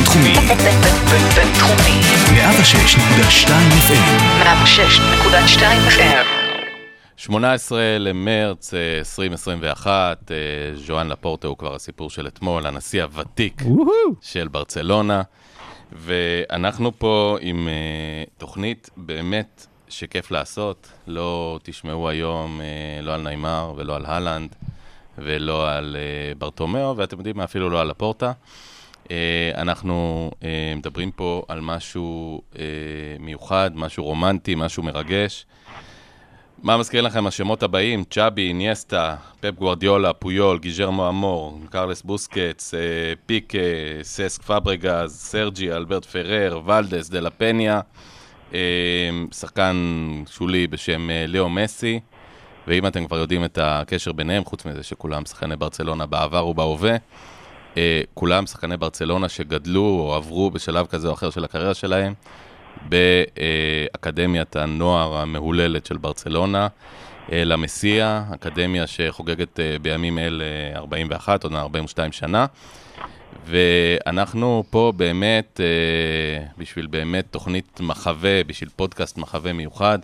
בינתחומי. בינתחומי. 106.2 FM. 106.2 FM. 18 למרץ אה, 2021, אה, ז'ואן לפורטה הוא כבר הסיפור של אתמול, הנשיא הוותיק של ברצלונה, ואנחנו פה עם אה, תוכנית באמת שכיף לעשות. לא תשמעו היום אה, לא על ניימר ולא על הלנד ולא על אה, ברטומיאו, ואתם יודעים מה, אפילו לא על לפורטה. אה, אנחנו אה, מדברים פה על משהו אה, מיוחד, משהו רומנטי, משהו מרגש. מה מזכיר לכם השמות הבאים? צ'אבי, איניאסטה, פפ גוורדיולה, פויול, גיז'רמו אמור, קרלס בוסקץ, פיקה, ססק פברגז, סרג'י, אלברט פרר, ולדס, דלה פניה, אה, שחקן שולי בשם ליאו מסי, ואם אתם כבר יודעים את הקשר ביניהם, חוץ מזה שכולם שחקני ברצלונה בעבר ובהווה, כולם שחקני ברצלונה שגדלו או עברו בשלב כזה או אחר של הקריירה שלהם. באקדמיית הנוער המהוללת של ברצלונה, אה, למסיע, אקדמיה שחוגגת אה, בימים אלה 41, עוד 42 שנה. ואנחנו פה באמת, אה, בשביל באמת תוכנית מחווה, בשביל פודקאסט מחווה מיוחד,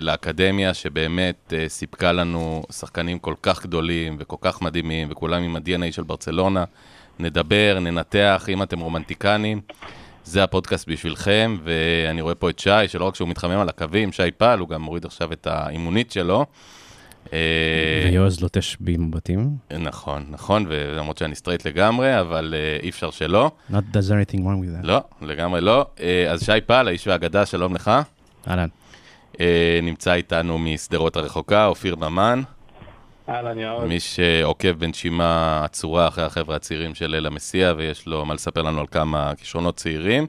לאקדמיה שבאמת סיפקה לנו שחקנים כל כך גדולים וכל כך מדהימים, וכולם עם ה-DNA של ברצלונה. נדבר, ננתח, אם אתם רומנטיקנים. זה הפודקאסט בשבילכם, ואני רואה פה את שי, שלא רק שהוא מתחמם על הקווים, שי פעל, הוא גם מוריד עכשיו את האימונית שלו. אה, ויועז לוטש בי מבטים. נכון, נכון, ולמרות שאני סטרייט לגמרי, אבל אה, אי אפשר שלא. Not that there's anything wrong with that. לא, לגמרי לא. אה, אז שי פעל, האיש והאגדה, שלום לך. אהלן. Uh, נמצא איתנו משדרות הרחוקה, אופיר ממן. אהלן יאוד. מי שעוקב בנשימה עצורה אחרי החבר'ה הצעירים של ליל המסיע, ויש לו מה לספר לנו על כמה כישרונות צעירים.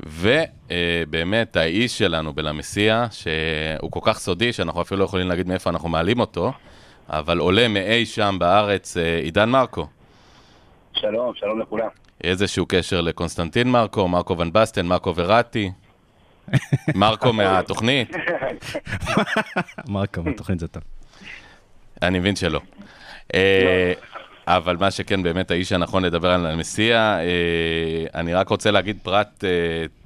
ובאמת, האיש שלנו בלמסיע, שהוא כל כך סודי, שאנחנו אפילו לא יכולים להגיד מאיפה אנחנו מעלים אותו, אבל עולה מאי שם בארץ, אה, עידן מרקו. שלום, שלום לכולם. איזשהו קשר לקונסטנטין מרקו, מרקו ון בסטן, מרקו וראטי. מרקו מהתוכנית. מרקו מהתוכנית זה טוב. אני מבין שלא. אה, אבל מה שכן, באמת, האיש הנכון לדבר על המסיע, אה, אני רק רוצה להגיד פרט אה,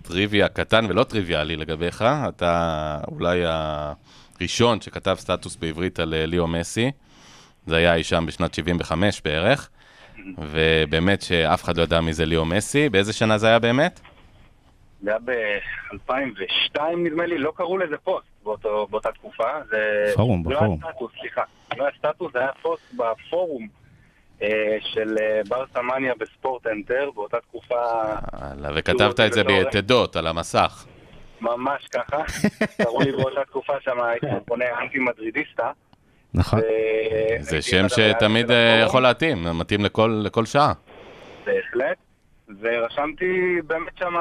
טריוויה קטן ולא טריוויאלי לגביך. אתה אולי הראשון שכתב סטטוס בעברית על ליאו מסי. זה היה אי שם בשנת 75 בערך. ובאמת שאף אחד לא ידע מי זה ליאו מסי. באיזה שנה זה היה באמת? זה היה ב-2002 נדמה לי, לא קראו לזה פוסט באותו, באותה תקופה. זה פורום, לא בפורום. היה סטטוס, סליחה. לא היה סטטוס, זה היה פוסט בפורום אה, של אה, ברסמניה בספורט אנטר, באותה תקופה הלאה, וכתבת את זה בתור- ביתדות על המסך. ממש ככה. קראו לי באותה תקופה שם, הייתי פונה אנטי מדרידיסטה. נכון. ו- זה שם שתמיד אה. יכול להתאים, מתאים לכל שעה. בהחלט. ורשמתי באמת שם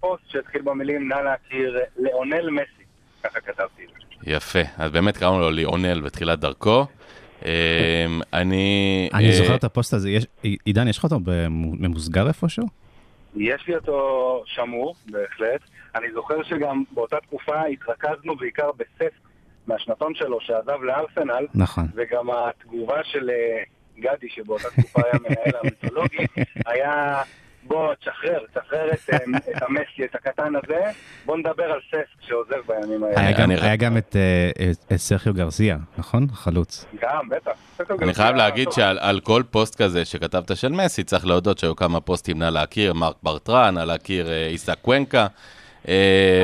פוסט שהתחיל במילים נא להכיר לאונל מסי. ככה כתבתי. יפה, אז באמת קראנו לו ליאונל בתחילת דרכו. אמ, אני... אני אה, זוכר את הפוסט הזה, יש- עידן, יש לך אותו ממוסגר איפשהו? יש לי אותו שמור, בהחלט. אני זוכר שגם באותה תקופה התרכזנו בעיקר בסף מהשנתון שלו שעזב לארסנל, נכון. וגם התגובה של אה, גדי, שבאותה תקופה היה מנהל המיתולוגי, היה בוא, תשחרר, תשחרר את, אה, את המסי, את הקטן הזה, בוא נדבר על סף שעוזב בימים האלה. היה גם- את אה, את- סרחיו גרזיה, נכון? חלוץ. גם, בטח. אני חייב להגיד שעל על כל פוסט כזה שכתבת של מסי, צריך להודות שהיו כמה פוסטים נא להכיר, מרק ברטרן, נא להכיר אה, איסק קוונקה,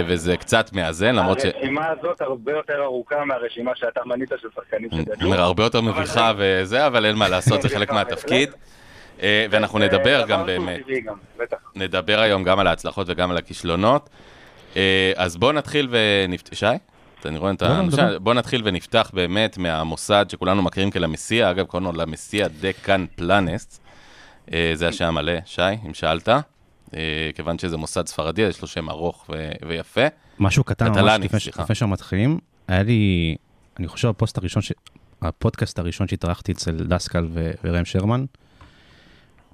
וזה קצת מאזן, למרות ש... הרשימה הזאת הרבה יותר ארוכה מהרשימה שאתה מנית של שחקנים שגדלו. הרבה יותר מביכה וזה, אבל אין מה לעשות, זה חלק מהתפקיד. אה, ואנחנו זה נדבר דבר גם באמת. גם. נדבר היום גם על ההצלחות וגם על הכישלונות. אה, אז בואו נתחיל ונפתח... שי? אני רואה את לא, לא, ה... דבר. בואו נתחיל ונפתח באמת מהמוסד שכולנו מכירים כלמסיע, אגב, קוראים לו למסיע דקן פלנסט. אה, זה השם המלא, שי, אם שאלת. אה, כיוון שזה מוסד ספרדי, יש לו שם ארוך ו- ויפה. משהו קטן ממש לפני ש- סליחה. לפני שאנחנו מתחילים, היה לי, אני חושב הפוסט הראשון, ש- הפודקאסט הראשון שהתארחתי אצל דסקל ו- וראם שרמן,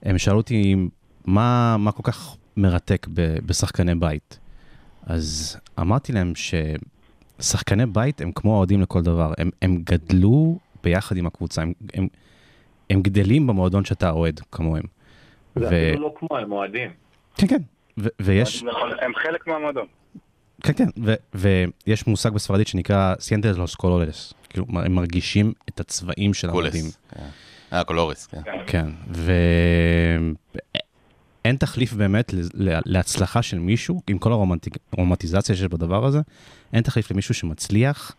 הם שאלו אותי מה, מה כל כך מרתק ב- בשחקני בית. אז אמרתי להם ששחקני בית הם כמו אוהדים לכל דבר, הם, הם גדלו ביחד עם הקבוצה, הם, הם, הם גדלים במועדון שאתה אוהד כמוהם. זה ו- אפילו לא כמו, הם אוהדים. כן, כן. ו- ויש, נכון, הם חלק מהמועדון. כן, כן, ו- ויש מושג בספרדית שנקרא sientes los colores. כאילו, הם מרגישים את הצבעים של האוהדים. culés. אה, colores, כן. כן, ואין תחליף באמת להצלחה של מישהו, עם כל הרומנטיזציה שיש בדבר הזה, אין תחליף למישהו שמצליח,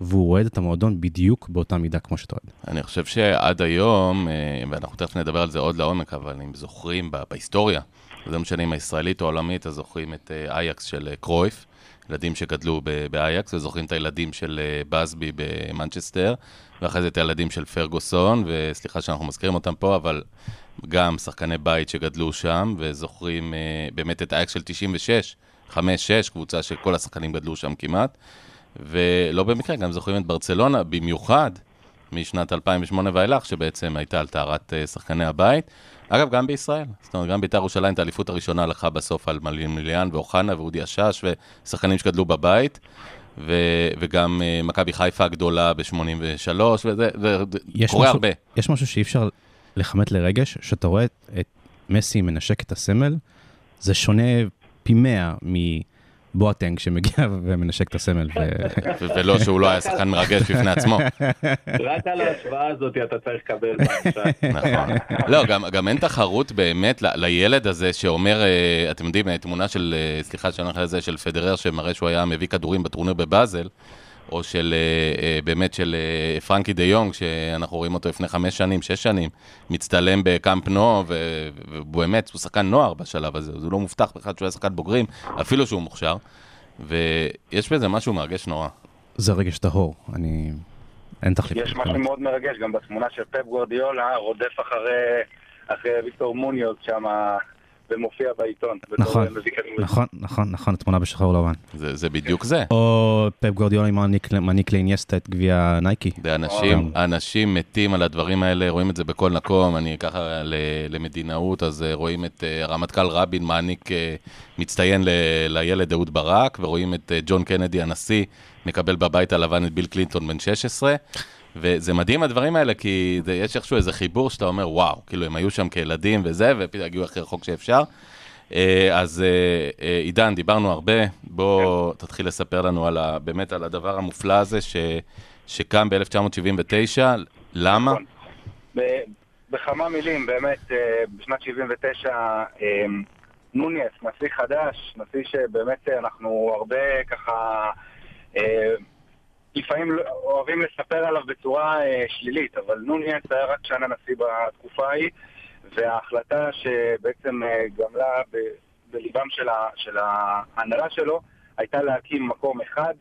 והוא אוהד את המועדון בדיוק באותה מידה כמו שאתה אוהד. אני חושב שעד היום, אה, ואנחנו תכף נדבר על זה עוד לעומק, אבל אם זוכרים בהיסטוריה, לא משנה אם הישראלית או העולמית, אז זוכרים את אה, אייקס של אה, קרויף, ילדים שגדלו באייקס, וזוכרים את הילדים של בסבי במנצ'סטר, ואחרי זה את הילדים של פרגוסון, וסליחה שאנחנו מזכירים אותם פה, אבל גם שחקני בית שגדלו שם, וזוכרים אה, באמת את אייקס של 96, 5-6, קבוצה שכל השחקנים גדלו שם כמעט. ולא במקרה, גם זוכרים את ברצלונה, במיוחד משנת 2008 ואילך, שבעצם הייתה על טהרת אה, שחקני הבית. אגב, גם בישראל. זאת אומרת, גם בית"ר ירושלים את האליפות הראשונה לקחה בסוף על מליאן ואוחנה ואודי השש ושחקנים שגדלו בבית. ו- וגם אה, מכבי חיפה הגדולה ב-83, וזה זה, קורה משהו- הרבה. יש משהו שאי אפשר לכמת לרגש, שאתה רואה את, את מסי מנשק את הסמל, זה שונה פי מאה מבואטנג שמגיע ומנשק את הסמל. ולא שהוא לא היה שחקן מרגש בפני עצמו. רק על ההשוואה הזאת אתה צריך לקבל. נכון. לא, גם, גם אין תחרות באמת לילד הזה שאומר, אה, אתם יודעים, אה, תמונה של, אה, סליחה שאני הולך לזה, של פדרר שמראה שהוא היה מביא כדורים בטורניר בבאזל, או של אה, אה, באמת של אה, פרנקי דה יונג, שאנחנו רואים אותו לפני חמש שנים, שש שנים, מצטלם בקאמפ נו, ובאמת, הוא שחקן נוער בשלב הזה, זה לא מובטח בכלל שהוא היה שחקן בוגרים, אפילו שהוא מוכשר, ויש בזה משהו מרגש נורא. זה רגש טהור, אני... אין תחליף. יש משהו מאוד מרגש גם בתמונה של פפ גוורדיולה, רודף אחרי, אחרי ויקטור מוניוז שם, ומופיע בעיתון. נכון. נכון, נכון, נכון, התמונה בשחור לבן. זה, זה בדיוק זה. או פפ גוורדיולה מעניק- מעניק לאיניאסטה את גביע נייקי. ואנשים אנשים מתים על הדברים האלה, רואים את זה בכל מקום. אני ככה ל- למדינאות, אז אה, רואים את אה, הרמטכ"ל רבין מעניק אה, מצטיין ל- לילד אהוד ברק, ורואים את אה, ג'ון קנדי הנשיא מקבל בבית הלבן את ביל קלינטון בן 16. וזה מדהים הדברים האלה, כי זה, יש איכשהו איזה חיבור שאתה אומר, וואו, כאילו הם היו שם כילדים וזה, ופתאום הגיעו הכי רחוק שאפשר. אה, אז אה, אה, עידן, דיברנו הרבה, בוא תתחיל לספר לנו על ה, באמת על הדבר המופלא הזה ש, שקם ב-1979, למה? נכון. בכמה מילים, באמת, בשנת 79, אה, נוניס, נשיא חדש, נשיא שבאמת אנחנו הרבה ככה, לפעמים לא- אוהבים לספר עליו בצורה אה, שלילית, אבל נוניס היה רק שנה נשיא בתקופה ההיא, וההחלטה שבעצם אה, גמלה ב- בליבם של ה- של ההנהלה שלו, הייתה להקים מקום אחד,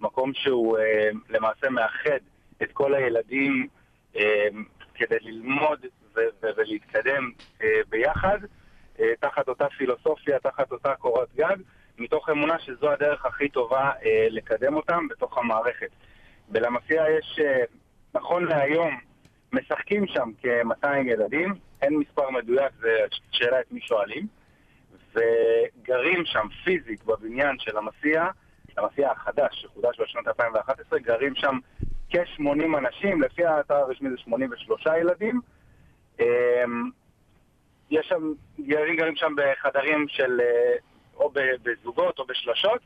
מקום שהוא אה, למעשה מאחד את כל הילדים אה, כדי ללמוד ו- ו- ולהתקדם אה, ביחד, אה, תחת אותה פילוסופיה, תחת אותה קורת גג, מתוך אמונה שזו הדרך הכי טובה אה, לקדם אותם בתוך המערכת. בלמסיה יש, אה, נכון להיום, משחקים שם כ-200 ילדים, אין מספר מדויק, זה שאלה את מי שואלים, וגרים שם פיזית בבניין של המסיע, המסיע החדש שחודש בשנת 2011, גרים שם כ-80 אנשים, לפי האתר הרשמי זה 83 ילדים. אמ, יש שם, ילדים גרים שם בחדרים של אה, או בזוגות או בשלשות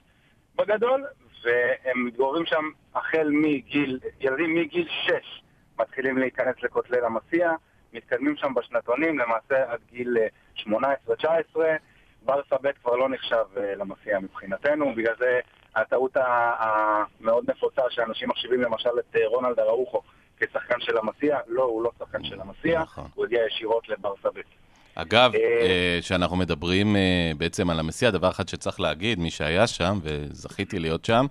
בגדול, והם מתגוררים שם החל מגיל, ילדים מגיל 6 מתחילים להיכנס לכותלי למסיע, מתקדמים שם בשנתונים, למעשה עד גיל אה, 18-19. ברסה ב' כבר לא נחשב אה, למסיע מבחינתנו, בגלל זה הטעות המאוד נפוצה שאנשים מחשיבים למשל את אה, רונלד אראוחו כשחקן של המסיע, לא, הוא לא שחקן של המסיע, נכון. הוא הגיע ישירות לברסה ב'. אגב, אה, אה, שאנחנו מדברים אה, בעצם על המסיע, דבר אחד שצריך להגיד, מי שהיה שם, וזכיתי להיות שם,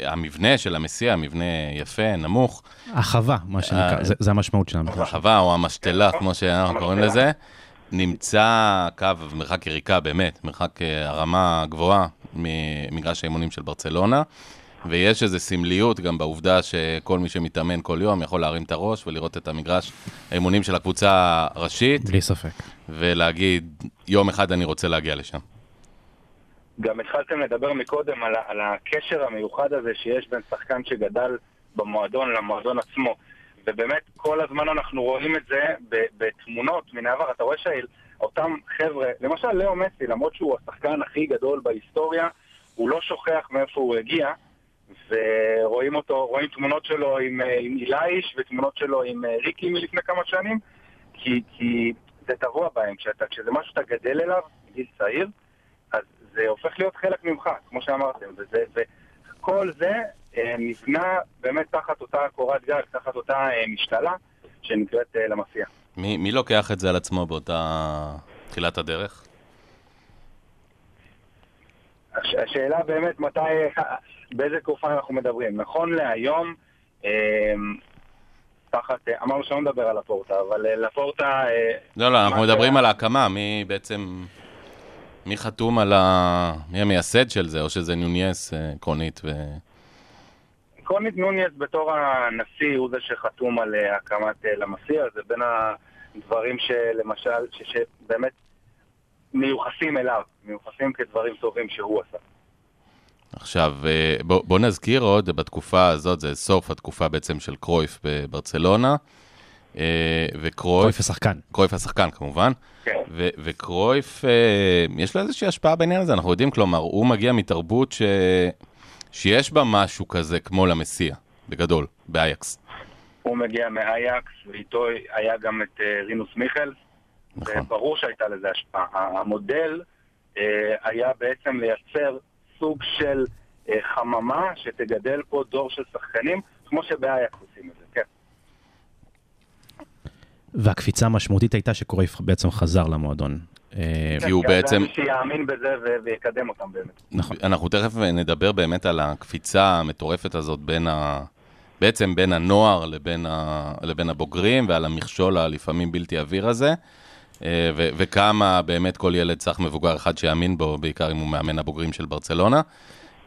המבנה של המסיע, מבנה יפה, נמוך, החווה, מה שנקרא, זה- זה המשמעות של המקרה. החווה או המשתלה, כמו שאנחנו קוראים. לזה, נמצא קו מרחק יריקה באמת, מרחק הרמה גבוהה ממגרש האימונים של ברצלונה, ויש איזו סמליות גם בעובדה שכל מי שמתאמן כל יום יכול להרים את הראש ולראות את המגרש האימונים של הקבוצה הראשית, בלי ספק. ולהגיד, יום אחד אני רוצה להגיע לשם. גם התחלתם לדבר מקודם על, על הקשר המיוחד הזה שיש בין שחקן שגדל במועדון למועדון עצמו. ובאמת, כל הזמן אנחנו רואים את זה בתמונות מן העבר, אתה רואה שאותם חבר'ה, למשל לאו מסי, למרות שהוא השחקן הכי גדול בהיסטוריה, הוא לא שוכח מאיפה הוא הגיע, ורואים אותו, רואים תמונות שלו עם, אה, עם אילייש ותמונות שלו עם אה, ריקי מלפני כמה שנים, כי, כי זה טבוע בהם, כשאתה, כשזה משהו שאתה גדל אליו, מגיל צעיר, אז זה הופך להיות חלק ממך, כמו שאמרתם, וזה, וכל זה אה, נבנה באמת תחת אותה קורת גג, תחת אותה משתלה שנקראת למסיע. מי, מי לוקח את זה על עצמו באותה תחילת הדרך? הש, השאלה באמת מתי, באיזה תקופה אנחנו מדברים. נכון להיום, אה, תחת, אמרנו שלא נדבר על לפורטה, אבל אה, לפורטה... אה, לא, לא, אנחנו מדברים על ההקמה, מי בעצם... מי חתום על ה... מי המייסד של זה, או שזה נוניאס אה, עקרונית ו... קונית נוניס בתור הנשיא הוא זה שחתום על הקמת למסיע, זה בין הדברים שלמשל, שבאמת מיוחסים אליו, מיוחסים כדברים טובים שהוא עשה. עכשיו, אה, בוא, בוא נזכיר עוד, בתקופה הזאת, זה סוף התקופה בעצם של קרויף בברצלונה, אה, וקרויף, קרויף השחקן. קרויף השחקן כמובן, כן. ו- וקרויף, אה, יש לו איזושהי השפעה בעניין הזה, אנחנו יודעים, כלומר, הוא מגיע מתרבות ש... שיש בה משהו כזה כמו למסיע, בגדול, באייקס. הוא מגיע מאייקס, ואיתו היה גם את רינוס מיכלס, נכון. וברור שהייתה לזה השפעה. ה- המודל אה, היה בעצם לייצר סוג של אה, חממה שתגדל פה דור של שחקנים, כמו שבאייקס עושים את זה, כן. והקפיצה המשמעותית הייתה שקרויף בעצם חזר למועדון. אה, כי הוא כן, בעצם- מי שיאמין בזה ו- ויקדם אותם באמת. נכון. אנחנו תכף נדבר באמת על הקפיצה המטורפת הזאת בין ה... בעצם בין הנוער לבין, ה... לבין הבוגרים ועל המכשול הלפעמים בלתי עביר הזה. אה, ו- וכמה באמת כל ילד צריך מבוגר אחד שיאמין בו, בעיקר אם הוא מאמן הבוגרים של ברצלונה.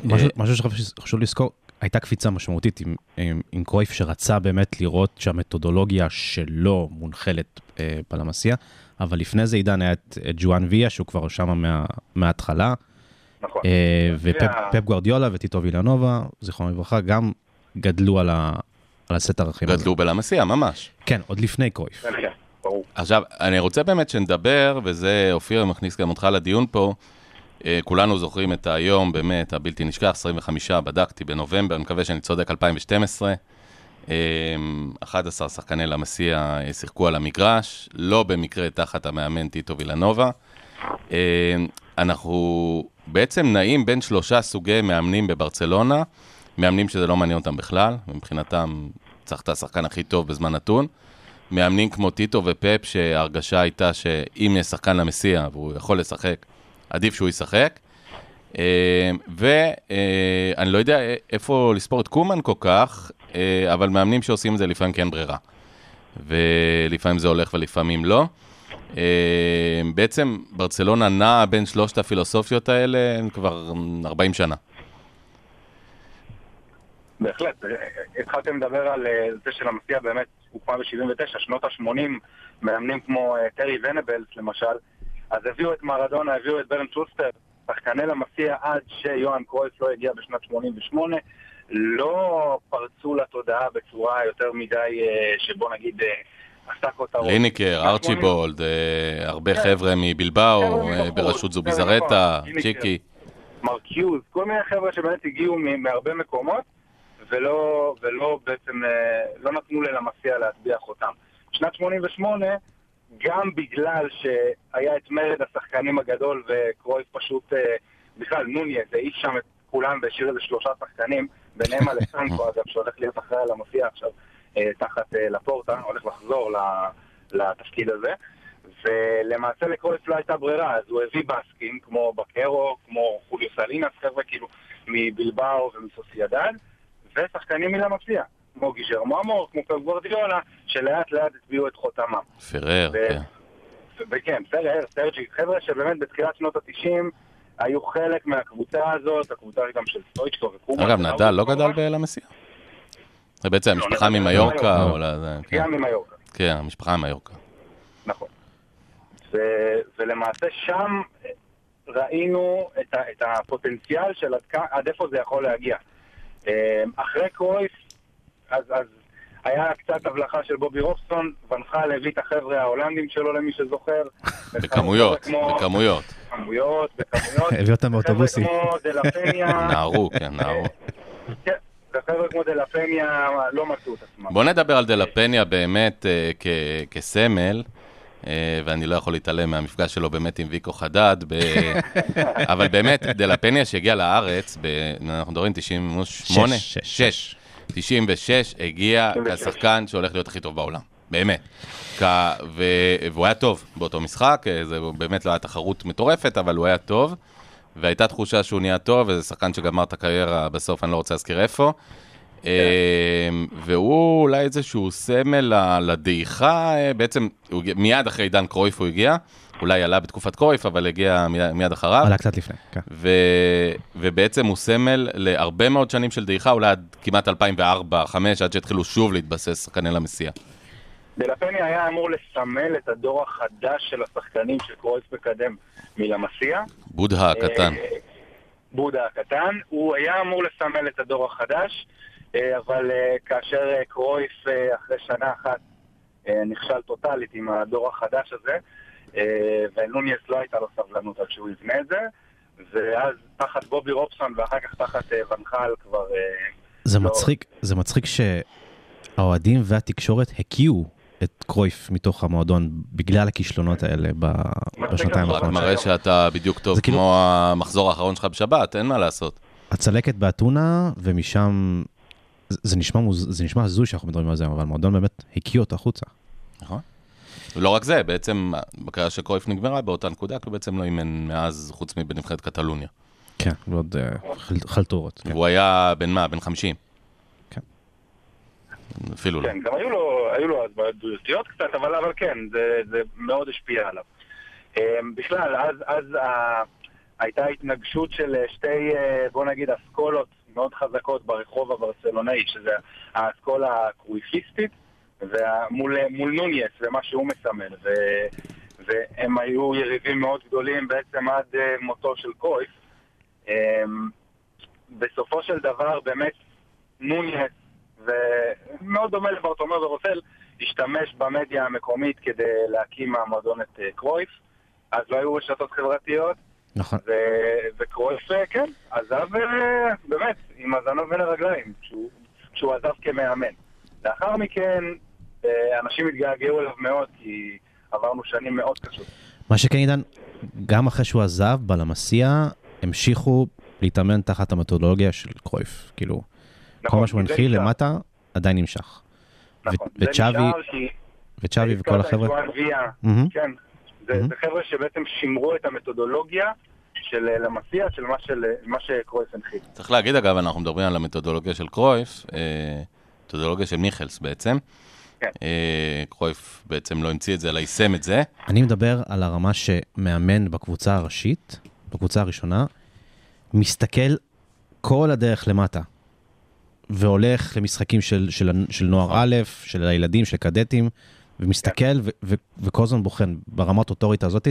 משהו, משהו שחשוב לזכור, הייתה קפיצה משמעותית עם, עם, עם קרויף שרצה באמת לראות שהמתודולוגיה שלו מונחלת אה, בלמסיה, אבל לפני זה עידן היה את, את ג'ואן ויה, שהוא כבר שם מה, מההתחלה, נכון. אה, ופפ גוארדיולה וטיטו וילנובה, זיכרונו לברכה, גם גדלו על, ה, על הסט ערכים הזה. גדלו בלמסיע, ממש. כן, עוד לפני קרויף. ברור. עכשיו, אני רוצה באמת שנדבר, וזה, אופיר, מכניס גם אותך לדיון פה. אה, כולנו זוכרים את היום, באמת, הבלתי נשכח, 25, בדקתי בנובמבר, אני מקווה שאני צודק, 2012. אה, 11 שחקני למסיע אה, שיחקו על המגרש, לא במקרה תחת המאמן טיטו וילנובה. אה, אנחנו בעצם נעים בין שלושה סוגי מאמנים בברצלונה, מאמנים שזה לא מעניין אותם בכלל, מבחינתם צריך את השחקן הכי טוב בזמן נתון. מאמנים כמו טיטו ופפ, שההרגשה הייתה שאם יש שחקן למסיע והוא יכול לשחק, עדיף שהוא ישחק. ואני לא יודע איפה לספור את קומן כל כך, אה, אבל מאמנים שעושים את זה לפעמים אין ברירה. ולפעמים זה הולך ולפעמים לא. אה, בעצם ברצלונה נעה בין שלושת הפילוסופיות האלה כבר 40 שנה. בהחלט, אה, התחלתם לדבר על אה, זה של המסיע באמת הוקמה ב-79, שנות ה-80, מאמנים כמו אה, טרי ונאבלס למשל, אז הביאו את מרדונה, הביאו את ברנד שוסטר, שחקני למסיה עד שיוהאן קרויף לא הגיע בשנת 88, לא פרצו לתודעה בצורה יותר מדי אה, שבוא נגיד אה. ליניקר, ארצ'יבולד, הרבה כן. חבר'ה מבילבאו, בראשות זוביזרטה, צ'יקי. מרקיוז, כל מיני חבר'ה שבאמת הגיעו מהרבה מקומות ולא, ולא בעצם, אה, לא נתנו ללמסיה להטביע חותם. שנת 88, גם בגלל שהיה את מרד השחקנים הגדול וקרויף פשוט, אה, בכלל נוניאז העיף שם את כולם והשאיר איזה שלושה שחקנים, ביניהם אלסנקו אגב, שהולך להיות אחראי על המסיע עכשיו אה, תחת לפורטה, הולך לחזור לתפקיד הזה. ולמעשה לקרויף לא הייתה ברירה, אז הוא הביא בסקים כמו בקרו, כמו חוליו סלינס, חבר'ה כאילו מבלבאו ומסוסיידד, ושחקנים מלמסיע, כמו גיז'רמו אמור, כמו פפ גוורדיולה, שלאט לאט הטביעו את חותמם. פרר, כן. וכן, פרר, סרג'י, חבר'ה שבאמת בתחילת שנות ה-90 היו חלק מהקבוצה הזאת, הקבוצה גם של סטויצ'קו וקומה. אגב, נדל לא. גדל במסיע? זה בעצם לא, המשפחה נדל ממיורקה, לא. או לא, כן. גם ממיורקה. כן, המשפחה ממיורקה. נכון. ולמעשה שם ראינו את, הפוטנציאל של עד איפה זה יכול להגיע. אה, אחרי קרויף, אז, אז היה קצת הבלחה של בובי רובסון, ונחל הביא את החבר'ה ההולנדים שלו למי שזוכר. בכמויות, כמו- בכמויות. בכמויות, בכמויות. הביא אותם באוטובוסים. חבר'ה כמו דה לה פניה, נהרו, כן, נהרו. כן, וחבר'ה כמו דה לה פניה לא מצאו את עצמם. בוא נדבר על דלפניה באמת אה, כסמל, ואני לא יכול להתעלם מהמפגש שלו באמת עם ויקו חדד, ב... אבל באמת, דלפניה שהגיע לארץ, ב... אנחנו מדברים 98? שש, שש. 6. 96, הגיע 96. כשחקן שהולך להיות הכי טוב בעולם, באמת. כ... ו... והוא היה טוב באותו משחק, אה, זה באמת לא היה תחרות מטורפת, אבל הוא היה טוב. והייתה תחושה שהוא נהיה טוב, וזה שחקן שגמר את הקריירה בסוף, אני לא רוצה להזכיר איפה. אה, והוא אולי איזשהו סמל לדעיכה, אה, בעצם מיד אחרי עידן קרויף הוא הגיע, אולי עלה בתקופת קרויף, אבל הגיע מיד, אחריו. עלה קצת לפני, כן. ובעצם הוא סמל להרבה מאוד שנים של דעיכה, אולי עד כמעט 2004-2005, עד שהתחילו שוב להתבסס שחקני למסיע. פניה היה אמור לסמל את הדור החדש של השחקנים שקרויף מקדם מלמסיע. בודהה הקטן. אה, בודה הקטן. הוא היה אמור לסמל את הדור החדש, אבל אה, כאשר אה, קרויף אה, אחרי שנה אחת אה, נכשל טוטאלית עם הדור החדש הזה, אה, ונוניס לא הייתה לו סבלנות עד שהוא יבנה את זה, ואז תחת בובי רובסון ואחר כך תחת אה, ונחל כבר... אה, זה לא. מצחיק, זה מצחיק שהאוהדים והתקשורת הקיאו את קרויף מתוך המועדון בגלל הכישלונות האלה בשנתיים רק האחרונות. מראה שאתה בדיוק טוב כאילו- כמו המחזור האחרון שלך בשבת, אין מה לעשות. הצלקת באתונה, ומשם, זה נשמע, מוז- זה נשמע הזוי שאנחנו מדברים על זה, אבל המועדון באמת הקיא אותו החוצה. נכון. ולא רק זה, בעצם בקריירה של קרויף נגמרה באותה נקודה, כי הוא בעצם לא אימן מאז, חוץ מבנבחרת קטלוניה. כן, ועוד אה, חל- חלטורות. כן. והוא היה בן מה? בן 50. כן. אפילו לא. כן, גם היו לו, היו לו אז בעיות בריאותיות קצת, אבל, אבל כן, זה, זה מאוד השפיע עליו. אמ, בכלל, אז, אז ה, הייתה התנגשות של שתי, אה, בוא נגיד, אסכולות מאוד חזקות ברחוב הברצלונאי, שזה האסכולה הקרויפיסטית, ומול מול נוניס ומה שהוא מסמל. ו, והם היו יריבים מאוד גדולים בעצם עד אה, מותו של קרויף. אמ, בסופו של דבר, באמת, נוניס, ומאוד דומה לברטומר ורוסל, השתמש במדיה המקומית כדי להקים מהמועדון את אה, קרויף. אז לא היו רשתות חברתיות, נכון. וקרויף, אה, כן, עזב אה, באמת עם הזנב בין הרגליים, כשהוא, כשהוא עזב כמאמן. לאחר מכן, אה, אנשים התגעגעו אליו מאוד, כי עברנו שנים מאוד קשות. מה שכן, עידן, גם אחרי שהוא עזב בלמסיע, המשיכו להתאמן תחת המתודולוגיה של קרויף. כאילו, כל נכון, מה שהוא הנחיל. למטה, עדיין נמשך. נכון, ו- וצ'אבי-. וצ'אבי וכל החבר'ה. מהמם. כן, זה, מהמם. זה חבר'ה שבעצם שימרו את המתודולוגיה של אה, למסיע, של מה, של, אה, מה שקרויף הנחיל. צריך להגיד, אגב, אנחנו מדברים על המתודולוגיה של קרויף, אה, מתודולוגיה של מיכלס בעצם. כן. אה, קרויף בעצם לא המציא את זה, אלא יישם את זה. אני מדבר על הרמה שמאמן בקבוצה הראשית, בקבוצה הראשונה, מסתכל כל הדרך למטה, והולך למשחקים של, של, של נוער א', של הילדים, של קדטים, ומסתכל וכל הזמן בוחן ברמה הטוטורית הזאת.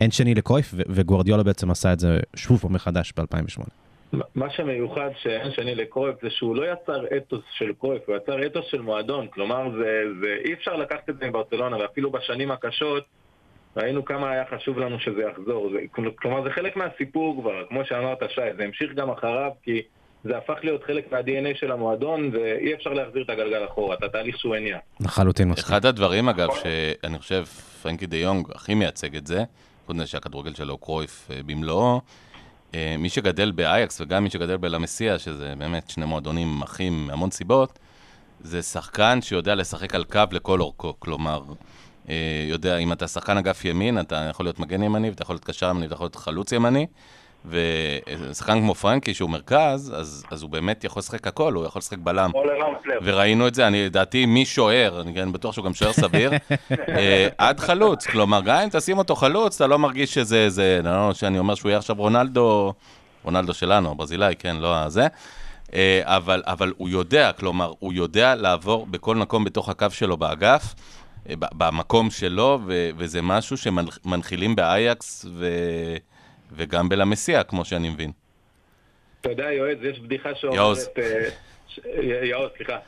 אין שני לקרויף, ו- וגוורדיולה בעצם עשה את זה שוב פעם מחדש ב-2008. מה שמיוחד שאין שני לקרויף זה שהוא לא יצר אתוס של קרויף, הוא יצר אתוס של מועדון. כלומר, זה, זה, אי אפשר לקחת את זה מברצלונה, ואפילו בשנים הקשות ראינו כמה היה חשוב לנו שזה יחזור. זה, כלומר, זה חלק מהסיפור כבר, כמו שאמרת שי, זה המשיך גם אחריו, כי זה הפך להיות חלק מה-DNA של המועדון, ואי אפשר להחזיר את הגלגל אחורה, את התהליך שהוא הניע. לחלוטין מסכים. אחד הדברים, אגב, שאני חושב פרנקי דה יונג הכי מייצג את זה, חוץ מזה שהכדורגל שלו קרויף אה, במלואו, אה, מי שגדל באייקס וגם מי שגדל בלמסיה, שזה באמת שני מועדונים אחים מהמון סיבות, זה שחקן שיודע לשחק על קו לכל אורכו. כלומר, אה, יודע, אם אתה שחקן אגף ימין, אתה יכול להיות מגן ימני, ואתה יכול להיות קשר ימני, ואתה יכול להיות חלוץ ימני. ושחקן כמו פרנקי, שהוא מרכז, אז, אז הוא באמת יכול לשחק הכל, הוא יכול לשחק בלם. וראינו את זה, אני לדעתי משוער, אני כן בטוח שהוא גם שוער סביר, אה, עד חלוץ. כלומר, גם אם תשים אותו חלוץ, אתה לא מרגיש שזה, זה, לא שאני אומר שהוא יהיה עכשיו רונלדו, רונלדו שלנו, הברזילאי, כן, לא הזה. אה, אבל, אבל הוא יודע, כלומר, הוא יודע לעבור בכל מקום בתוך הקו שלו באגף, אה, במקום שלו, ו- וזה משהו שמנחילים באייקס ו- וגם בלמסיע, כמו שאני מבין. אתה יודע, יועץ, יש בדיחה יעוז. שאומרת... אה, ש- י- יעוז, סליחה.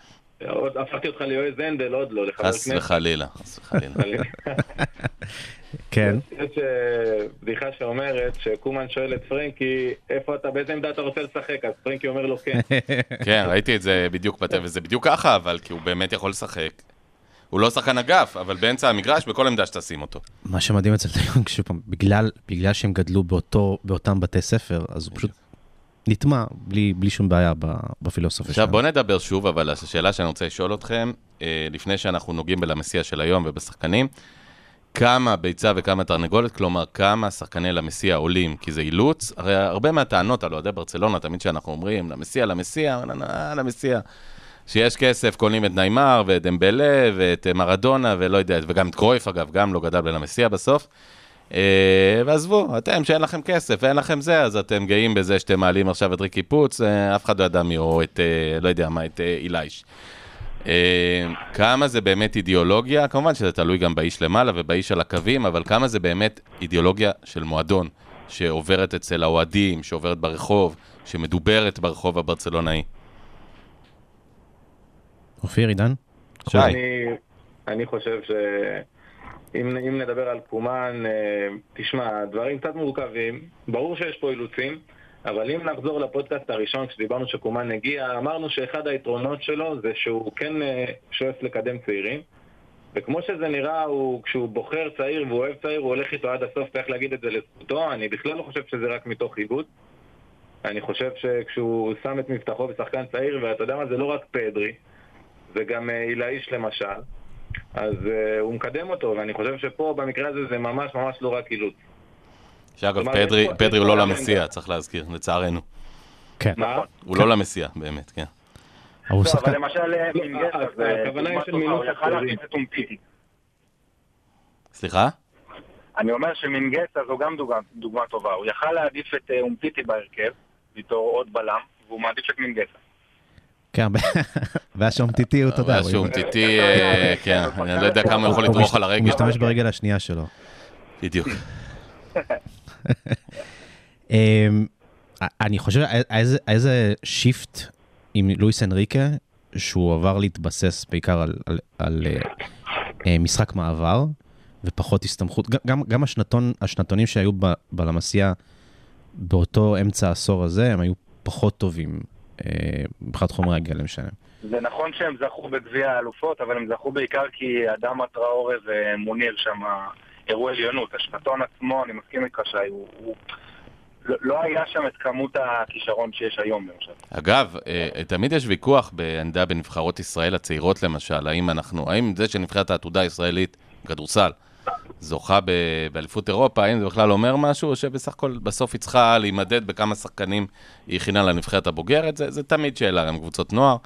עוד הפכתי אותך ליועז הנדל, עוד לא, לחבר חס כנסת. וחלילה, חס וחלילה. כן. יש אה, בדיחה שאומרת שקומן שואל את פרנקי, איפה אתה, באיזה עמדה אתה רוצה לשחק? אז פרנקי אומר לו כן. כן, ראיתי את זה בדיוק בטבע, וזה בדיוק ככה, אבל כי הוא באמת יכול לשחק. הוא לא שחקן אגף, אבל באמצע המגרש, בכל עמדה שתשים אותו. מה שמדהים אצל דיון, שוב בגלל, בגלל שהם גדלו באותו, באותם בתי ספר, אז הוא פשוט נטמע בלי, בלי שום בעיה בפילוסופיה עכשיו שלנו. בוא נדבר שוב, אבל השאלה שאני רוצה לשאול אתכם, אה, לפני שאנחנו נוגעים בלמסיע של היום ובשחקנים, כמה ביצה וכמה תרנגולת, כלומר כמה שחקני למסיע עולים, כי זה אילוץ. הרי הרבה מהטענות על אוהדי ברצלונה, תמיד שאנחנו אומרים, למסיע, למסיע, נה, למסיע. שיש כסף, קונים את ניימר ואת דמבלה ואת אה, מרדונה ולא יודע, וגם את קרויף אגב, גם לא גדל בלמסיע בסוף. אה, ועזבו, אתם שאין לכם כסף ואין לכם זה, אז אתם גאים בזה שאתם מעלים עכשיו את ריקי פוץ, אה, אף אחד לא ידע מי או את, לא יודע מה, את אילייש. כמה זה באמת אידיאולוגיה, כמובן שזה תלוי גם באיש למעלה ובאיש על הקווים, אבל כמה זה באמת אידיאולוגיה של מועדון, שעוברת אצל האוהדים, שעוברת ברחוב, שמדוברת ברחוב הברצלונאי. אופיר, עידן? שי, אני, אני חושב שאם אם נדבר על קומן, אה, תשמע, דברים קצת מורכבים, ברור שיש פה אילוצים, אבל אם נחזור לפודקאסט הראשון, כשדיברנו שקומן הגיע, אמרנו שאחד היתרונות שלו זה שהוא כן אה, שואף לקדם צעירים, וכמו שזה נראה, הוא, כשהוא בוחר צעיר והוא אוהב צעיר, הוא הולך איתו עד הסוף, צריך להגיד את זה לזכותו, אני בכלל לא חושב שזה רק מתוך עיבוד. אני חושב שכשהוא שם את מבטחו בשחקן צעיר, ואתה יודע מה, זה לא רק פדרי, זה גם אה, למשל, אז uh, הוא מקדם אותו, ואני חושב שפה, במקרה הזה, זה ממש ממש לא רק אילוץ. שאגב, פדרי פדרי הוא לא. למסיע, צריך להזכיר, לצערנו. כן. מה? הוא לא למסיע, באמת, כן. אבל לא. אבל למשל אה, מינגסה אה, זה הכוונה היא דוגמה של את אומטיטי. סליחה? אני אומר שמינגסה זו גם דוגמה, דוגמה טובה, הוא יכל להעדיף את אה, אומטיטי בהרכב, בתור עוד בלם, והוא מעדיף את מינגסה. כן, והשומטיטי הוא, אתה יודע, אבל הוא- שהוא טיטי, אה, כן, אני לא יודע כמה הוא יכול הוא לדרוך על הוא הרגל. משתמש ברגל השנייה שלו. בדיוק. אמ, אני חושב, איזה- שיפט עם לואיס אנריקה, שהוא עבר להתבסס בעיקר על, אה, אה, משחק מעבר, ופחות הסתמכות, גם, גם השנתון, השנתונים שהיו ב- בלמסיע באותו אמצע העשור הזה, הם היו פחות טובים אה, מבחינת חומרי הגלם שלהם. זה נכון שהם זכו בגביע האלופות, אבל הם זכו בעיקר כי אדמה טראורי ומוניר שם הראו עליונות. השנתון עצמו, אני מסכים איתך שי, הוא... הוא... לא- לא היה שם את כמות הכישרון שיש היום למשל. אגב, אה, תמיד יש ויכוח בעמדה בנבחרות ישראל הצעירות למשל, האם אנחנו, האם זה שנבחרת העתודה הישראלית, כדורסל, זוכה באליפות אירופה, האם זה בכלל אומר משהו, או שבסך הכל בסוף היא צריכה להימדד בכמה שחקנים היא הכינה לנבחרת הבוגרת, זה, זה תמיד שאלה, גם קבוצות נוער.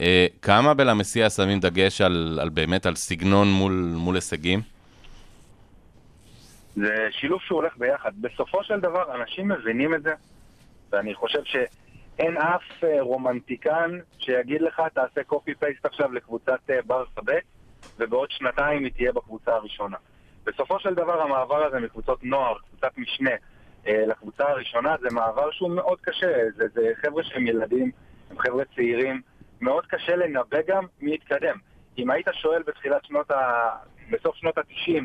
אה, כמה בלמסיע שמים דגש על, על באמת על סגנון מול, מול הישגים? זה שילוב שהוא הולך ביחד. בסופו של דבר, אנשים מבינים את זה, ואני חושב שאין אף אה, רומנטיקן שיגיד לך, תעשה קופי פייסט עכשיו לקבוצת אה, ברסה ב', ובעוד שנתיים היא תהיה בקבוצה הראשונה. בסופו של דבר, המעבר הזה מקבוצות נוער, קבוצת משנה, אה, לקבוצה הראשונה, זה מעבר שהוא מאוד קשה. זה, זה חבר'ה שהם ילדים, הם חבר'ה צעירים, מאוד קשה לנבא גם מי יתקדם. אם היית שואל בתחילת שנות ה... בסוף שנות ה-90,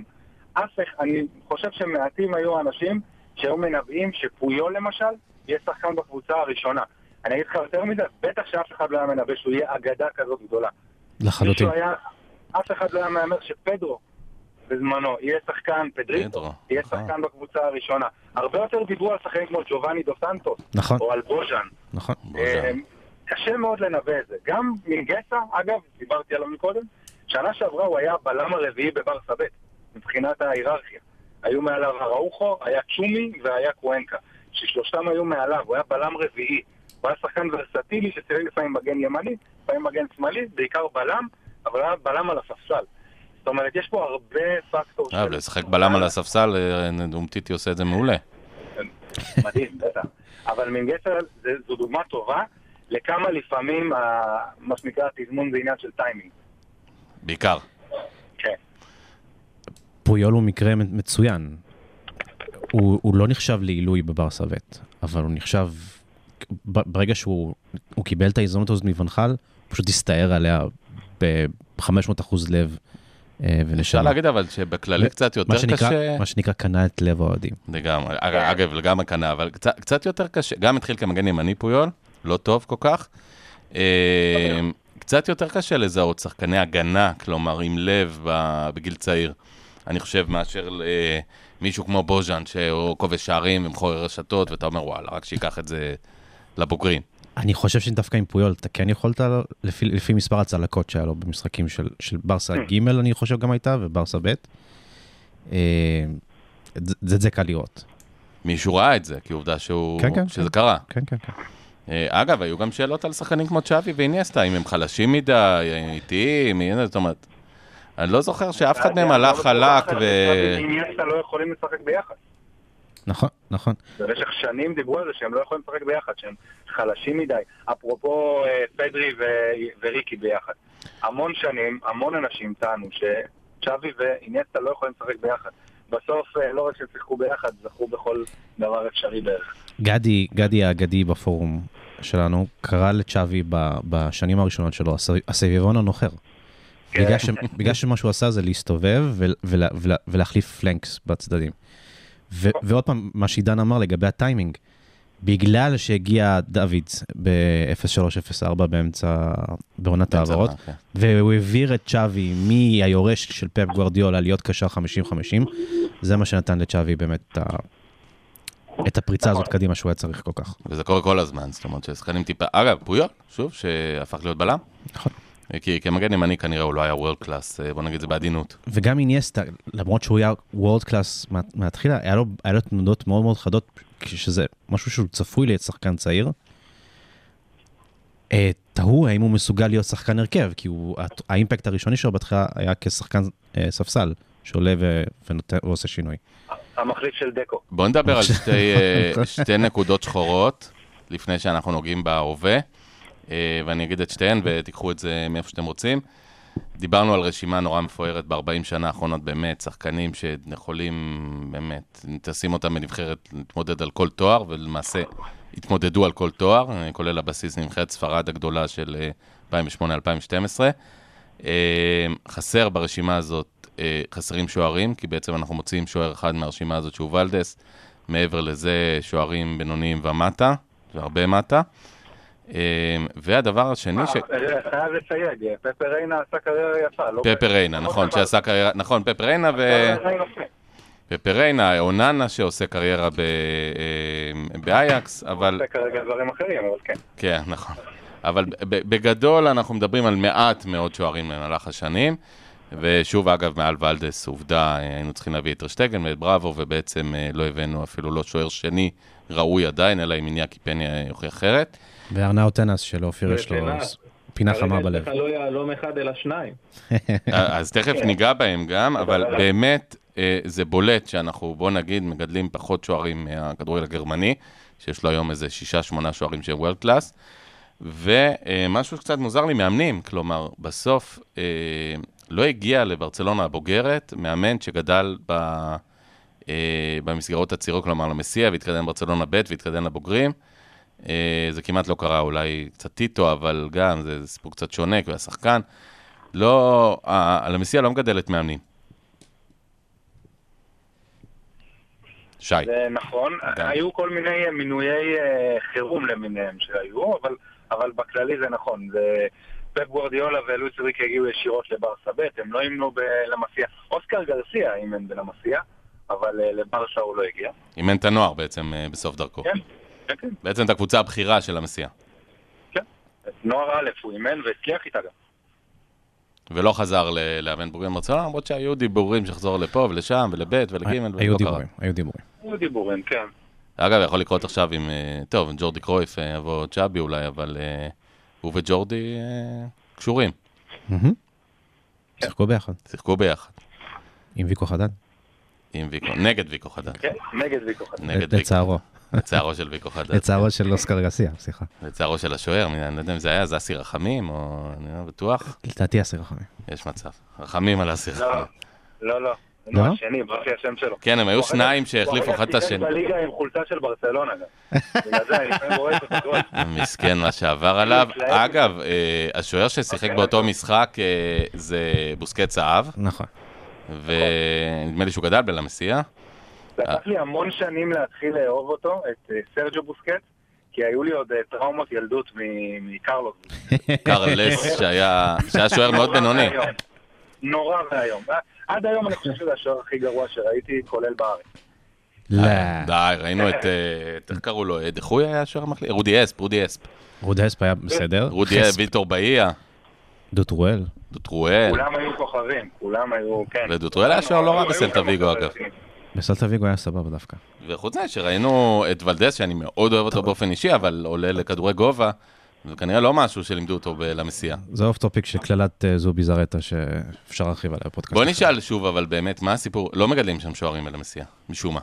אף אחד, אני חושב שמעטים היו אנשים שהיו מנבאים שפויול למשל יהיה שחקן בקבוצה הראשונה. אני אגיד לך יותר מזה, בטח שאף אחד לא היה מנבא שהוא יהיה אגדה כזאת גדולה. לחלוטין. היה, אף אחד לא היה מהמר שפדרו בזמנו יהיה שחקן, פדריטו, יהיה נכון. שחקן בקבוצה הראשונה. הרבה יותר דיברו על שחקנים כמו ג'ובאני דו סנטוס, נכון, או על בוז'אן. נכון. בוז'אן. אמ, קשה מאוד לנבא את זה. גם מינגסה, אגב, דיברתי עליו מקודם, שנה שעברה הוא היה הבלם הרביעי בברסה ב', מבחינת ההיררכיה. היו מעליו אראוחו, היה צ'ומי והיה קוונקה, ששלושתם היו מעליו, הוא היה בלם רביעי. הוא היה שחקן ורסטילי ששיחק לפעמים מגן ימני, לפעמים מגן שמאלי, בעיקר בלם, אבל היה בלם על הספסל. זאת אומרת, יש פה הרבה פקטור אה, לשחק בלם על הספסל, אה, אומטיטי עושה את זה מעולה. מדהים, בטח. אבל מינגסה זה- זו דוגמה טובה לכמה לפעמים, ה- מה שנקרא, תזמון זה עניין של טיימינג. בעיקר. כן. פויול הוא מקרה מצוין. הוא, הוא לא נחשב לעילוי בברסה ב', אבל הוא נחשב, ברגע שהוא הוא קיבל את ההזדמנות הזאת מוונחל, הוא פשוט הסתער עליה ב-500 אחוז לב אה. אפשר להגיד אבל שבכללי קצת יותר מה שנקרא- קשה. מה שנקרא קנה את לב האוהדים. לגמרי, אג- אגב, לגמרי קנה, אבל קצת, קצת יותר קשה, גם התחיל כמגן ימני פויול, לא טוב כל כך. אה, קצת יותר קשה לזהות שחקני הגנה, כלומר עם לב בגיל צעיר. אני חושב מאשר מישהו כמו בוז'אן, שהוא כובש שערים ומכורר רשתות, ואתה אומר, וואלה, רק שייקח את זה לבוגרים. אני חושב שדווקא עם פויול אתה כן יכולת, לפי, לפי מספר הצלקות שהיה לו במשחקים של, של ברסה ג' אני חושב גם הייתה, וברסה ב'. אה, את זה, את זה קל לראות. מישהו ראה את זה, כי עובדה שהוא, כן, כן, שזה כן. קרה. כן, כן, כן. אה, אגב, היו גם שאלות על שחקנים כמו צ'אבי ואיניאסטה, אם הם חלשים מדי, אה, איטיים, זאת אומרת, אני לא זוכר שאף אחד מהם הלך חלק ו... איניאסטה לא יכולים לשחק ביחד. נכון, נכון. במשך שנים דיברו על זה שהם לא יכולים לשחק ביחד, שהם חלשים מדי. אפרופו אה, פדרי ו- וריקי ביחד. המון שנים, המון אנשים טענו שצ'אבי ואיניאסטה לא יכולים לשחק ביחד. בסוף, אה, לא רק שהם שיחקו ביחד, זכו בכל דבר אפשרי בערך. גדי, גדי האגדי בפורום שלנו קרא לצ'אבי בשנים הראשונות שלו "הסב- הסביבון הנוחר. כן. בגלל, ש, בגלל שמה שהוא עשה זה להסתובב ול, ולה, ולה, ולהחליף פלנקס בצדדים. ו, ועוד פעם, מה שעידן אמר לגבי הטיימינג, בגלל שהגיע דוד ב-0304 באמצע, בעונת העברות, כן. והוא העביר את צ'אבי מהיורש של פפ גוורדיולה להיות קשר 50-50, זה מה שנתן לצ'אבי באמת את, ה... את הפריצה הזאת קדימה שהוא היה צריך כל כך. וזה קורה כל הזמן, זאת אומרת ששחקנים טיפה... אגב, פויול, שוב, שהפך להיות בלם. נכון. כי כמגן ימני כנראה הוא לא היה world class, בוא נגיד את זה בעדינות. וגם איניאסטה, למרות שהוא היה world class מהתחילה, היה לו, היה לו תנודות מאוד מאוד חדות, שזה משהו שהוא צפוי להיות שחקן צעיר. אה, תהו האם הוא מסוגל להיות שחקן הרכב, כי הוא, ה impact הראשוני שלו בהתחלה היה כשחקן אה, ספסל, שעולה ו, ונותן, ועושה שינוי. המחליף של דקו. בואו נדבר על שתי, אה, שתי נקודות שחורות, לפני שאנחנו נוגעים בהווה, אה, ואני אגיד את שתיהן ותיקחו את זה מאיפה שאתם רוצים. דיברנו על רשימה נורא מפוארת ב-40 שנה האחרונות, באמת, שחקנים שיכולים, באמת, תשים אותם בנבחרת להתמודד על כל תואר, ולמעשה התמודדו על כל תואר, אה, כולל הבסיס נבחרת ספרד הגדולה של אה, 2008-2012. אה, חסר ברשימה הזאת, אה, חסרים שוערים, כי בעצם אנחנו מוציאים שוער אחד מהרשימה הזאת שהוא ולדס, מעבר לזה שוערים בינוניים ומטה, והרבה מטה. אה, והדבר השני, ש... אה, חייב לסייג, פפר ריינה עשה קריירה יפה. לא- פפר ריינה, נכון, שעשה קריירה, נכון, פפר ריינה ו... פפר ריינה, אוננה שעושה קריירה אה, באייקס, אבל... זה כרגע דברים אחרים, אבל כן. כן, נכון. אבל בגדול אנחנו מדברים על מעט מאוד שוערים במהלך השנים. ושוב, אגב, מעל ולדס, עובדה, אה, היינו צריכים להביא את רשטגן ואת בראבו, ובעצם אה, לא הבאנו אפילו לא שוער שני ראוי עדיין, אלא אם איניאקי פניה יוכיח אחרת. וארנאו טנס שלאופיר יש לו. פינה חמה כרגע בלב. יש לך לא יהלום אחד אלא שניים. אה, אז תכף ניגע בהם גם, אבל באמת אה, זה בולט שאנחנו, בוא נגיד, מגדלים פחות שוערים מהכדורגל הגרמני, שיש לו היום איזה שישה, שמונה שוערים שהם וורד קלאס, ומשהו שקצת מוזר לי, מאמנים, כלומר, בסוף אה, לא הגיע לברצלונה הבוגרת מאמן שגדל ב... אה, במסגרות הצעירות, כלומר למסיע, והתקדם לברצלונה ב' והתקדם לבוגרים. אה, זה כמעט לא קרה, אולי קצת טיטו, אבל גם, זה, סיפור קצת שונה, כי הוא היה שחקן. לא, ה- למסיע לא מגדלת מאמנים. שי, זה נכון. גם. היו כל מיני מינויי אה, חירום למיניהם שהיו, אבל, אבל בכללי זה נכון. זה... פפ גוורדיולה ולואיס ריק הגיעו ישירות לברסה ב', הם לא אימנו בלמסיע. אוסקר גרסיה אימן בלמסיע, אבל אה, לברסה הוא לא הגיע. אימן את הנוער בעצם אה, בסוף דרכו. כן, כן, כן. בעצם את הקבוצה הבכירה של המסיע. את נוער א' הוא אימן והצליח איתה גם. ולא חזר לאמן בוגרים ברצלונה, למרות שהיו דיבורים שיחזור לפה ולשם ולב' ולג' היו ולא קרה. דיבורים, היו דיבורים. היו דיבורים, כן. אגב, יכול לקרות עכשיו עם, אה, טוב, עם ג'ורדי קרויף אה, יבוא צ'אבי אולי, אבל אה, הוא וג'ורדי קשורים. שיחקו ביחד, שיחקו ביחד. עם ויקו חדד, עם ויקו, נגד ויקו חדד. כן, נגד ויקו חדד. נגד ויקו. לצערו, לצערו של ויקו חדד. לצערו של אוסקר גרסיה, סליחה. לצערו של השוער, אני לא יודע אם זה היה, זה אסי רחמים, או אני לא בטוח, לדעתי אסיר רחמים. יש מצב. רחמים על אסי לא, רחמים. לא, לא. נו, לא? השני, ברח לי השם שלו. כן, הם היו הוא שניים שהחליפו הוא אחד את השני. שיחק בליגה עם חולצה של ברצלונה גם. בגלל זה אני לפעמים רואה את הגול. מסכן מה שעבר עליו. אגב, אה, השוער ששיחק באותו. משחק אה, זה בוסקץ האב, נכון. ונדמה לי שהוא גדל בלמסייה. לקח לי המון שנים להתחיל לאהוב אותו, את אה, סרג'ו בוסקט, כי היו לי עוד אה, טראומות ילדות מ- מקרלוס. קרלס, שהיה שוער מאוד נורא בינוני. נורא ואיום. עד היום אני חושב שזה השוער הכי גרוע שראיתי, כולל בארץ. לא. די, ראינו את, אה, איך קראו לו? דחוי היה השוער המחליט? רודי אספ, רודי אספ. רודי אספ היה בסדר. רודי אספ, ויטור באיה, דוטרואל. דוטרואל. כולם היו כוכבים, כולם היו, כן. ודוטרואל היה שוער לא רע בסלטה ויגו, אגב. בסלטה ויגו היה סבבה דווקא. וחוץ מזה שראינו את ולדס, שאני מאוד אוהב אותו באופן אישי, אבל עולה לכדורי גובה, זה כנראה לא משהו שלימדו אותו בלמסייה. זה off topic של קללת אה, זוביזרטה שאפשר להרחיב עליה בפודקאסט. בוא נשאל שוב, אבל באמת, מה הסיפור? לא מגדלים שם שוערים בלמסייה, משום מה.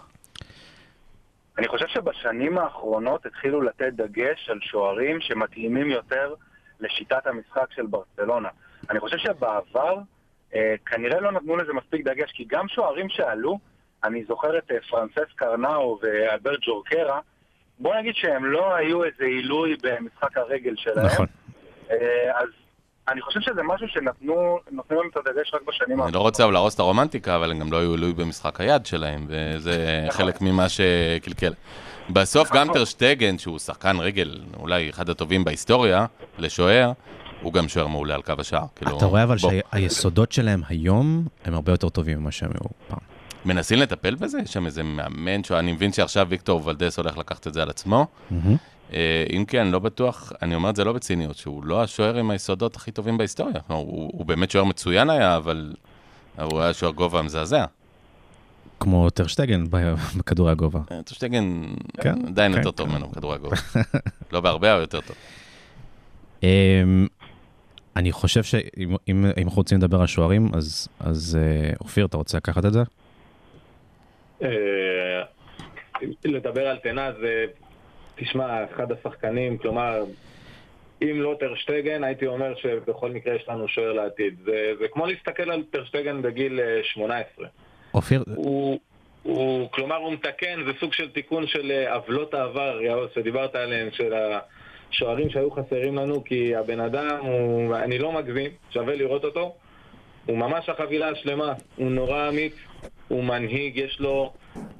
אני חושב שבשנים האחרונות התחילו לתת דגש על שוערים שמתאימים יותר לשיטת המשחק של ברצלונה. אני חושב שבעבר אה, כנראה לא נתנו לזה מספיק דגש, כי גם שוערים שעלו, אני זוכר את אה, פרנסס קרנאו ואלברט ג'ורקרה, בוא נגיד שהם לא היו איזה עילוי במשחק הרגל שלהם. נכון. אה, אז אני חושב שזה משהו שנתנו נתנו להם את הדגש רק בשנים אני האחרונות. לא רוצה אבל להרוס את הרומנטיקה, אבל הם גם לא היו עילוי במשחק היד שלהם, וזה חלק ממה שקלקל. בסוף גם טרשטגן, שהוא שחקן רגל, אולי אחד הטובים בהיסטוריה, לשוער, הוא גם שוער מעולה על קו השער. כאילו, אתה רואה אבל. שהיסודות שלהם היום הם הרבה יותר טובים ממה שהם היו פעם. מנסים לטפל בזה? יש שם איזה מאמן, שהוא- אני מבין שעכשיו ויקטור ולדס הולך לקחת את זה על עצמו. אה, אם כן, לא בטוח, אני אומר את זה לא בציניות, שהוא לא השוער עם היסודות הכי טובים בהיסטוריה. הוא, הוא באמת שוער מצוין היה, אבל הוא היה שוער גובה מזעזע. כמו טרשטגן בכדורי הגובה. אה, טושטגן כן, עדיין כן, יותר טוב כן. ממנו בכדורי הגובה. לא בהרבה, אבל יותר טוב. אמ, אני חושב שאם אם- אם אנחנו רוצים לדבר על שוערים, אז- אז אה, אופיר, אתה רוצה לקחת את זה? אה, לדבר על תנא זה, תשמע, אחד השחקנים, כלומר, אם לא טרשטגן, הייתי אומר שבכל מקרה יש לנו שוער לעתיד. זה, זה כמו להסתכל על טרשטגן בגיל אה, 18. אופיר, הוא, הוא, כלומר, הוא מתקן, זה סוג של תיקון של אה, עוולות העבר, יאו, שדיברת עליהן, של השוערים שהיו חסרים לנו, כי הבן אדם, הוא, אני לא מגזים, שווה לראות אותו. הוא ממש החבילה השלמה, הוא נורא אמיץ, הוא מנהיג, יש לו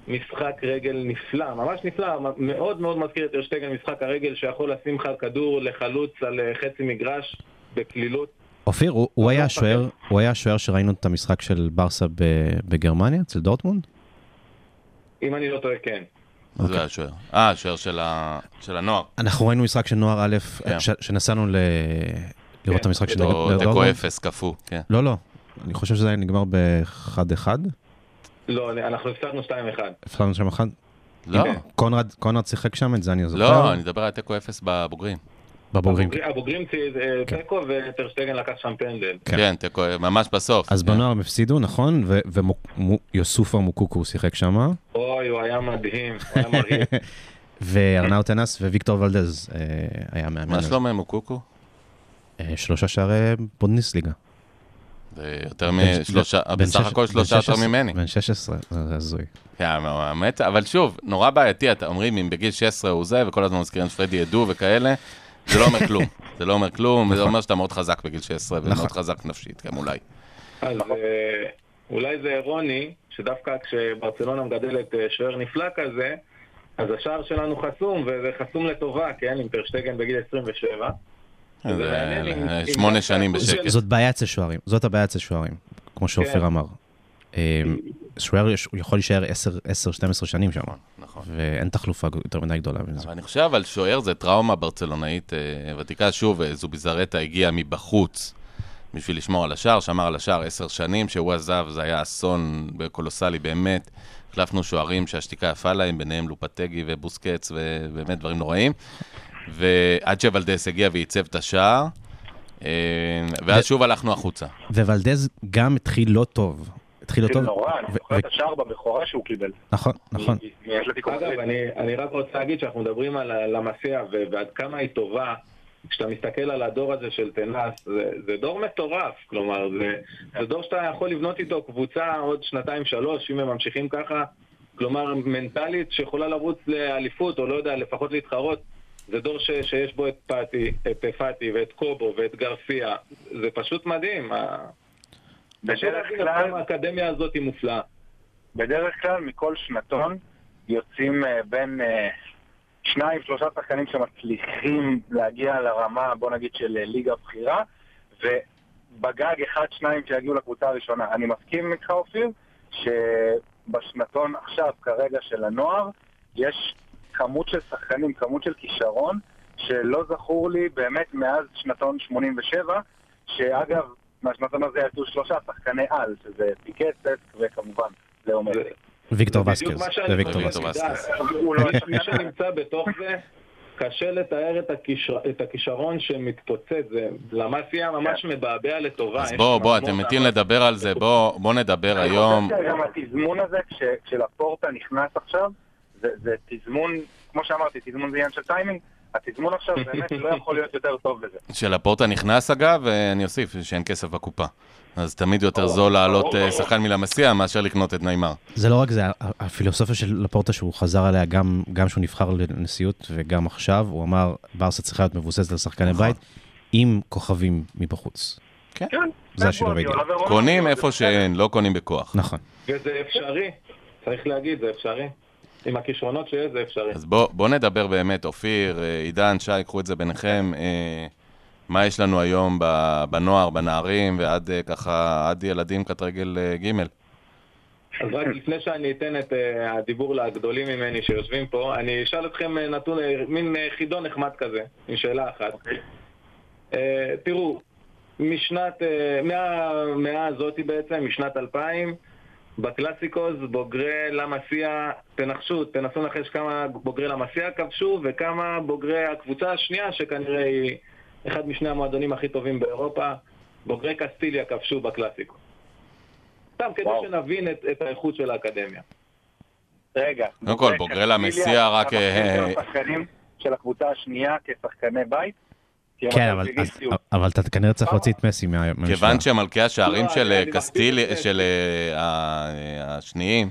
משחק רגל נפלא, ממש נפלא, מאוד מאוד מזכיר את ארשטגן משחק הרגל שיכול לשים לך כדור לחלוץ על אה, חצי מגרש בקלילות. אופיר, הוא- הוא לא היה. השוער, הוא היה שראינו את המשחק של ברסה בגרמניה, אצל דורטמונד? אם אני לא טועה, כן. מה אוקיי. זה השוער? אה, השוער של ה- של הנוער. אנחנו ראינו משחק של נוער א', כן. ש- שנסענו ל- לראות את המשחק של או דורטמונד. תיקו אפס, קפוא, כן. לא, לא. אני חושב שזה היה נגמר ב-1-1. לא, אנחנו הפסדנו 2-1. הפסדנו שם אחד. לא, קונרד קונרד שיחק שם, את זה אני זוכר. לא, אני מדבר על תיקו אפס בבוגרים. בבוגרים. הבוגרים- אה, כן. תיקו וטרשטגן לקח שם פנדל. כן. כן, תיקו, ממש בסוף. אז כן. בנוער הם הפסידו, נכון? ויוסופה מוקוקו שיחק שם. אוי, הוא היה מדהים, הוא היה מרהיב. וארנאו טנס וויקטור ולדז אה, היה מאמן. מה. שלומם הוא קוקו? אה, שלושה שערי בונדסליגה. זה יותר משלושה, בסך שש- הכל שלושה יותר 16, ממני. בן 16, זה הזוי. כן, האמת, אבל שוב, נורא בעייתי, אתה אומרים אם בגיל 16 הוא זה, וכל הזמן מזכירים את פרדי ידו וכאלה, זה לא אומר כלום. זה לא אומר כלום, זה אומר שאתה מאוד חזק בגיל 16, נכון. ומאוד חזק נפשית, גם אולי. אז אה, אולי זה אירוני, שדווקא כשברצלונה מגדלת אה, שוער נפלא כזה, אז השער שלנו חסום, וזה חסום לטובה, כן, עם טרשטגן בגיל 27. שמונה דווקא שנים הסוג של- בשקט. זאת בעיה אצל שוערים, זאת הבעיה אצל שוערים, כמו שאופיר כן. אמר. אה, שוער יכול להישאר 10-12 שנים שם, נכון. ואין תחלופה יותר מדי גדולה מזה. אבל אני חושב, אבל שוער זה טראומה ברצלונאית אה, ותיקה. שוב, אה, זוביזרטה הגיע מבחוץ בשביל לשמור על השער, שמר על השער עשר שנים, כשהוא עזב זה היה אסון קולוסלי באמת. החלפנו שוערים שהשתיקה יפה להם, ביניהם לופטגי ובוסקץ, ובאמת דברים נוראים. ועד שוולדס הגיע ועיצב את השער, אה, ואז שוב הלכנו החוצה. וולדז גם התחיל לא טוב. התחיל לא זה טוב. נורא, אני זוכר ו- את השער בבכורה שהוא קיבל. נכון, נכון. אגב. אני, אני רק רוצה להגיד שאנחנו מדברים על הלמסיה ו- ועד כמה היא טובה, כשאתה מסתכל על הדור הזה של תנס, זה, זה דור מטורף, כלומר, זה, זה דור שאתה יכול לבנות איתו קבוצה עוד שנתיים-שלוש, אם הם ממשיכים ככה, כלומר, מנטלית שיכולה לרוץ לאליפות, או לא יודע, לפחות להתחרות. זה דור ש, שיש בו את פאטי, את פאטי ואת קובו ואת גרסיה, זה פשוט מדהים. בדרך כלל, האקדמיה הזאת היא מופלאה. בדרך כלל מכל שנתון יוצאים אה, בין אה, שניים, שלושה שחקנים שמצליחים להגיע לרמה, בוא נגיד, של אה, ליגה בכירה, ובגג אחד, שניים שיגיעו לקבוצה הראשונה. אני מסכים איתך, אופיר, שבשנתון עכשיו, כרגע, של הנוער, יש כמות של שחקנים, כמות של כישרון, שלא זכור לי באמת מאז שנתון 87, שאגב, מהשנתון הזה יצאו שלושה שחקני על, שזה פיקט, ססק וכמובן לאו מסי. ויקטור וסקז. זה ויקטור וסקז. לא מי השחקן שנמצא בתוך זה, קשה לתאר את, הכישר, את הכישרון שמתפוצץ. זה למאסיה ממש מבעבע לטובה. אז בוא, בוא, אתם מתים לדבר על זה, בוא בוא נדבר היום. אני חושב שגם התזמון הזה, כש- כשלפורטה נכנס עכשיו, זה זה תזמון, כמו שאמרתי, תזמון זה עניין של טיימינג, התזמון עכשיו באמת לא יכול להיות יותר טוב לזה. שלפורטה נכנס אגב, ואני אוסיף שאין כסף בקופה. אז תמיד יותר זול להעלות ברור, אה. שחקן מלמסיה מאשר לקנות את ניימאר. זה לא רק זה, הפילוסופיה של לפורטה שהוא חזר עליה גם, גם שהוא נבחר לנשיאות וגם עכשיו, הוא אמר, ברסה צריכה להיות מבוססת על שחקני נכון. בית עם כוכבים מבחוץ. כן, זה השילוב האידיאלי. ורונלדו, קונים איפה. שאין, לא קונים בכוח. נכון. וזה אפשרי, צריך להגיד, זה אפשרי. עם הכישרונות שיש זה אפשרי. אז בוא, בוא נדבר באמת, אופיר, אה, עידן, שי, קחו את זה ביניכם. אה, מה יש לנו היום ב- בנוער, בנערים, ועד אה, ככה, עד ילדים קט רגל אה, ג'. אז רק לפני שאני אתן את אה, הדיבור לגדולים ממני שיושבים פה, אני אשאל אתכם אה, נתון, אה, מין אה, חידון נחמד כזה, עם שאלה אחת. אה, תראו, משנת, אה, מהמאה הזאת בעצם, משנת 2000, בקלאסיקוס בוגרי למסיה, תנחשו, תנסו לנחש כמה בוגרי למסיה כבשו וכמה בוגרי הקבוצה השנייה, שכנראה היא אחד משני המועדונים הכי טובים באירופה, בוגרי קסטיליה כבשו בקלאסיקוס. סתם כדי. שנבין את, את האיכות של האקדמיה. רגע. קודם כל, בוגרי למסיע רק, אתה אה, של הקבוצה השנייה כשחקני בית? כן, אבל, אטרקטיביסטיות. אבל אתה כנראה צריך להוציא את מסי מה- מהמשוואה. כיוון שמלכי השערים לא, של אה, מסכים של אה, אה, השניים,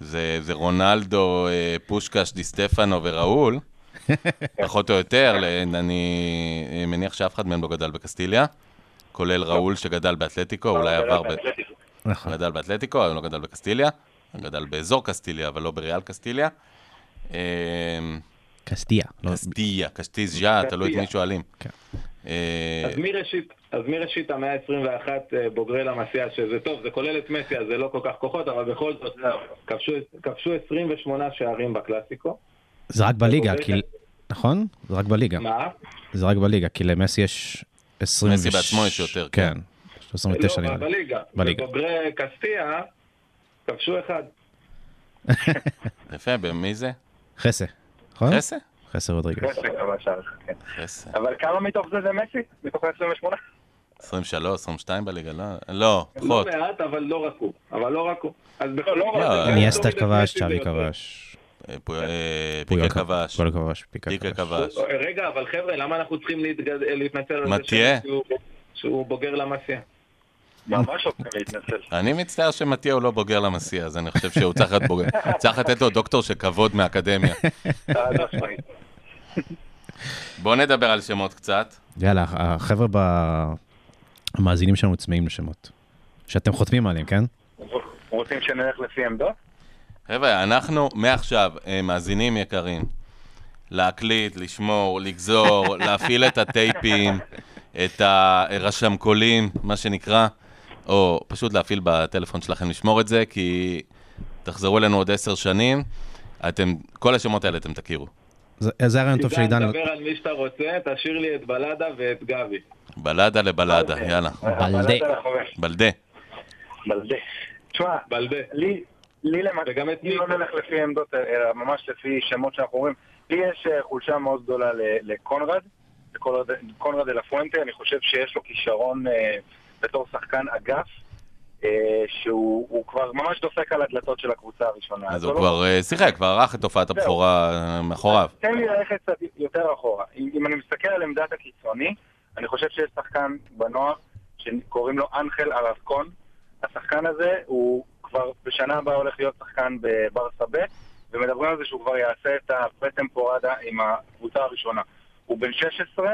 זה זה רונלדו, פושקש, די סטפנו וראול, פחות או יותר, אני מניח שאף אחד מהם לא גדל בקסטיליה, כולל ראול שגדל באתלטיקו, אולי עבר, ב- נכון. גדל באתלטיקו, אבל לא גדל בקסטיליה, גדל באזור קסטיליה, אבל לא בריאל קסטיליה. קסטיה. לא- קסטיה, קסטיז'ה, תלוי את מי שואלים. כן. אה, אז מראשית, המאה ה-21 אה, בוגרי למסיע, שזה טוב, זה כולל את מסי, אז זה לא כל כך כוחות, אבל בכל זאת, כבשו, כבשו 28 שערים בקלאסיקו. זה רק בליגה, בוגרי כי... נכון? זה רק בליגה. מה? זה רק בליגה, כי למסי יש 20... מסי בעצמו יש יותר, כן. כן. 29 לא, נראה לי. בליגה. בליגה. ובוגרי קסטיה כבשו אחד. יפה, במי זה? חסה. נכון? חסה? חסה רודריגז. כן. חסה. אבל כמה מתוך זה זה מסי? מתוך ה-28? 23, 22 בליגה, לא? לא, לא פחות. מעט, אבל לא רק הוא. אבל לא רק הוא. אז בכל לא, לא, זה ניאסטה כבש, צ'אבי. כבש. אה, אה, פיקה כבש, פויול כבש, פיקה כבש. כבש. רגע, אבל חבר'ה, למה אנחנו צריכים להתנצל על זה? שהוא- שהוא בוגר למסיע? ממש לא צריכים להתנצל. אני מצטער שמתיהו לא בוגר למסיע, אז אני חושב שהוא צריך להיות בוגר. צריך לתת לו דוקטור של כבוד מהאקדמיה. חד משמעית. בואו נדבר על שמות קצת. יאללה, החבר'ה המאזינים שלנו צמאים לשמות. שאתם חותמים עליהם, כן? רוצים שנלך לפי עמדות? חבר'ה, אנחנו מעכשיו, אה, מאזינים יקרים, להקליט, לשמור, לגזור, להפעיל את הטייפים, את הרשמקולים, מה שנקרא, או פשוט להפעיל בטלפון שלכם לשמור את זה, כי תחזרו אלינו עוד עשר שנים, אתם, כל השמות האלה אתם תכירו. זה זה הרעיון טוב עידן, שעידן... דבר על מי שאתה רוצה, תשאיר לי את בלדה ואת גבי. בלדה לבלדה, יאללה. בלדה. בלדה. בלדה. תשמע, בלדה. לי, לי את לי לא. נלך לפי עמדות, אלא ממש לפי שמות שאנחנו רואים. לי יש אה, חולשה מאוד גדולה ל- לקונרד, לקונרד- קונרד אלה פואנטה, אני חושב שיש לו כישרון אה, בתור שחקן אגף. אה, שהוא הוא כבר ממש דופק על הדלתות של הקבוצה הראשונה. אז לא- הוא כבר אה, שיחק, כבר ערך את הופעת הבכורה אה, מאחוריו. תן לי ללכת קצת יותר אחורה. אם, אם אני מסתכל על עמדת הקיצוני, אני חושב שיש שחקן בנוער שקוראים לו אנחל ארסקון. השחקן הזה הוא כבר בשנה הבאה הולך להיות שחקן בברסה ב', ומדברים על זה שהוא כבר יעשה את הפרטמפורדה עם הקבוצה הראשונה. הוא בן 16,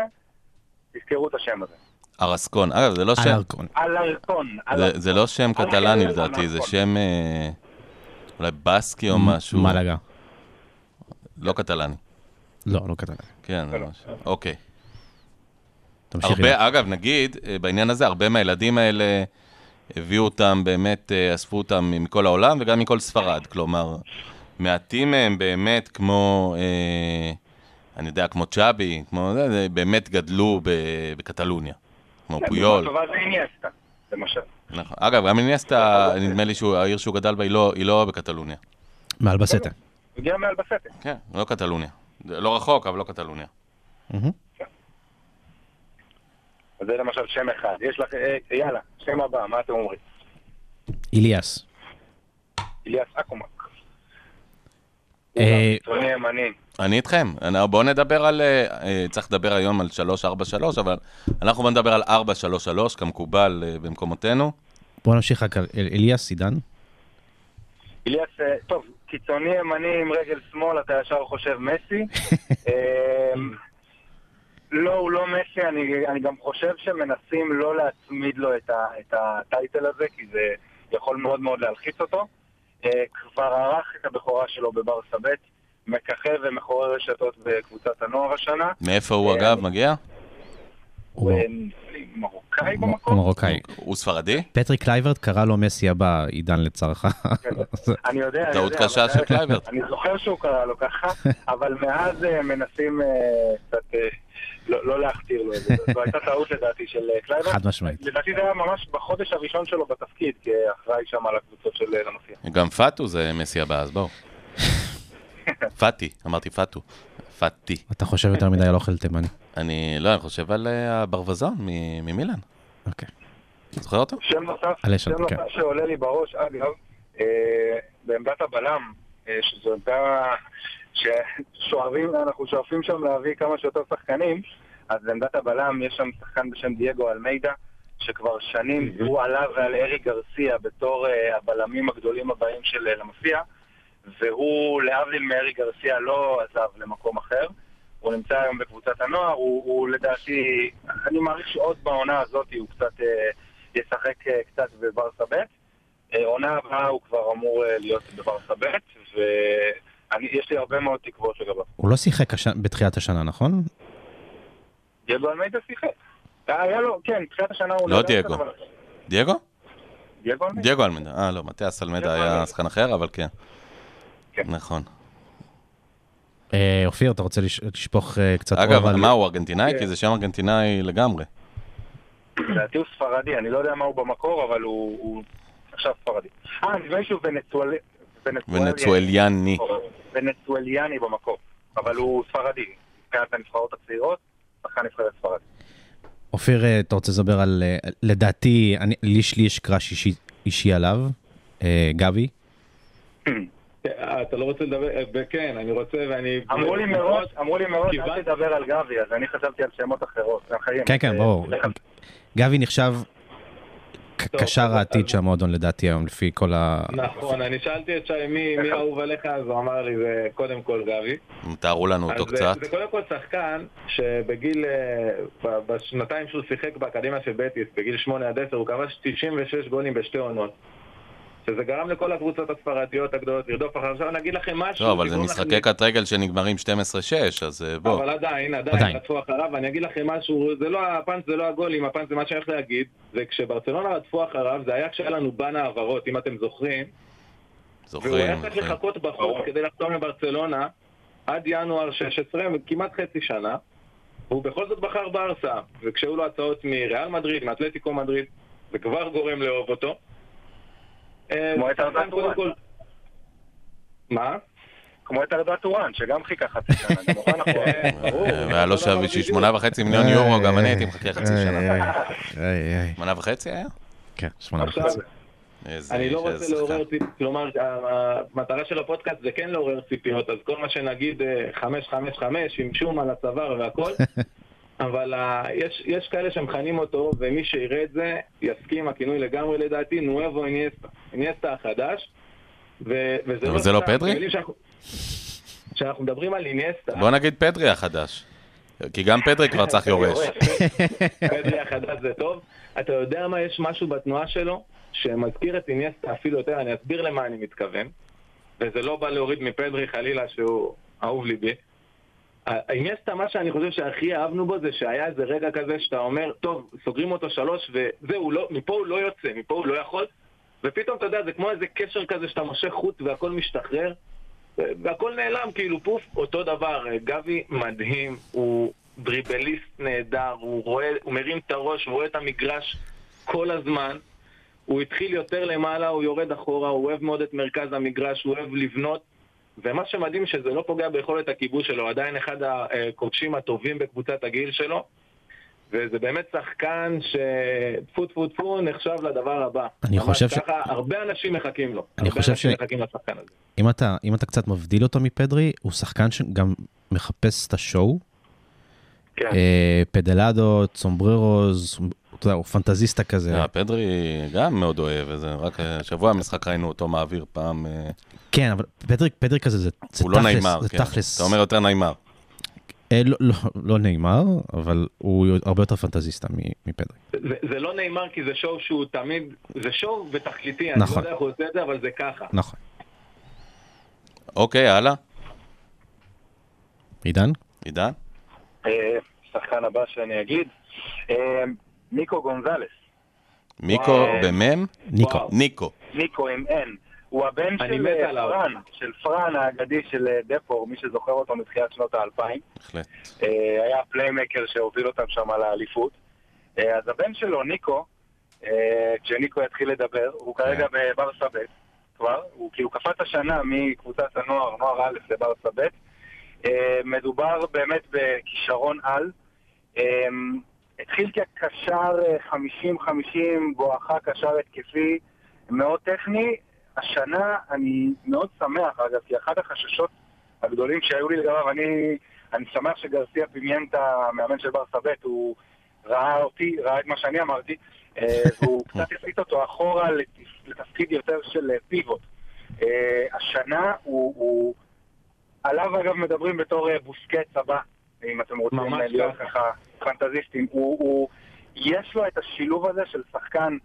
תזכרו את השם הזה. ארסקון. אגב, זה לא שם... אלרקון. אלרקון. זה- זה לא שם קטלני לדעתי, זה. שם אה, אולי בסקי או משהו. מלאגה. לא קטלני. לא, לא קטן. כן, זה לא. משהו. אוקיי. הרבה, אגב, נגיד, אה, בעניין הזה, הרבה מהילדים האלה הביאו אותם, באמת אה, אספו אותם מכל העולם וגם מכל ספרד. כלומר, מעטים מהם באמת כמו, אני יודע, כמו צ'אבי, כמו זה, באמת גדלו ב- בקטלוניה. כמו פויול. טובה זה איניאסטה, למשל. נכון. אגב, גם איניאסטה, נדמה לי שהעיר שהוא גדל בה היא לא- לא בקטלוניה. מאלבסטה. הגיע מאלבסטה. כן, לא קטלוניה. לא רחוק, אבל לא קטלוניה. אז זה למשל שם אחד. יש לך, אה, יאללה, שם הבא, מה אתם אומרים? איליאס. אליאס אקומק. אה, ימני. אני איתכם. אני- בואו נדבר על... אה, אה, צריך לדבר היום על 343, אבל אנחנו בואו נדבר על 433, כמקובל אה, במקומותינו. בוא נמשיך רק על אל- אליאס, עידן. אליאס, טוב, קיצוני ימני עם רגל שמאל, אתה ישר חושב מסי. אה, לא, הוא לא מסי, אני, אני גם חושב שמנסים לא להצמיד לו את, ה, את הטייטל הזה, כי זה יכול מאוד מאוד להלחיץ אותו. כבר ערך את הבכורה שלו בברסה ב', מככב ומחורר רשתות בקבוצת הנוער השנה. מאיפה הוא, אה, אגב, אני- מגיע? הוא אה, מרוקאי במקום. מרוקאי. הוא ספרדי? פטריק קלייברט קרא לו מסי הבא, עידן לצערך. אני יודע, אני טעות יודע. קשה אבל- של קלייברט. אני זוכר שהוא קרא לו ככה, אבל מאז אה, מנסים אה, קצת אה, לא לא להכתיר לו את זה. זו הייתה טעות לדעתי של אה, קלייברט. חד משמעית. לדעתי זה היה ממש בחודש הראשון שלו בתפקיד, כאחראי שם על הקבוצות של אה, למסיה. גם פאטו זה מסי הבא, אז בואו. פאטי, אמרתי פאטו. פאטי. אתה חושב יותר מדי על אוכל תימני. אני, לא, אני חושב על אה, הברווזון מ- ממילאן. אוקיי. זוכר אותו? שם נוסף, שם כן. נוסף שעולה לי בראש, אגב, אה, בעמדת הבלם, אה, שזו עמדה ששואבים, אנחנו שואפים שם להביא כמה שיותר שחקנים, אז בעמדת הבלם יש שם שחקן בשם דייגו אלמידה, שכבר שנים הוא עלה ועל ארי גרסיה בתור הבלמים הגדולים הבאים של למסיע, והוא, להבדיל מארי גרסיה, לא עזב למקום אחר. הוא נמצא היום בקבוצת הנוער, הוא, הוא לדעתי, אני מעריך שעוד בעונה הזאת הוא קצת אה, ישחק אה, קצת בברסה ב'. אה, עונה הבאה הוא כבר אמור אה, להיות בברסה ב', ויש לי הרבה מאוד תקוות לגביו. הוא לא שיחק הש- בתחילת השנה, נכון? דייגו אלמידה שיחק. היה לו, כן, תחילת השנה הוא... לא דייגו. דייגו? דייגו אלמדה. אה, לא, מתיאס אלמדה היה. שחקן אחר, אבל כן. כן. נכון. אה, אופיר, אתה רוצה לש- לשפוך אה, קצת אגב, על... מה הוא ארגנטינאי? כן. כי זה שם ארגנטינאי לגמרי. לדעתי הוא ספרדי, אני לא יודע מה הוא במקור, אבל הוא הוא עכשיו ספרדי. אה, נדמה לי שהוא ונצואל- ונצואליאני. ונצואליאני במקור, אבל הוא ספרדי, מבחינת הנבחרות הצעירות, שחקן נבחרת ספרד. אופיר, אה, אתה רוצה לדבר על... אה, לדעתי, אני- לי יש לי יש קראש אישי- אישי עליו, אה, גבי. אה, אתה לא רוצה לדבר? אה, כן, אני רוצה ואני... אמרו לי מראש, אמרו לי מראש, אל תדבר על גבי, אז אני חשבתי על שמות אחרות, אחרים. כן, כן, אה, ברור. גבי נחשב קשר העתיד של המועדון לדעתי היום, לפי כל ה... נכון, אני שאלתי את שי מי מי אהוב עליך, אז הוא אמר לי זה קודם כל גבי. תארו לנו אותו קצת. זה קודם כל שחקן שבגיל, אה, ב- בשנתיים שהוא שיחק באקדמיה של בטיס, בגיל 8 עד 10, הוא כבש 96 גולים בשתי עונות. שזה גרם לכל הקבוצות הספרדיות הגדולות לרדוף אחריו. עכשיו אני אגיד לכם משהו. לא, אבל זה משחקי לכם- קט רגל שנגמרים 12-6, אז אה, בוא. אבל עדיין, עדיין, עדיין. רדפו אחריו, ואני אגיד לכם משהו, זה לא הפאנץ' זה לא הגולים, הפאנץ' זה מה שאני הולך להגיד, זה כשברצלונה רדפו אחריו, זה היה כשהיה לנו בן העברות, אם אתם זוכרים, והוא היה זוכרים. צריך זוכרים. לחכות בחוץ כדי לחתום לברצלונה עד ינואר 16, כמעט חצי שנה, והוא בכל זאת בחר ברסה, וכשהיו לו הצעות מריאל מדריד, מאתלטיקו מדריד, זה כבר גורם לאהוב אותו. אה, כמו את ארדה טורן. מה? כמו את ארדה טורן, שגם חיכה חצי שנה, גם. אה, ברור. אה, והיה לו שם בשביל. שמונה וחצי מיליון יורו, גם אני הייתי מחכה חצי שנה. שמונה וחצי היה? כן, שמונה וחצי. אני לא רוצה לעורר. ציפיות, כלומר, המטרה של הפודקאסט זה כן לעורר ציפיות, אז כל מה שנגיד אה, חמש, חמש, חמש, עם שום על הצוואר והכל, אבל אה, יש, יש כאלה שמכנים אותו, ומי שיראה את זה, יסכים, הכינוי לגמרי לדעתי, נואבו איניאסטה, איניאסטה החדש, ו- וזה אבל זה לא פדרי? כשאנחנו מדברים על איניאסטה, בוא נגיד פדרי החדש. כי גם פדרי כבר צריך יורש. פדרי החדש זה טוב. אתה יודע מה, יש משהו בתנועה שלו שמזכיר את איניאסטה אפילו יותר, אני אסביר למה אני מתכוון, וזה לא בא להוריד מפדרי חלילה שהוא אהוב ליבי. איניאסטה, מה שאני חושב שהכי אהבנו בו זה שהיה איזה רגע כזה שאתה אומר, טוב, סוגרים אותו שלוש וזהו, לא, מפה הוא לא יוצא, מפה הוא לא יכול, ופתאום אתה יודע, זה כמו איזה קשר כזה שאתה מושך חוט והכל משתחרר, והכל נעלם, כאילו פוף, אותו דבר, גבי מדהים, הוא דריבליסט נהדר, הוא רואה, הוא מרים את הראש, הוא רואה את המגרש כל הזמן, הוא התחיל יותר למעלה, הוא יורד אחורה, הוא אוהב מאוד את מרכז המגרש, הוא אוהב לבנות, ומה שמדהים שזה לא פוגע ביכולת הכיבוש שלו, עדיין אחד הכובשים הטובים בקבוצת הגיל שלו, וזה באמת שחקן שטפו טפו טפו נחשב לדבר הבא. אני חושב ש- ככה, הרבה אנשים מחכים לו. אני חושב ש- מחכים לשחקן הזה. אם אתה, אם אתה קצת מבדיל אותו מפדרי, הוא שחקן שגם מחפש את השואו. כן. אה, פדלדות, סומבררוז, אתה יודע, הוא פנטזיסטה כזה. אה, פדרי גם מאוד אוהב, וזה רק אה, שבוע המשחק ראינו אותו מעביר פעם. אה, כן, אבל פדרי, פדרי כזה זה, זה הוא לא תכלס, נעימר, זה כן. תכלס. אתה אומר יותר נעימר. אה, לא, לא, לא נעימר, אבל הוא הרבה יותר פנטזיסטה מ- מפדרי. זה, זה לא נאמר כי זה שואו שהוא תמיד, זה show ותכליתי, אני לא נכון. יודע איך הוא עושה את זה, אבל זה ככה. נכון. אוקיי, הלאה. עידן? עידן? אה, שחקן הבא שאני אגיד, אה, ניקו גונזלס. מיקו. במם? ניקו. ניקו. ניקו עם N. הוא הבן אני של אה. פרן, של פרן האגדי של אה, דפור, מי שזוכר אותו מתחילת שנות האלפיים. בהחלט. אה, היה ה playmaker שהוביל אותם שם לאליפות. אה, אז הבן שלו, ניקו, כשניקו יתחיל לדבר, הוא כרגע בברסה ב' כבר, הוא כאילו קפץ השנה מקבוצת הנוער, נוער א' לברסה ב'. מדובר באמת בכישרון על. התחיל כקשר אה, 50-50, בואכה קשר התקפי, מאוד טכני. השנה אני מאוד שמח, אגב, כי אחד החששות הגדולים שהיו לי לגביו, אני, אני שמח שגרסיה פימיינטה, המאמן של ברסה ב', הוא ראה אותי, ראה את מה שאני אמרתי, אה, והוא קצת הסיט אותו אחורה לתפ- לתפקיד יותר של אה, פיבוט. אה, השנה הוא, הוא... עליו אגב מדברים בתור בוסקץ הבא, אם אתם רוצים להיות ככה. ככה פנטזיסטים. הוא, הוא, יש לו את השילוב הזה של שחקן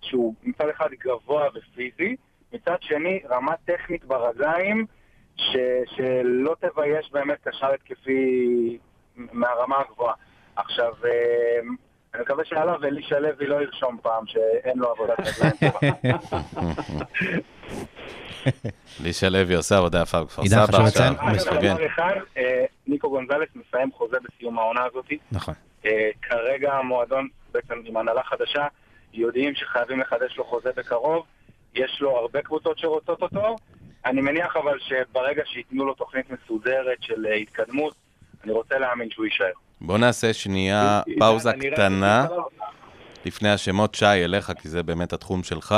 שהוא מצד אחד גבוה ופיזי, מצד שני רמה טכנית ברגליים ש, שלא תבייש באמת קשר התקפי מהרמה הגבוהה. עכשיו, אה, אני מקווה שעליו אלישע לוי לא ירשום פעם שאין לו עבודת רגליים טובה. לישה לוי עושה עבודה יפה בכפר סבא עכשיו, מפרגן. אה, ניקו גונזלס מסיים חוזה בסיום העונה הזאת. נכון. אה, כרגע המועדון, בעצם עם הנהלה חדשה, יודעים שחייבים לחדש לו חוזה בקרוב. יש לו הרבה קבוצות שרוצות אותו. אני מניח אבל שברגע שייתנו לו תוכנית מסודרת של אה, התקדמות, אני רוצה להאמין שהוא יישאר. בוא נעשה שנייה פאוזה קטנה לפני השמות. שי, אליך, כי זה באמת התחום שלך.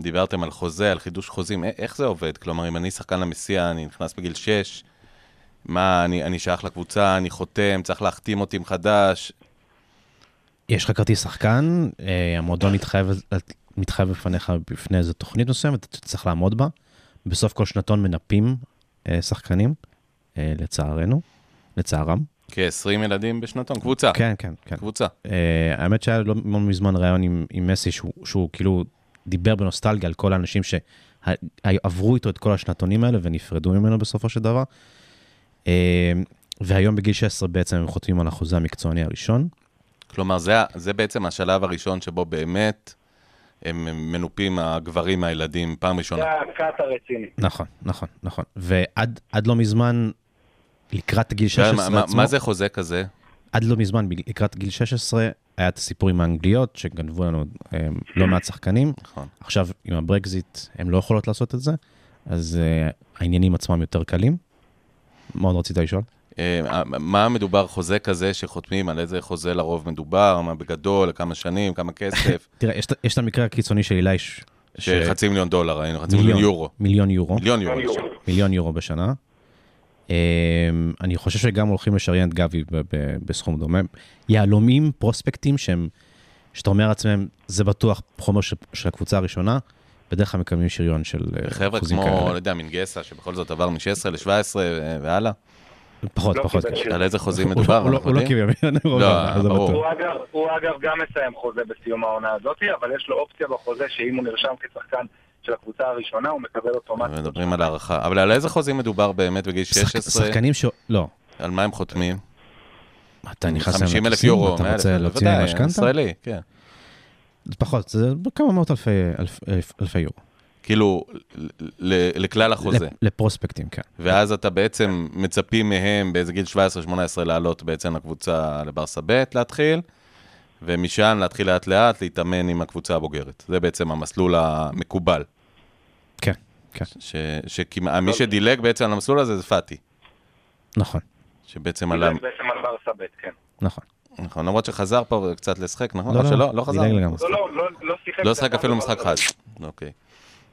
דיברתם על חוזה, על חידוש חוזים. איך זה עובד? כלומר, אם אני שחקן למסיע, אני נכנס בגיל 6, מה, אני, אני שייך לקבוצה, אני חותם, צריך להחתים אותי מחדש. יש לך כרטיס שחקן, אה, המועדון מתחייב, מתחייב בפניך בפני איזו תוכנית מסוימת, אתה צריך לעמוד בה. בסוף כל שנתון מנפים אה, שחקנים, אה, לצערנו, לצערם. כ-20 ילדים בשנתון, קבוצה. כן, כן, כן. קבוצה. האמת שהיה לא לא מזמן ראיון עם, עם מסי, שהוא, שהוא כאילו דיבר בנוסטלגיה על כל האנשים שעברו איתו את כל השנתונים האלה ונפרדו ממנו בסופו של דבר. אה, והיום בגיל 16 בעצם הם חותמים על החוזה המקצועני הראשון. כלומר, זה, זה בעצם השלב הראשון שבו באמת הם הם מנופים הגברים מהילדים פעם ראשונה. זה הקאט הרציני. נכון, נכון, נכון. ועד עד לא מזמן, לקראת גיל שואל, 16 מה, עצמו, מה זה חוזה כזה? עד לא מזמן, לקראת גיל 16, היה את הסיפור עם האנגליות, שגנבו לנו אה, לא מעט שחקנים. נכון. עכשיו, עם הברקזיט, הן לא יכולות לעשות את זה, אז uh, העניינים עצמם יותר קלים. מה עוד רצית לשאול? אה, מה מדובר חוזה כזה שחותמים, על איזה חוזה לרוב מדובר, מה בגדול, כמה שנים, כמה כסף? תראה, יש, את- המקרה הקיצוני של אילי, ש- שחצי מיליון דולר, היינו חצי מיליון יורו. מיליון יורו. מיליון יורו. מיליון יורו בשנה. אמ, אני חושב שגם הולכים לשריין את גבי בסכום דומה. יהלומים, פרוספקטים שהם, שאתה אומר לעצמם, זה בטוח חומר של, של הקבוצה הראשונה, בדרך כלל מקבלים שריון של אה, חבר'ה כמו, לא כאלה. יודע, מינגסה, שבכל זאת עבר מ-16 ל-17 והלאה. פחות, לא פחות. שריון. על איזה חוזים הוא- מדובר? הוא לא- לא? קיבל לא, ברור. הוא אגב גם מסיים חוזה בסיום העונה הזאת, אבל יש לו אופציה בחוזה שאם הוא נרשם כשחקן של הקבוצה הראשונה, הוא מקבל אוטומטית. מדברים על הערכה. אבל על איזה חוזים מדובר באמת בגיל שחק- 16? שחקנים ש... לא. על מה הם חותמים? אתה נכנס להם 50 אלף? יורו, אתה 100,000, רוצה להוציא משכנתה? ישראלי, כן. פחות, זה כמה מאות אלפי יורו. כאילו, לכלל החוזה. לפ- לפרוספקטים, כן. ואז אתה בעצם מצפים מהם באיזה גיל 17-18 לעלות בעצם לקבוצה לברסה ב' להתחיל, ומשם להתחיל לאט לאט להתאמן עם הקבוצה הבוגרת. זה בעצם המסלול המקובל. כן, שכמעט, מי שדילג בעצם על המסלול הזה זה פאטי, נכון, שבעצם עלה, דילג בעצם על ברסה ב', כן. נכון. נכון, למרות שחזר פה קצת לשחק, נכון? לא, או לא, שלא, לא חזר? לא, לא, לא, לא שיחק. לא שחק אפילו משחק אחד. אוקיי.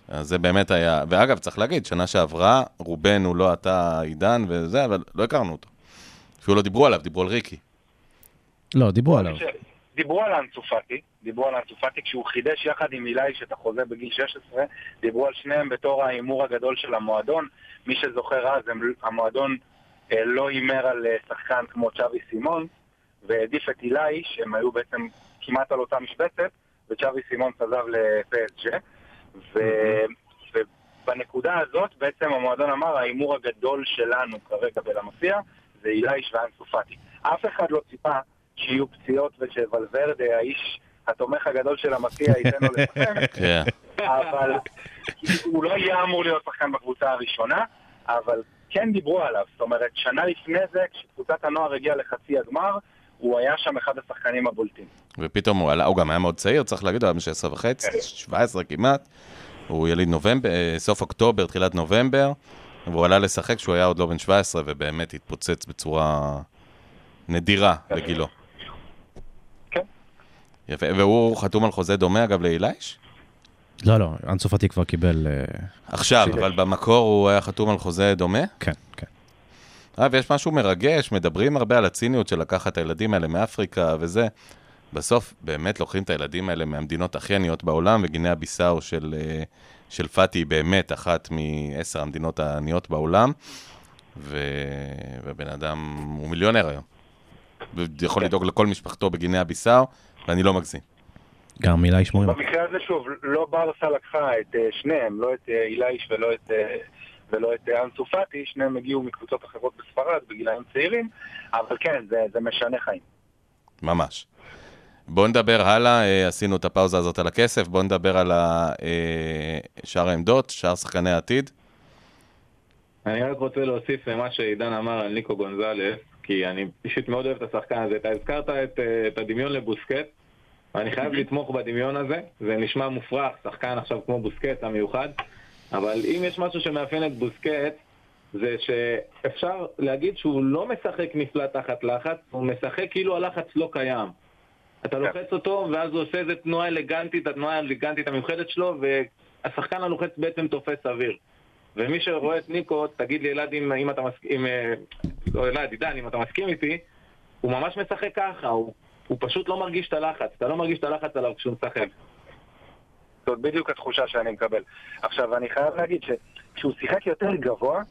אז זה באמת היה, ואגב, צריך להגיד, שנה שעברה, רובנו, לא אתה, עידן וזה, אבל לא הכרנו אותו. אפילו לא דיברו עליו, דיברו על ריקי. לא, דיברו עליו. דיברו על אנסופטי, דיברו על אנסופטי כשהוא חידש יחד עם אילי את החוזה בגיל 16, דיברו על שניהם בתור ההימור הגדול של המועדון. מי שזוכר אז, הם, המועדון אה, לא הימר על אה, שחקן כמו צ'אבי סימון, והעדיף את אילי, שהם היו בעצם כמעט על אותה משבצת, וצ'אבי סימון עזב לפסג' ו... ובנקודה הזאת בעצם המועדון אמר, ההימור הגדול שלנו כרגע בלמסיע זה איליש ואנסופטי. אף אחד לא ציפה שיהיו פציעות ושוולברדה, האיש התומך הגדול של המסיע, ייתן לו לשחק, כן. אבל הוא לא יהיה אמור להיות שחקן בקבוצה הראשונה, אבל כן דיברו עליו. זאת אומרת, שנה לפני זה, כשקבוצת הנוער הגיעה לחצי הגמר, הוא היה שם אחד השחקנים הבולטים. ופתאום הוא עלה, הוא גם היה מאוד צעיר, צריך להגיד, הוא היה בן 16 וחצי, 17 כמעט. הוא יליד נובמבר, אה, סוף אוקטובר, תחילת נובמבר, והוא עלה לשחק כשהוא היה עוד לא בן 17, ובאמת התפוצץ בצורה נדירה בגילו. כן. יפה, והוא חתום על חוזה דומה, אגב, לאילייש? לא, לא, אנסופטי כבר קיבל... אה, עכשיו, אבל במקור הוא היה חתום על חוזה דומה? כן, כן. אה, ויש משהו מרגש, מדברים הרבה על הציניות של לקחת את הילדים האלה מאפריקה וזה. בסוף באמת לוקחים את הילדים האלה מהמדינות הכי עניות בעולם, וגינאה ביסאו של, אה, של פאטי היא באמת אחת מעשר המדינות העניות בעולם, ו... ובן אדם הוא מיליונר היום. ויכול לדאוג לכל משפחתו בגינאה ביסאו, ואני לא מגזים. גם מילה ישמורים. במקרה הזה, שוב, לא ברסה לקחה את אה, שניהם, לא את אה, איליש ולא את... אה, ולא את אנסו פאטי, שניהם הגיעו מקבוצות אחרות בספרד בגילאים צעירים, אבל כן, זה, זה משנה חיים. ממש. בואו נדבר הלאה, אה, עשינו את הפאוזה הזאת על הכסף, בואו נדבר על שאר העמדות, שאר שחקני העתיד. אני רק רוצה להוסיף למה שעידן אמר על ניקו גונזלס, כי אני אישית מאוד אוהב את השחקן הזה. אתה הזכרת את, אה, את הדמיון לבוסקט, ואני חייב לתמוך בדמיון הזה. זה נשמע מופרך, שחקן עכשיו כמו בוסקט המיוחד, אבל אם יש משהו שמאפיין את בוסקט, זה שאפשר להגיד שהוא לא משחק נפלא תחת לחץ, הוא משחק כאילו הלחץ לא קיים. אתה לוחץ אותו, ואז הוא עושה איזה תנועה אלגנטית, התנועה האלגנטית המיוחדת שלו, והשחקן הלוחץ בעצם תופס אוויר. ומי שרואה את ניקו, תגיד לי אלעד אם, אם אתה מסכים, אה, לא אלעד, עידן, אם אתה מסכים איתי, הוא ממש משחק ככה, הוא, הוא פשוט לא מרגיש את הלחץ, אתה לא מרגיש את הלחץ עליו כשהוא משחק. זאת בדיוק התחושה שאני מקבל. עכשיו, אני חייב להגיד שכשהוא שיחק יותר גבוה,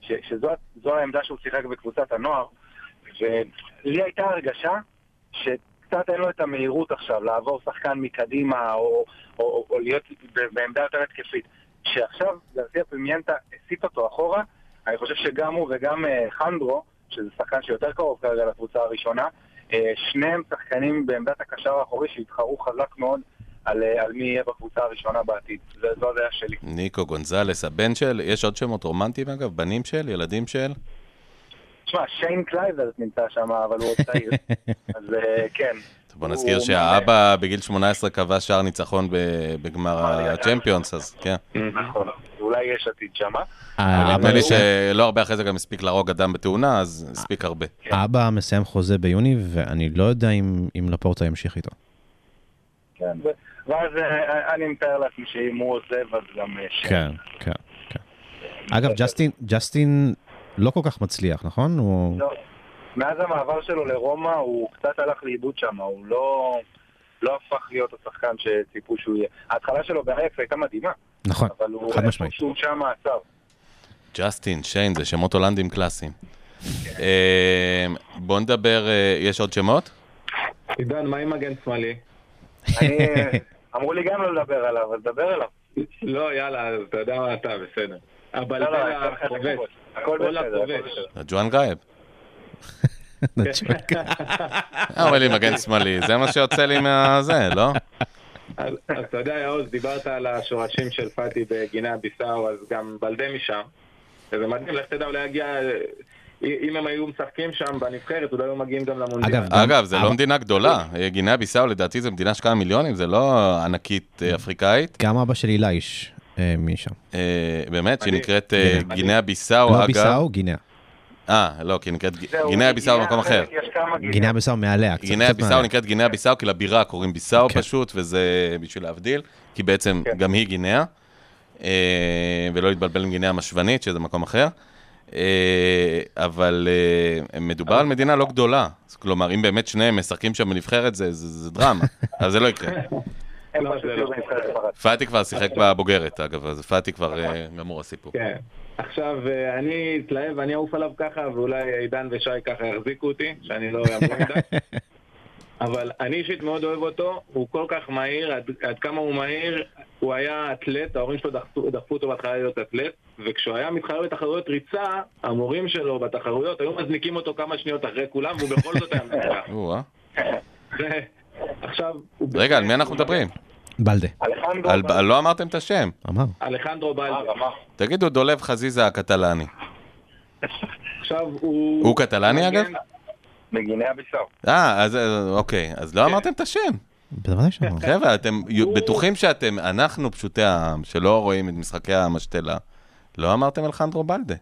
ש, שזו זו העמדה שהוא שיחק בקבוצת הנוער, ולי הייתה הרגשה שקצת אין לו את המהירות עכשיו לעבור שחקן מקדימה או, או, או, או להיות בעמדה יותר התקפית. שעכשיו גרסיה פימיינטה הסיט אותו אחורה, אני חושב שגם הוא וגם אה, חנדרו, שזה שחקן שיותר קרוב כרגע לקבוצה הראשונה, אה, שניהם שחקנים בעמדת הקשר האחורי שהתחרו חזק מאוד על, אה, על מי יהיה בקבוצה הראשונה בעתיד. זו הדעה שלי. ניקו גונזלס, הבן של, יש עוד שמות רומנטיים אגב? בנים של, ילדים של? תשמע, שיין קלייברט נמצא שם, אבל הוא עוד צעיר. אז כן. בוא נזכיר שהאבא בגיל 18 כבש שער ניצחון ב- בגמר הצ'מפיונס, אז כן. נכון. אולי יש עתיד שמה. האבא נדמה לי שלא הרבה אחרי זה גם הספיק להרוג אדם בתאונה, אז הספיק הרבה. האבא מסיים חוזה ביוני, ואני לא יודע אם לפורטה ימשיך איתו. כן. ואז אה, אני מתאר לעצמי שאם הוא עוזב, אז גם... אה. כן, כן, כן. אגב, ג'סטין, לא כל כך מצליח, נכון? לא. מאז המעבר שלו לרומא, הוא קצת הלך לאיבוד שם, הוא לא... לא הפך להיות השחקן שציפו שהוא יהיה. ההתחלה שלו באייפ הייתה מדהימה, נכון, אבל הוא חד משמעית. איפשהו שם עצר. ג'סטין, שיין, זה שמות הולנדים קלאסיים. אה, בוא נדבר, אה, יש עוד שמות? עידן, מה עם מגן שמאלי? אני... אמרו לי גם לא לדבר עליו, אז דבר אליו. לא, יאללה, אז אתה יודע מה אתה, בסדר. אבל לא, לא, הכובש. הכל כל בסדר, הכל הכובש. בסדר. ג'ואן גרייב. אה, אומר לי מגן שמאלי, זה מה שיוצא לי מהזה, לא? אז אתה יודע, יעוז, דיברת על השורשים של פאטי בגיני הביסאו, אז גם בלדה משם. וזה מדהים, לך תדע, אולי יגיע... אם הם היו משחקים שם בנבחרת, אולי היו מגיעים גם למונדיאל. אגב, זה אבל- לא מדינה גדולה. אה, גינאה ביסאו לדעתי זו מדינה של כמה מיליונים, זה לא ענקית אה, אפריקאית. גם אבא של הילה איש אה, משם. באמת, שהיא. נקראת אה, מדהים. גינאה ביסאו, לא אגב. ביסאו, גינאה. אה, לא, כי היא נקראת גינאה ביסאו גינאה במקום אחר. גינאה. גינאה ביסאו מעליה, קצת גינאה ביסאו. נקראת גינאה ביסאו, כי לבירה קוראים ביסאו כן. פשוט, וזה בשביל להבדיל, כי בעצם כן. גם היא גינאה, אה, ולא להתבלבל עם גינאה המשוונית, שזה מקום אחר. אה, אבל אה, מדובר על מדינה לא גדולה. אז כלומר, אם באמת שניהם משחקים שם בנבחרת, זה- דרמה, אבל זה לא יקרה. פאטי כבר שיחק בבוגרת, אגב, אז פאטי כבר גמור הסיפור. עכשיו, אה, אני אתלהב ואני אעוף עליו ככה, ואולי עידן ושי ככה יחזיקו אותי, שאני לא אעבור מדי. אבל אני אישית מאוד אוהב אותו, הוא כל כך מהיר, עד, עד כמה הוא מהיר, הוא היה אתלט, ההורים שלו דחפו, דחפו אותו בהתחלה להיות אתלט, וכשהוא היה מתחרה בתחרויות ריצה, המורים שלו בתחרויות היו מזניקים אותו כמה שניות אחרי כולם, והוא בכל זאת היה מנצח. ו- עכשיו, רגע, על מי אנחנו מדברים? בלדה, אלחנדרו... על- לא אמרתם את השם. אמר. אלחנדרו אה, בלדה. רמה. תגידו, דולב חזיזה הקטלני. עכשיו הוא... הוא קטלני, אגב? מגינאה ביסאו. אה, אז אה, אוקיי, אז לא אמרתם את השם. חבר'ה, אתם בטוחים שאתם, אנחנו פשוטי העם, שלא רואים את משחקי המשתלה, לא אמרתם אלחנדרו בלדה.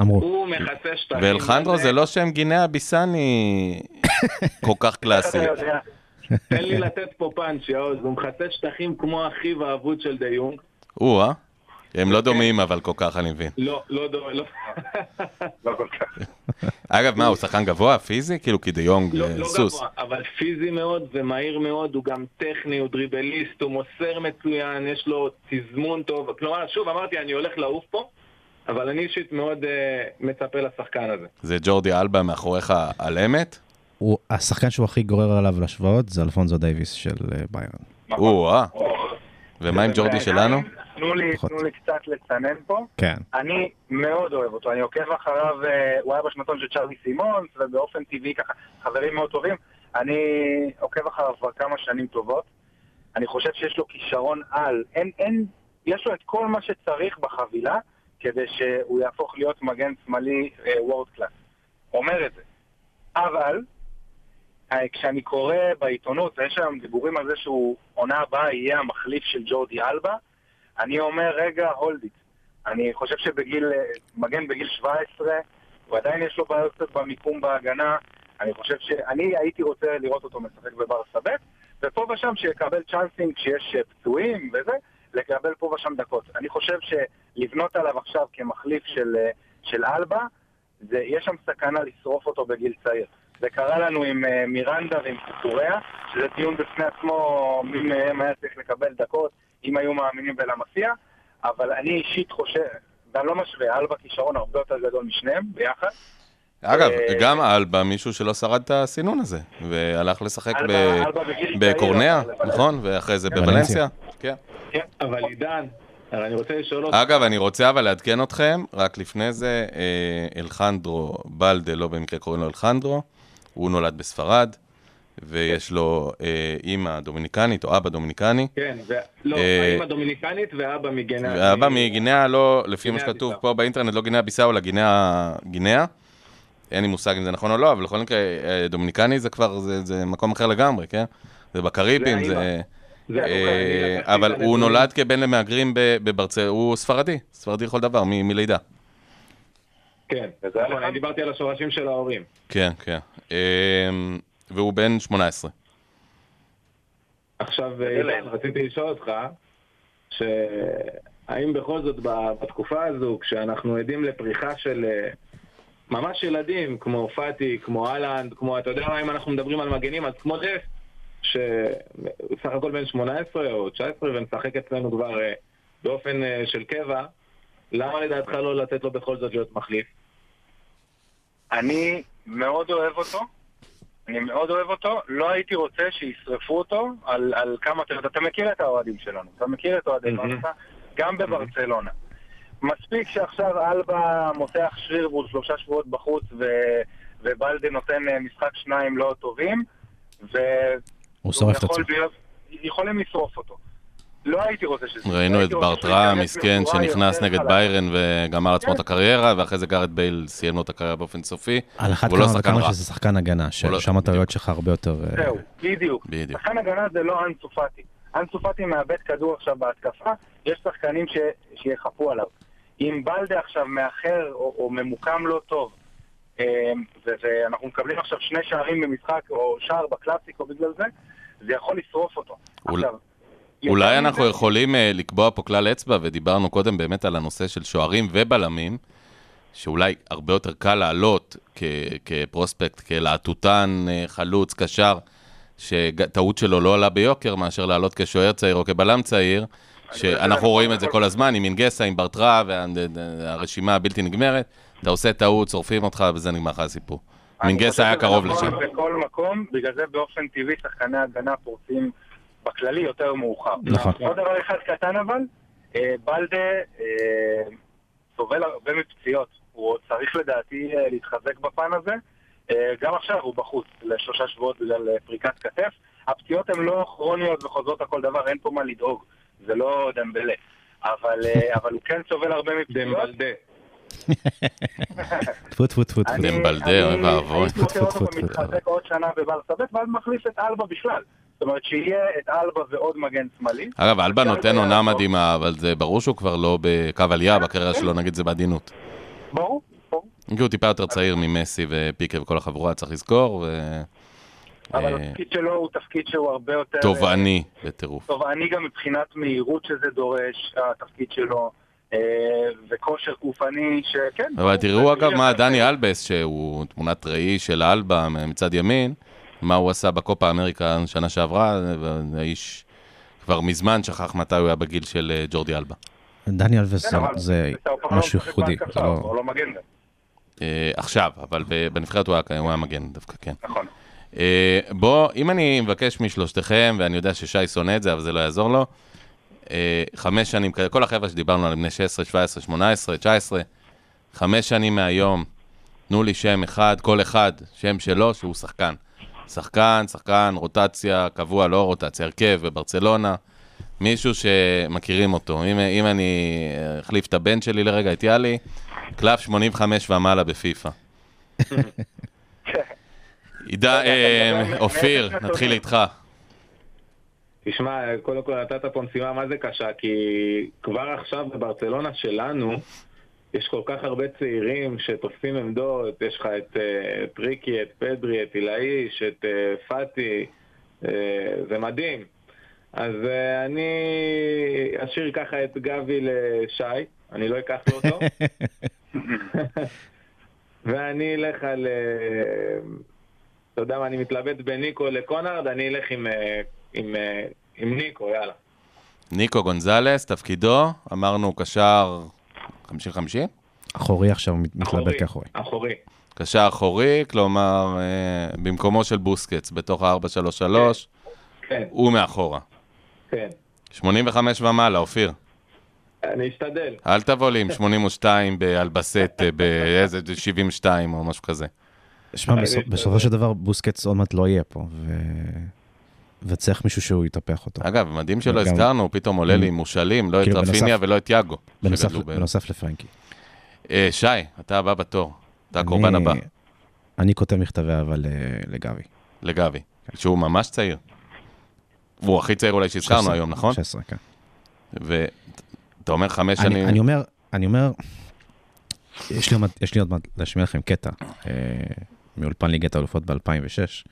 אמרו. הוא מכסה שטחים. ואלחנדרו. זה לא שם גינאה ביסני כל כך קלאסי. תן לי לתת פה פאנץ', יעוז, הוא מכסה שטחים כמו אחיו האבוד של דה יונג. או-אה. הם לא דומים אבל כל כך, אני מבין. לא, לא דומה, לא. לא כל כך. אגב, מה, הוא שחקן גבוה, פיזי? כאילו, כי דה יונג לא, אה, לא סוס. גבוה, אבל פיזי מאוד ומהיר מאוד, הוא גם טכני, הוא דריבליסט, הוא מוסר מצוין, יש לו תזמון טוב. כלומר, שוב, אמרתי, אני הולך לעוף פה, אבל אני אישית מאוד אה, מצפה לשחקן הזה. זה ג'ורדי אלבה מאחוריך על אמת? הוא- השחקן שהוא הכי גורר עליו להשוואות זה אלפונזו דייוויס של אה, ביירן. או-אה. ומה עם ג'ורדי שלנו? תנו לי. תנו לי קצת לצנן פה. כן. אני מאוד אוהב אותו, אני עוקב אחריו, אה, הוא היה בשנתון של צ'רלי סימונס, ובאופן טבעי ככה, חברים מאוד טובים. אני עוקב אחריו כבר כמה שנים טובות. אני חושב שיש לו כישרון על. אין, אין, יש לו את כל מה שצריך בחבילה כדי שהוא יהפוך להיות מגן שמאלי וורד קלאס. אומר את זה. אבל, אה, כשאני קורא בעיתונות, ויש היום דיבורים על זה שהוא עונה הבאה יהיה המחליף של ג'ורדי אלבה, אני אומר, רגע, הולד איט. אני חושב שבגיל, אה, מגן בגיל 17, הוא עדיין יש לו בעיות קצת במיקום בהגנה. אני חושב שאני הייתי רוצה לראות אותו משחק בברסה ב', ופה ושם שיקבל צ'אנסים כשיש אה, פצועים וזה, לקבל פה ושם דקות. אני חושב שלבנות עליו עכשיו כמחליף של, אה, של אלבה, זה, יש שם סכנה לשרוף אותו בגיל צעיר. זה קרה לנו עם אה, מירנדה ועם קוקוריה, שזה דיון בפני עצמו, מי מהם היה צריך לקבל דקות, אם היו מאמינים בלמסיע, אבל אני אישית חושב, ואני לא משווה, אלבה כישרון הרבה יותר גדול משניהם ביחד. אגב, אה, גם אלבה, מישהו שלא שרד את הסינון הזה, והלך לשחק בקורניה, נכון? ואחרי זה בוולנסיה. בוולנסיה. כן. כן, אבל עידן, אני רוצה לשאול אותך, אגב, אני רוצה אבל לעדכן אתכם, רק לפני זה, אה, אלחנדרו בלדה, לא במקרה קוראים לו אלחנדרו, הוא נולד בספרד, ויש לו אה, אימא דומיניקנית או אבא דומיניקני, כן, ו- לא, אה, האמא דומיניקנית ואבא מגנה. ואבא מגינאה, לא, לפי מה שכתוב. פה באינטרנט, לא גינאה ביסאו, אלא גינאה, גינאה. אין לי מושג אם זה נכון או לא, אבל בכל מקרה, אה, דומיניקני זה כבר, זה, זה מקום אחר לגמרי, כן? זה בקריבים, זה זה... אה, אבל הוא. נולד כבן למהגרים בברצל... הוא ספרדי, ספרדי לכל דבר, מ- מלידה. כן, אני דיברתי על השורשים של ההורים. כן, כן. אמ, והוא בן 18. עכשיו. עידן, רציתי לשאול אותך, שהאם בכל זאת בתקופה הזו, כשאנחנו עדים לפריחה של אה, ממש ילדים, כמו פאטי, כמו אהלנד, כמו, אתה יודע מה, אם אנחנו מדברים על מגנים, אז כמו דף, שסך הכל בן 18 או 19 ומשחק אצלנו כבר אה, באופן אה, של קבע, למה לדעתך לא לתת לו בכל זאת להיות מחליף? אני מאוד אוהב אותו, אני מאוד אוהב אותו, לא הייתי רוצה שישרפו אותו על, על כמה... אתה, אתה מכיר את האוהדים שלנו, אתה מכיר את אוהדי מהמם. ברסה, גם בברצלונה. מספיק שעכשיו אלבה מותח שריר והוא שלושה שבועות בחוץ ו, ובלדה נותן אה, משחק שניים לא טובים, ו... הוא שורף את עצמו. יכולים לשרוף אותו. לא הייתי רוצה שזה... ראינו את ברטרה המסכן שנכנס נגד. ביירן וגמר לעצמו את כן. הקריירה, ואחרי זה גארד בייל סיים לו את הקריירה באופן סופי. על אחת הוא לא כמה וכמה. שזה שחקן הגנה, הוא לא- ששם הטעויות שלך הרבה יותר... אה, זהו, בדיוק. שחקן הגנה זה לא אנסו פאטי. אנסו פאטי מאבד כדור עכשיו בהתקפה, יש שחקנים. שיחפו עליו. אם בלדה עכשיו מאחר או, ממוקם לא טוב, אה, ואנחנו מקבלים עכשיו שני שערים במשחק, או שער בקלאסיקו בגלל זה, זה יכול לשרוף אותו. אול- עכשיו, אולי אנחנו מזה- יכולים אה, לקבוע פה כלל אצבע, ודיברנו קודם באמת על הנושא של שוערים ובלמים, שאולי הרבה יותר קל לעלות כ- כפרוספקט, כלהטוטן, אה, חלוץ, קשר, שטעות שלו לא עלה ביוקר, מאשר לעלות כשוער צעיר או כבלם צעיר, שאנחנו רואים את זה כל הזמן, עם אינגסה, עם ברטרה, והרשימה הבלתי נגמרת. אתה עושה טעות, שורפים אותך, וזה נגמר לך הסיפור. מינגסה היה קרוב נכון לשם. בכל מקום, בגלל זה באופן טבעי שחקני הגנה פורצים בכללי יותר מאוחר. נכון. עוד דבר אחד קטן אבל, אה, בלדה אה, סובל הרבה מפציעות. הוא עוד צריך לדעתי אה, להתחזק בפן הזה. גם עכשיו הוא בחוץ לשלושה שבועות בגלל פריקת כתף. הפציעות הן לא כרוניות וחוזרות על כל דבר, אין פה מה לדאוג. זה לא דמבלה. אבל, אבל הוא כן סובל הרבה מפציעות. דמבלדה. טפו טפו טפו טפו. אני- דמבלדה, אני אוי ואבוי. הייתי רוצה לראות טפו, אותו טפו, טפו. מתחזק עוד שנה בברסה ב', ואז מחליף את אלבה בכלל. זאת אומרת שיהיה את אלבה ועוד מגן שמאלי. אגב, אלבה נותן עונה. מדהימה, אבל זה ברור שהוא כבר לא בקו עלייה בקריירה שלו, נגיד זה בעדינות. ברור, ברור. כי הוא טיפה יותר צעיר ממסי ופיקה וכל החבורה, צריך לזכור. אבל אה, התפקיד שלו הוא תפקיד שהוא הרבה יותר... תובעני בטירוף. תובעני גם מבחינת מהירות שזה דורש, התפקיד שלו, אה, וכושר גופני, שכן. אבל תראו אגב מה דני אלבס, שהוא תמונת ראי של אלבה מצד ימין, מה הוא עשה בקופה אמריקה שנה שעברה, האיש כבר מזמן שכח מתי הוא היה בגיל של אה, ג'ורדי אלבה. דני אלווס כן, זה- משהו ייחודי. לא- הוא לא מגן אה, עכשיו, אבל בנבחרת הוא היה- מגן דווקא, כן. נכון. אה, בוא, אם אני מבקש משלושתכם, ואני יודע ששי שונא את זה, אבל זה לא יעזור לו, חמש שנים, כל החבר'ה שדיברנו עליהם, בני 16, 17, 18, 19, חמש שנים מהיום, תנו לי שם אחד, כל אחד, שם שלו, שהוא שחקן. שחקן, שחקן, רוטציה, קבוע, לא רוטציה, הרכב בברצלונה, מישהו שמכירים אותו. אם, אם אני אחליף את הבן שלי לרגע, את יאלי, קלף 85 ומעלה בפיפא. עידה, אה, אופיר, נתחיל איתך. תשמע, קודם כל נתת פה משימה מה זה קשה, כי כבר עכשיו בברצלונה שלנו יש כל כך הרבה צעירים שתופסים עמדות, יש לך את אה, את ריקי, את פדרי, את אילאיש, את אה, פאטי, אה, זה מדהים. אז אני אשאיר ככה את גבי לשי, אני לא אקח לו אותו. ואני אלך על... אתה יודע מה, אני מתלבט בין ניקו לקונרד, אני אלך עם, עם, עם ניקו, יאללה. ניקו גונזלס, תפקידו, אמרנו קשר 50-50? אחורי עכשיו מת- מתלבט אחורי, כאחורי. אחורי. קשר אחורי, כלומר, אה, במקומו של בוסקץ, בתוך ה-4-3-3, כן, הוא מאחורה. כן. 85 ומעלה, אופיר. אני אשתדל. אל תבוא לי עם 82 באלבסט, אה, באיזה 72 או משהו כזה. שמע, בסופו של דבר בוסקץ עוד מעט לא יהיה פה, ו- וצריך מישהו שהוא יטפח אותו. אגב, מדהים שלא הזכרנו, פתאום עולה לי עם מושאלים, לא את כאילו, רפיניה בנוסף- ולא את יאגו. בנוסף- לפרנקי. אה, שי, אתה הבא בתור. אתה הקורבן אני- הבא, אני כותב מכתבי אבל אה, לגבי. לגבי, שהוא ממש צעיר. הוא הכי צעיר אולי שהזכרנו 16, היום, נכון? 16, כן. ואתה אומר חמש שנים... אני אומר, אני אומר, יש לי, עוד מעט- יש לי עוד מעט להשמיע לכם קטע אה, מאולפן ליגת האלופות ב-2006.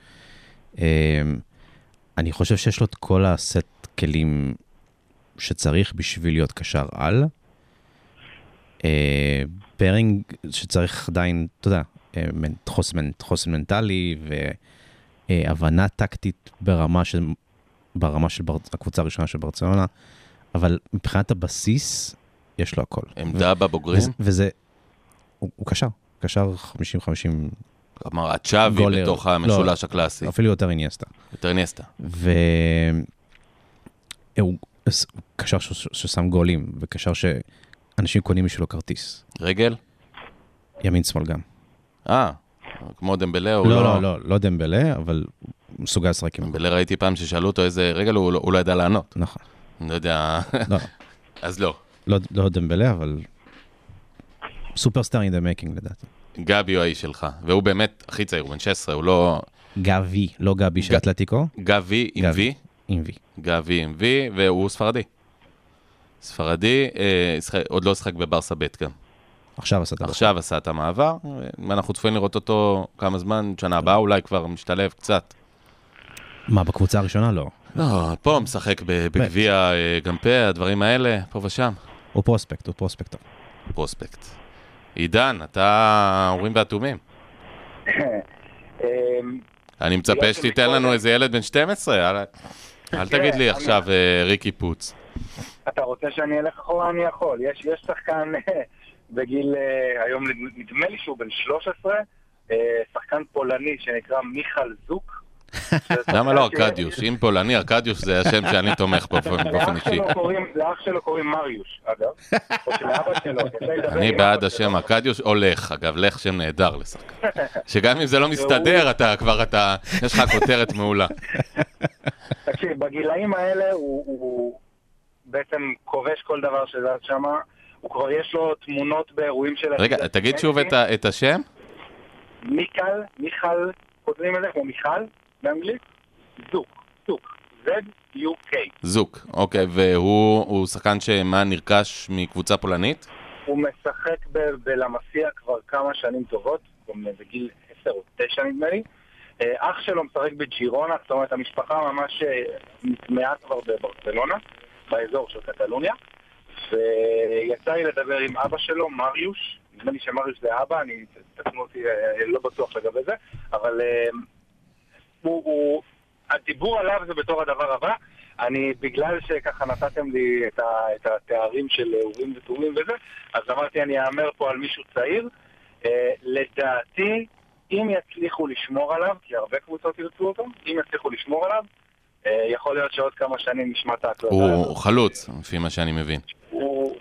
אה, אני חושב שיש לו את כל הסט כלים שצריך בשביל להיות קשר על. אה, פרינג שצריך עדיין, אתה יודע, אה, מנ- חוסן, חוסן מנטלי והבנה טקטית ברמה של, ברמה של בר, הקבוצה הראשונה של ברצלונה, אבל מבחינת הבסיס, יש לו הכל. עמדה בבוגרים? וזה, וזה הוא, הוא קשר, קשר 50-50, כלומר, הצ'אבי גולר. בתוך המשולש הקלאסי. אפילו יותר איניאסטה. יותר איניאסטה. והוא קשר ש- ששם גולים, וקשר שאנשים קונים בשבילו כרטיס. רגל? ימין שמאל גם. אה, כמו דמבלה הוא לא, לא, לא, לא דמבלה, אבל הוא מסוגל לשחק עם... דמבלה ראיתי פעם ששאלו אותו איזה רגל, הוא לא- הוא לא ידע לענות. נכון. אני לא יודע, לא, אז לא. לא, לא דמבלה, אבל סופרסטאר in the making לדעתי. גבי הוא האיש שלך, והוא באמת הכי צעיר, הוא בן 16, הוא לא... גבי, לא גבי של אתלטיקו, גבי עם. וי, עם וי. גבי עם וי, והוא ספרדי. ספרדי, אה, עוד לא שחק בברסה ב' גם. עכשיו עשה את הדבר. עכשיו עשה את המעבר, ואנחנו צפויים לראות אותו כמה זמן, שנה הבאה אולי כבר משתלב קצת. מה, בקבוצה הראשונה? לא. לא, פה הוא משחק בגביע אה, גמפה, הדברים האלה, פה ושם. הוא פרוספקט, הוא פרוספקט. פרוספקט. עידן, אתה אורים ואטומים. אמ, אני מצפה שתיתן לנו איזה ילד בן 12, אל- תגיד לי עכשיו אה, ריקי פוץ. אתה רוצה שאני אלך אחורה? אני יכול. יש, שחקן בגיל, אה, היום נדמה לי שהוא בן 13, אה, שחקן פולני שנקרא מיכל זוק. למה לא ארקדיוש? אם פולני, ארקדיוש זה השם שאני תומך בו באופן אישי. לאח שלו קוראים מריוש, אגב. או שלאבא שלו. יצא לי לדבר אני בעד השם. ארקדיוש, או לך, אגב, לך שם נהדר לשחקן. שגם אם זה לא מסתדר, אתה כבר, אתה, יש לך כותרת מעולה. תקשיב, בגילאים האלה הוא, בעצם כובש כל דבר שזז שם. הוא כבר יש לו תמונות באירועים של... רגע, תגיד שוב את השם. מיקל, מיכל, כותבים את זה כמו מיכל באנגלית? זוק, זוק, Z-U-K. זוק, אוקיי, והוא הוא שחקן שמה, נרכש מקבוצה פולנית? הוא משחק ב- בלמסיה כבר כמה שנים טובות, גם בגיל 10 או 9 נדמה לי. אה, אח שלו משחק בג'ירונה, זאת אומרת המשפחה ממש אה, נטמעה כבר בברצלונה, באזור של קטלוניה. ויצא לי לדבר עם אבא שלו, מריוש, נדמה לי שמריוש זה אבא, אני, תקנו אותי, אה, לא בטוח לגבי זה, אבל הוא, הוא, הדיבור עליו זה בתור הדבר הבא. אני, בגלל שככה נתתם לי את, ה, את התארים של אורים ותומים וזה, אז אמרתי אני אאמר פה על מישהו צעיר. אה, לדעתי, אם יצליחו לשמור עליו, כי הרבה קבוצות ירצו אותו, אם יצליחו לשמור עליו, אה, יכול להיות שעוד כמה שנים נשמע את ההקלטה הוא הזאת. הוא חלוץ, לפי מה שאני מבין. הוא...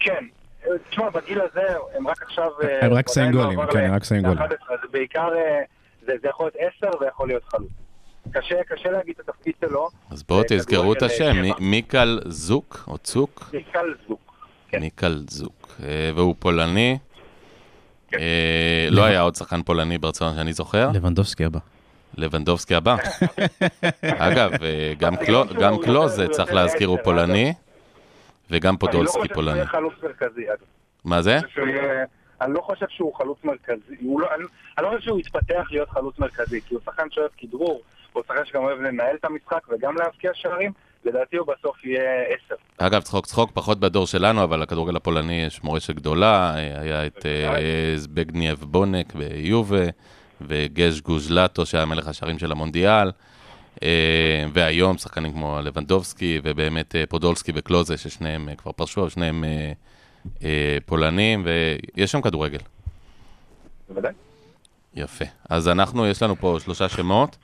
כן. אה, תשמע, בגיל הזה הם רק עכשיו... אה, הם רק שמים עדיין לא גולים, כן, הם רק שמים גולים. ל-11, זה בעיקר, אה, זה זה יכול להיות 10 ויכול להיות חלוץ. קשה, קשה להגיד את התפקיד שלו. אז בואו אה, תזכרו את השם, אה, שבע. מיקל זוק, או צוק? מיקל זוק. כן. מיקל זוק. אה, והוא פולני. כן. לא היה עוד שחקן פולני ברצלונה שאני זוכר. לבנדובסקי הבא. לבנדובסקי הבא. אגב, גם קלו- גם קלוז, אה, צריך להזכיר, הוא פולני, וגם פודולסקי אני לא פולני. חושב שהוא יהיה חלוץ מרכזי, אגב. מה זה? אני לא חושב שהוא חלוץ מרכזי, הוא לא- אני אני לא חושב שהוא יתפתח להיות חלוץ מרכזי, כי הוא שחקן שאוהב כדרור, הוא שחקן שגם אוהב לנהל את המשחק וגם להבקיע שערים, לדעתי הוא בסוף יהיה עשר. אגב, צחוק צחוק, פחות בדור שלנו, אבל לכדורגל הפולני יש מורשת גדולה, אה, היה את אה, זבגנייב בונק ביובה, וגז' גוז'לטו, שהיה מלך השערים של המונדיאל, אה, והיום שחקנים כמו לבנדובסקי, ובאמת אה, פודולסקי וקלוזה, ששניהם אה, כבר פרשו, שניהם אה, אה, פולנים, ויש שם כדורגל. בוודאי. יפה. אז אנחנו, יש לנו פה שלושה שמות.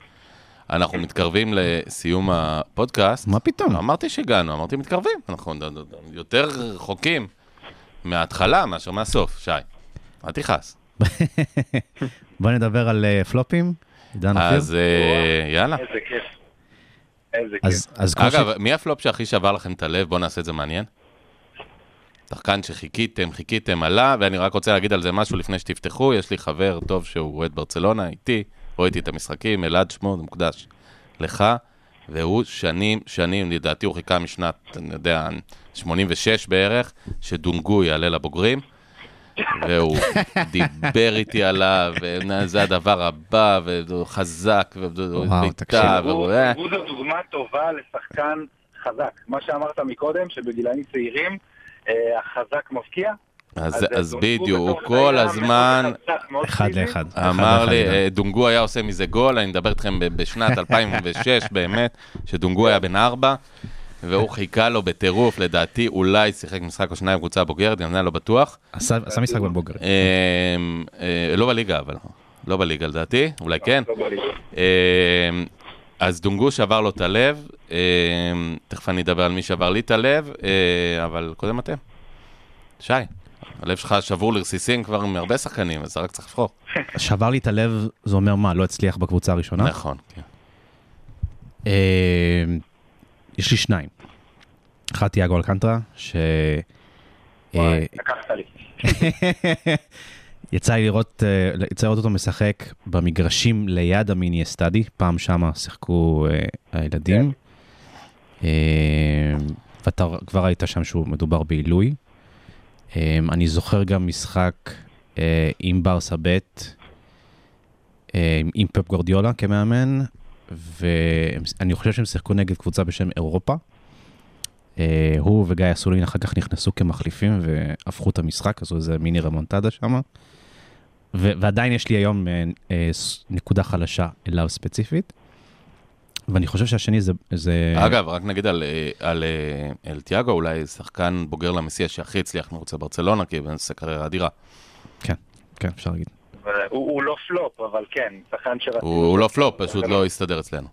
אנחנו מתקרבים לסיום הפודקאסט. מה פתאום? אמרתי שהגענו, אמרתי מתקרבים. אנחנו יותר רחוקים מההתחלה מאשר מהסוף, שי. אל תכעס. בוא נדבר על אה, פלופים. עידן אופיר. אז אה, יאללה. איזה כיף. איזה אז- כיף. אגב, מי הפלופ שהכי שבר לכם את הלב? בואו נעשה את זה מעניין. שחקן שחיכיתם, חיכיתם, עלה, ואני רק רוצה להגיד על זה משהו לפני שתפתחו. יש לי חבר טוב שהוא אוהד ברצלונה, איתי, רואה איתי את המשחקים, אלעד שמו, זה מוקדש לך, והוא שנים, שנים, לדעתי הוא חיכה משנת, אני יודע, 86 בערך, שדונגו יעלה לבוגרים. והוא דיבר איתי עליו, וזה הדבר הבא, והוא חזק, והוא תקשיב. והוא... אה. הוא זו דוגמה טובה לשחקן חזק. מה שאמרת מקודם, שבגילאים צעירים החזק מבקיע. אז, אז דונגו בדיוק, הוא כל הזמן אחד. לאחד. אמר אחד לי, לאחד. אה, דונגו היה עושה מזה גול, אני מדבר איתכם בשנת 2006 באמת, שדונגו היה בן ארבע, והוא חיכה לו בטירוף, לדעתי אולי שיחק משחק או שניים בקבוצה הבוגרת, גם זה אני לא בטוח. עשה עשה משחק בבוגר. אה, אה, לא בליגה, אבל לא בליגה לדעתי, אולי כן. אה, אז דונגו שבר לו את הלב, אה, תכף אני אדבר על מי שבר לי את הלב, אה, אבל קודם אתם. שי, הלב שלך שבור לרסיסים כבר מהרבה שחקנים, אז רק צריך לבחור. שבר לי את הלב, זה אומר מה, לא הצליח בקבוצה הראשונה? נכון, כן. אה, יש לי שניים. אחד תיאגו אלקנטרה, ש... אה, וואי, לקחת לי. יצא לי לראות, אה, יצא לראות אותו משחק במגרשים ליד המיני אסטדי, פעם שמה שיחקו אה, הילדים. אה, ואתה כבר ראית שם שהוא מדובר בעילוי. אה, אני זוכר גם משחק אה, עם ברסה ב', אה, עם פפ גורדיולה כמאמן, ואני חושב שהם שיחקו נגד קבוצה בשם אירופה. אה, הוא וגיא אסולין אחר כך נכנסו כמחליפים והפכו את המשחק, עשו איזה מיני רמונטדה שם. ו- ועדיין יש לי היום אה, אה, נקודה חלשה אליו ספציפית. ואני חושב שהשני זה... זה... אגב, רק נגיד על, אה, על אה, אל תיאגו, אולי שחקן בוגר למסיע שהכי הצליח מחוץ לברצלונה, כי הוא עושה קריירה אדירה. כן, כן, אפשר להגיד. הוא הוא לא פלופ, אבל כן, שחקן שרצינו. הוא הוא לא פלופ, פשוט לא הסתדר אצלנו.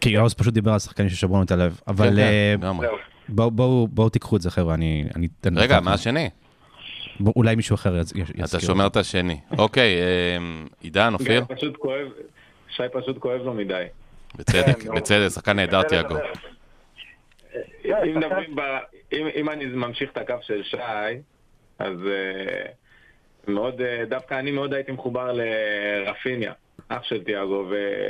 כי יאוז פשוט דיבר על שחקנים ששברו לנו את הלב. אבל כן, אה, כן, לגמרי. זהו. בואו בואו בואו תיקחו את זה חבר'ה, אני... אני רגע. מה השני? אולי מישהו אחר יז- יזכיר. אתה שומר את השני. אוקיי, אה, עידן, אופיר? גיא פשוט כואב, שי פשוט כואב לו מדי. בצדק, כן. בצדק, שחקן נהדר תיאגו. אם אני ממשיך את הקו של שי, אז אה, מאוד, אה, דווקא אני מאוד הייתי מחובר לרפיניה, אח של תיאגו.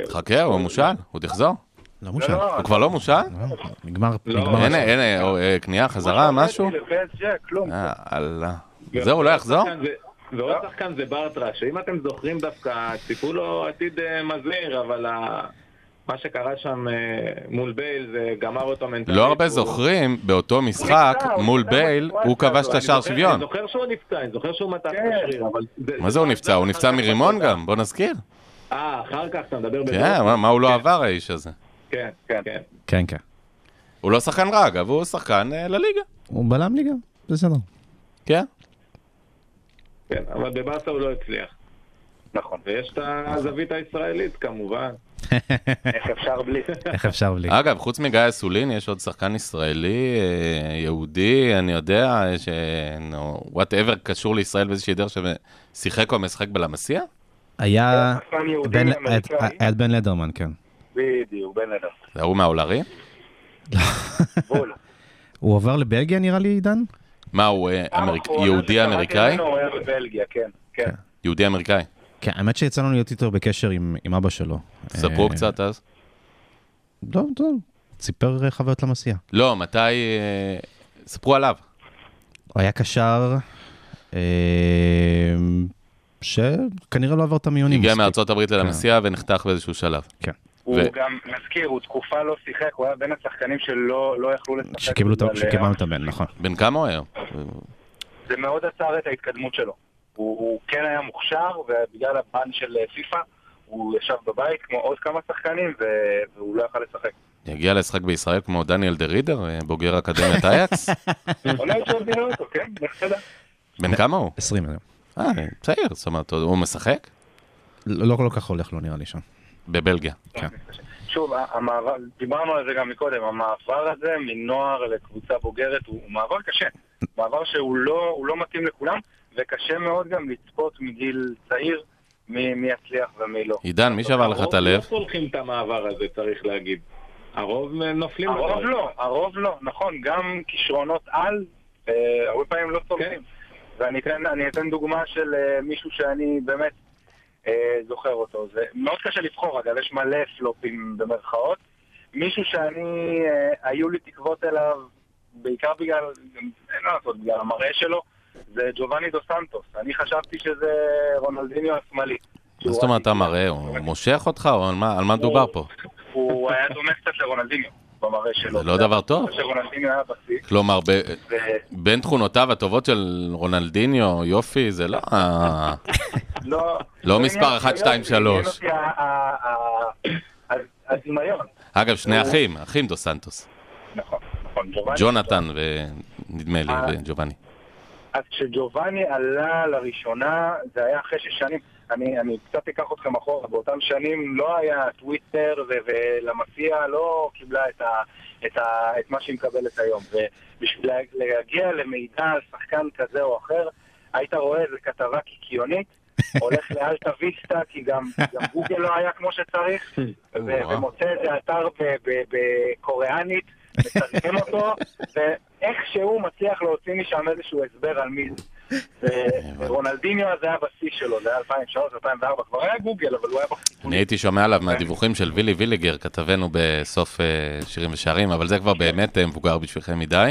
חכה, הוא מושל, הוא עוד יחזור. לא מושל. לא, הוא כבר לא מושל? לא, נגמר, לא, נגמר. הנה. הנה, קנייה, חזרה, משהו? כלום. זהו, לא יחזור? ועוד שחקן זה ברטרה, שאם אתם זוכרים דווקא, ציפו לו עתיד אה, מזהיר, אבל. מה שקרה שם אה, מול בייל זה גמר אותו מנטלית. לא הרבה זוכרים, באותו משחק מול בייל, הוא כבש את השער שוויון. אני זוכר שהוא נפצע, אני זוכר שהוא מתח את כן. השריר, אבל... מה זה הוא נפצע? הוא נפצע מרימון. גם, בוא נזכיר. אה, אחר כך אתה מדבר כן, מה- הוא לא עבר האיש הזה? כן, כן. כן. כן, כן. הוא לא שחקן רע, אגב, הוא שחקן אה, לליגה. הוא בלם ליגה, בסדר. כן. כן, אבל בברסה הוא לא הצליח. נכון. ויש את הזווית הישראלית כמובן. איך אפשר בלי? איך אפשר בלי? אגב, חוץ מגיא אסולין, יש עוד שחקן ישראלי, אה, יהודי, אני יודע, ש... וואטאבר קשור לישראל באיזושהי דרך ששיחק או משחק בלמסיע? היה... שחקן יהודי אמריקאי. היה את בן לדרמן, כן. בדיוק, בן אדם. זה ההוא מהאולרי? בול. הוא עבר לבלגיה נראה לי, עידן? מה, הוא אה, אמריק- האחרונה יהודי שקראתי אמריקאי? ממנו, הוא היה בבלגיה, כן. כן. יהודי אמריקאי. כן, האמת שיצא לנו להיות איתו בקשר עם אבא שלו. ספרו אה, קצת אז. לא, לא, סיפר אה, חוויות למסיע. לא, מתי... אה, ספרו עליו. הוא היה קשר אה, שכנראה לא עבר את המיונים. הגיע. מארצות הברית ללמסיע ונחתך באיזשהו שלב. הוא ו- גם, נזכיר, הוא תקופה לא שיחק, הוא היה בין השחקנים שלא לא יכלו לשחק. שקיבלו את ה- בגלל, שקיבלנו אה, את הבן, נכון. בן כמה הוא היום? זה מאוד עצר את ההתקדמות שלו. הוא, הוא כן היה מוכשר, ובגלל הבן של אה, פיפ"א, הוא ישב בבית כמו עוד כמה שחקנים, ו- והוא לא יכל לשחק. יגיע לשחק בישראל כמו דניאל דה רידר, אה, בוגר אקדמיית אייקס? אולי אפשר לראות אותו, כן? בן כמה הוא? 20 היום. אה, צעיר, זאת אומרת, הוא משחק? לא לא כל כך הולך לו נראה לי שם. בבלגיה. שוב, המעבר, דיברנו על זה גם מקודם, המעבר הזה מנוער לקבוצה בוגרת הוא, הוא מעבר קשה. מעבר שהוא לא, לא מתאים לכולם, וקשה מאוד גם לצפות מגיל צעיר מי, מי יצליח ומי לא. עידן, מי שבר לך את הלב? הרוב לא צולחים את המעבר הזה, צריך להגיד. הרוב נופלים הרוב בדרך. לא, הרוב לא, נכון, גם כישרונות על, אה, הרבה פעמים לא צולחים. ואני אתן, אתן דוגמה של אה, מישהו שאני באמת זוכר אותו. זה מאוד קשה לבחור, אגב, יש מלא פלופים במרכאות. מישהו שאני, אה, היו לי תקוות אליו, בעיקר בגלל, אין מה לעשות, בגלל המראה שלו, זה ג'ובאני דו סנטוס. אני חשבתי שזה רונלדיניו השמאלי. מה זאת אומרת אתה מראה? הוא מושך אותך או על מה מדובר פה? הוא היה דומה קצת לרונלדיניו במראה שלו. זה לא דבר טוב. כלומר, ב- ו- בין תכונותיו הטובות של רונלדיניו, יופי, זה לא... לא... לא מספר עניין אחת, אותי, שתיים, עניין שלוש. אותי ה- ה- ה- ה- הדמיון. אגב, שני אחים, אחים דו סנטוס. נכון, נכון. ג'ונתן ונדמה לי, אה. וג'ובאני. אז כשג'ובאני עלה לראשונה, זה היה אחרי שש שנים, אני, אני קצת אקח אתכם אחורה, באותם שנים לא היה טוויטר ו- ולמסיע לא קיבלה את, ה, את, ה, את מה שהיא מקבלת היום. ובשביל לה- להגיע למידע על שחקן כזה או אחר, היית רואה איזה כתבה קיקיונית, הולך לאלטה ויסטה, כי גם, גם גוגל לא היה כמו שצריך, ו-. ומוצא איזה אתר ב- ב- בקוריאנית, מתרגם אותו, ואיכשהו מצליח להוציא משם איזשהו הסבר על מי זה. ורונלדיניו זה היה בשיא שלו, זה היה 2003-2004, כבר היה גוגל, אבל הוא היה אני בחיתולים. הייתי שומע עליו מהדיווחים של וילי ויליגר, כתבנו בסוף אה, שירים ושערים, אבל זה כבר באמת אה, מבוגר בשבילכם מדי.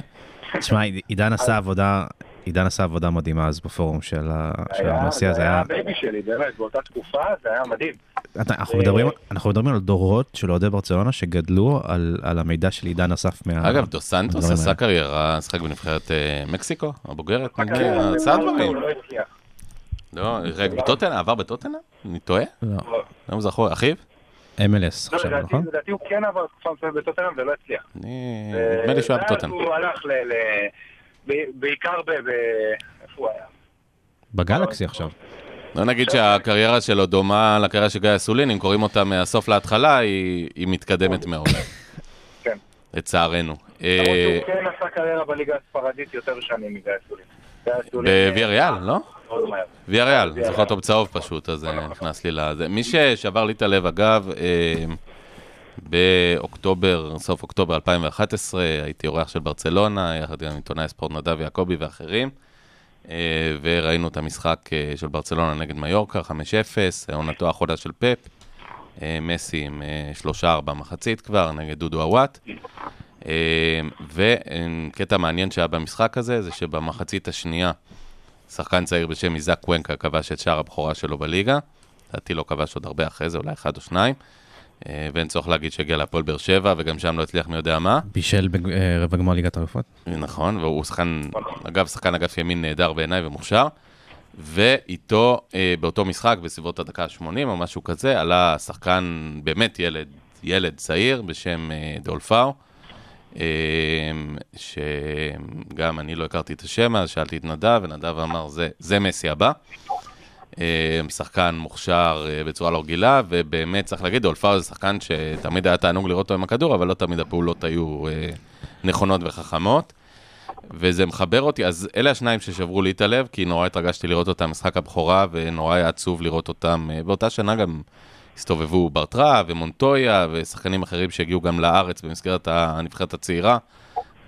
תשמע, עידן עשה עבודה, עידן עשה עבודה מדהימה אז בפורום של ה- של היה- המסיע, זה היה... הבייבי שלי, באמת, באותה תקופה זה היה מדהים. אתה- אנחנו אה, מדברים- אנחנו מדברים על דורות של אוהדי ברצלונה שגדלו על על המידע של עידן אסף מה... אגב, דו סנטוס עשה. קריירה, שחק בנבחרת אה, מקסיקו, הבוגרת, עשה במרוקו דברים. הוא לא הצליח. לא, רגע, בטוטנה, עבר בטוטנה? אני טועה? לא, לא זכור, אחיו? MLS לא, עכשיו, נכון? לדעתי הוא כן עבר תקופה מסוימת בטוטנאם ולא הצליח. אני... נדמה לי שהוא היה ואז בטוטנה. הוא הלך ל... בעיקר ב... ב- איפה הוא היה? בגלקסי עכשיו. לא נגיד שהקריירה שלו דומה לקריירה של גיא אסולין, אם קוראים אותה מהסוף להתחלה, היא מתקדמת מאוד. כן. לצערנו. אה, למרות שהוא כן עשה קריירה בליגה הספרדית יותר שנים מגיא אסולין. בוויה ריאל, לא? ויה ריאל, זוכר אותו בצהוב פשוט, אז אה, נכנס לי לזה. מי ששבר לי את הלב, אגב, אה, באוקטובר, סוף אוקטובר 2011, הייתי אורח של ברצלונה, יחד עם עיתונאי ספורט נדב יעקבי ואחרים, אה, וראינו את המשחק אה, של ברצלונה נגד מיורקה, 5-0, עונתו האחרונה של פפ, אה, מסי עם אה, שלושה-ארבע מחצית כבר, נגד דודו עוואט. וקטע מעניין שהיה במשחק הזה, זה שבמחצית השנייה, שחקן צעיר בשם איזק קוונקה כבש את שער הבכורה שלו בליגה. לדעתי לא כבש עוד הרבה אחרי זה, אולי אחד או שניים. אה, ואין צורך להגיד שהגיע להפועל באר שבע, וגם שם לא הצליח מי יודע מה. בישל ברבע גמר ליגת האלופות. נכון, והוא שחקן, אגב, שחקן אגף ימין נהדר בעיניי ומוכשר. ואיתו, אה, באותו משחק, בסביבות הדקה ה-80 או משהו כזה, עלה שחקן, באמת ילד, ילד צעיר בשם אה, דולפאו, אה, שגם אני לא הכרתי את השם, אז שאלתי את נדב, ונדב אמר, זה, זה מסי הבא. אה, שחקן מוכשר אה, בצורה לא רגילה, ובאמת צריך להגיד, דולפאו זה שחקן שתמיד היה תענוג לראות אותו עם הכדור, אבל לא תמיד הפעולות היו אה, נכונות וחכמות. וזה מחבר אותי, אז אלה השניים ששברו לי את הלב, כי נורא התרגשתי לראות אותם משחק הבכורה, ונורא היה עצוב לראות אותם. באותה שנה גם הסתובבו ברטרה ומונטויה, ושחקנים אחרים שהגיעו גם לארץ במסגרת הנבחרת הצעירה,